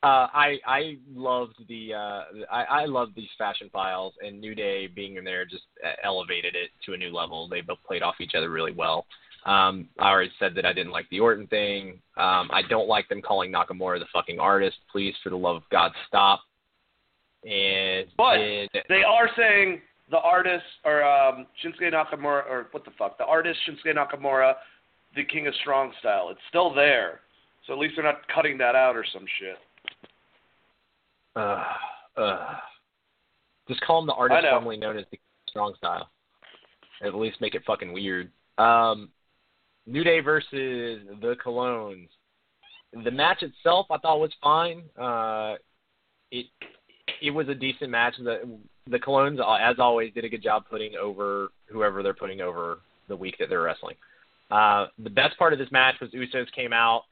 Speaker 2: I I loved the uh, I, I loved these fashion files and New Day being in there just elevated it to a new level. They both played off each other really well. Um, I already said that I didn't like the Orton thing. Um, I don't like them calling Nakamura the fucking artist. Please, for the love of God, stop. And
Speaker 1: but they are saying the artist or um, Shinsuke Nakamura or what the fuck, the artist Shinsuke Nakamura, the King of Strong style. It's still there, so at least they're not cutting that out or some shit.
Speaker 2: Uh, uh. Just call him the artist formerly known as the Strong style. At least make it fucking weird. Um, New Day versus the Colóns. The match itself, I thought was fine. Uh, it it was a decent match. The the Colóns, as always, did a good job putting over whoever they're putting over the week that they're wrestling. Uh, the best part of this match was Usos came out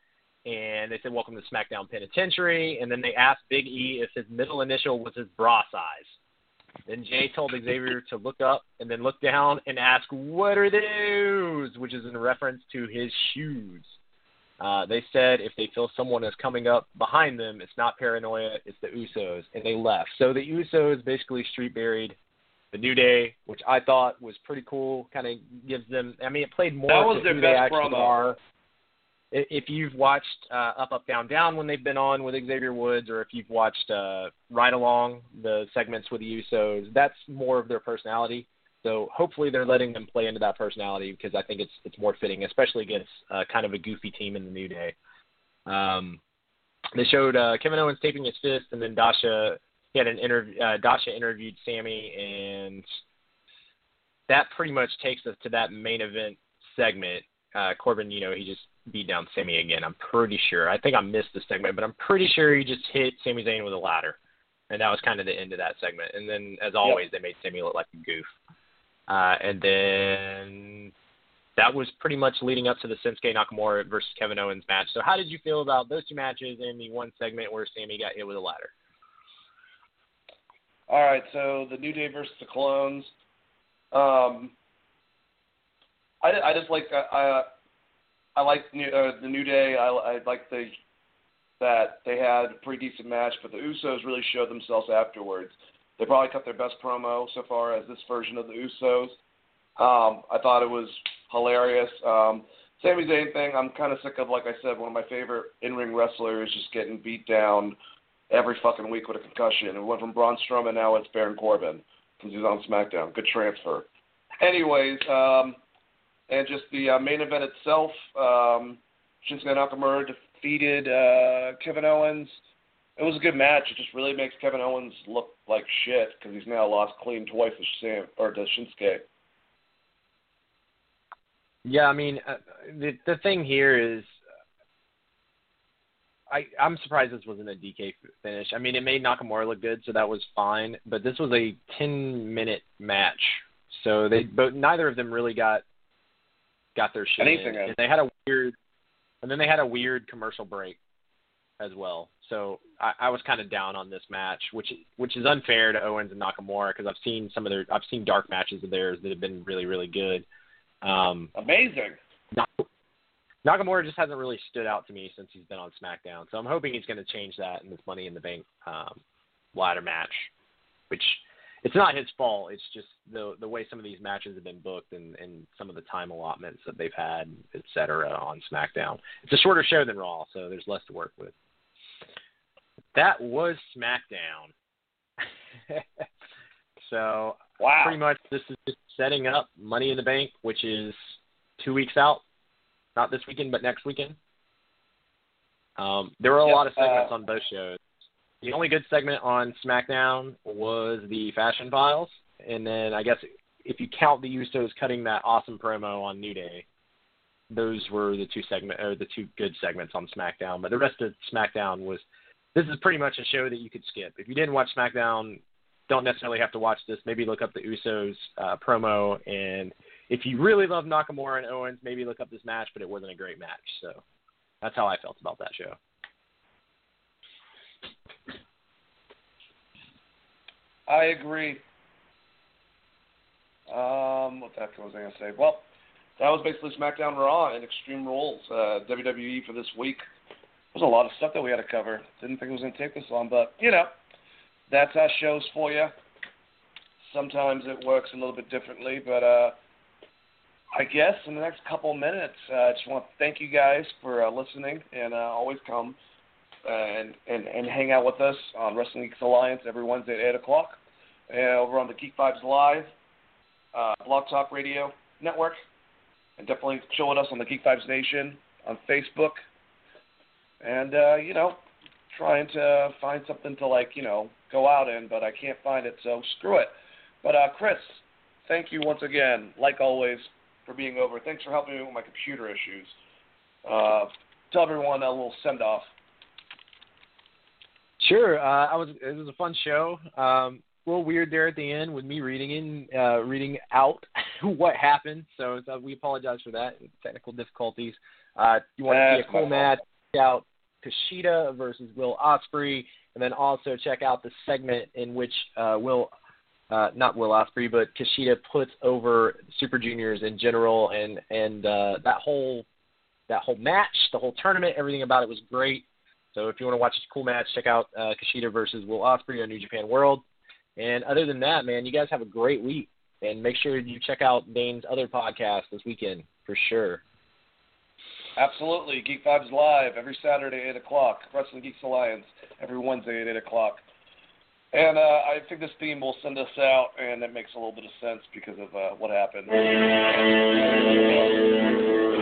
Speaker 2: and they said, "Welcome to SmackDown Penitentiary," and then they asked Big E if his middle initial was his bra size. Then Jey told Xavier to look up and then look down and ask, "What are those?" which is in reference to his shoes. Uh, they said if they feel someone is coming up behind them, it's not paranoia, it's the Usos, and they left. So the Usos basically street buried the New Day, which I thought was pretty cool. Kind of gives them. I mean, it played more
Speaker 1: that was
Speaker 2: to
Speaker 1: their
Speaker 2: who
Speaker 1: best promo.
Speaker 2: are. If you've watched uh, Up Up Down Down when they've been on with Xavier Woods, or if you've watched uh, Ride Along the segments with the Usos, that's more of their personality. So hopefully they're letting them play into that personality because I think it's it's more fitting, especially against uh, kind of a goofy team in the New Day. Um, they showed uh, Kevin Owens taping his fist, and then Dasha he had an interview. Uh, Dasha interviewed Sami, and that pretty much takes us to that main event segment. Uh, Corbin, you know, he just beat down Sami again. I'm pretty sure. I think I missed the segment, but I'm pretty sure he just hit Sami Zayn with a ladder, and that was kind of the end of that segment. And then, as always, yep. they made Sami look like a goof. Uh, and then that was pretty much leading up to the Shinsuke Nakamura versus Kevin Owens match. So how did you feel about those two matches and the one segment where Sammy got hit with a ladder?
Speaker 1: All right, so the New Day versus the Clones. Um, I, I just like I I like new, uh, the New Day. I, I like the that they had a pretty decent match, but the Usos really showed themselves afterwards. They probably cut their best promo so far as this version of the Usos. Um, I thought it was hilarious. Um, Sami Zayn thing, I'm kind of sick of. Like I said, one of my favorite in-ring wrestlers just getting beat down every fucking week with a concussion. It went from Braun Strowman, now it's Baron Corbin because he's on SmackDown. Good transfer. Anyways, um, and just the uh, main event itself. Um, Shinsuke Nakamura defeated uh, Kevin Owens. It was a good match. It just really makes Kevin Owens look like shit because he's now lost clean twice to Sam or to Shinsuke.
Speaker 2: Yeah, I mean, uh, the the thing here is, I I'm surprised this wasn't a DQ finish. I mean, it made Nakamura look good, so that was fine. But this was a 10 minute match, so they but neither of them really got got their shit
Speaker 1: Anything
Speaker 2: in.
Speaker 1: in.
Speaker 2: And they had a weird, and then they had a weird commercial break as well. So I, I was kind of down on this match, which which is unfair to Owens and Nakamura because I've seen some of their I've seen dark matches of theirs that have been really really good. Um,
Speaker 1: Amazing.
Speaker 2: Nakamura just hasn't really stood out to me since he's been on SmackDown, so I'm hoping he's going to change that in this Money in the Bank um, ladder match, which it's not his fault. It's just the the way some of these matches have been booked and, and some of the time allotments that they've had, et cetera, on SmackDown. It's a shorter show than Raw, so there's less to work with. That was SmackDown. so
Speaker 1: Wow.
Speaker 2: pretty much this is just setting up Money in the Bank, which is two weeks out. Not this weekend, but next weekend. Um, there were a
Speaker 1: Yep,
Speaker 2: lot of segments
Speaker 1: uh,
Speaker 2: on both shows. The only good segment on SmackDown was the Fashion Files, and then I guess if you count the Usos cutting that awesome promo on New Day, those were the two segment or the two good segments on SmackDown. But the rest of SmackDown was this is pretty much a show that you could skip. If you didn't watch SmackDown, don't necessarily have to watch this. Maybe look up the Usos uh, promo, and if you really love Nakamura and Owens, maybe look up this match. But it wasn't a great match, so that's how I felt about that show.
Speaker 1: I agree. Um, what the heck was I going to say? Well, that was basically SmackDown Raw and Extreme Rules, uh, WWE for this week. There's a lot of stuff that we had to cover. Didn't think it was going to take this long, but, you know, that's our shows for you. Sometimes it works a little bit differently, but uh, I guess in the next couple minutes, uh, I just want to thank you guys for uh, listening and uh, always come and, and and hang out with us on Wrestling Geeks Alliance every Wednesday at 8 o'clock uh, over on the Geek Vibes Live uh, Blog Talk Radio Network. And definitely chill with us on the Geek Vibes Nation on Facebook. And, uh, you know, trying to find something to, like, you know, go out in, but I can't find it, so screw it. But, uh, Chris, thank you once again, like always, for being over. Thanks for helping me with my computer issues. Uh, tell everyone a little send off.
Speaker 2: Sure. Uh, I was. It was a fun show. Um, a little weird there at the end with me reading in, uh, reading out what happened. So, so we apologize for that. Technical difficulties. Uh, you want to see a cool match? Check out Kushida versus Will Ospreay, and then also check out the segment in which uh, Will. Uh, not Will Ospreay, but Kushida puts over Super Juniors in general, and and uh, that whole that whole match, the whole tournament, everything about it was great. So if you want to watch a cool match, check out uh, Kushida versus Will Ospreay on New Japan World. And other than that, man, you guys have a great week. And make sure you check out Dane's other podcast this weekend for sure.
Speaker 1: Absolutely. Geek Vibes Live every Saturday at 8 o'clock. Wrestling Geeks Alliance every Wednesday at 8 o'clock. And uh, I think this theme will send us out, and it makes a little bit of sense because of uh, what happened. I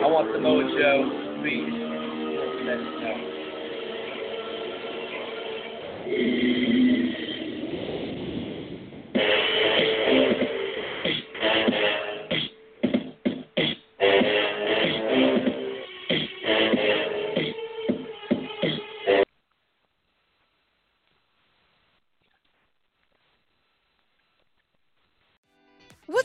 Speaker 1: want the Mojo please.
Speaker 3: What's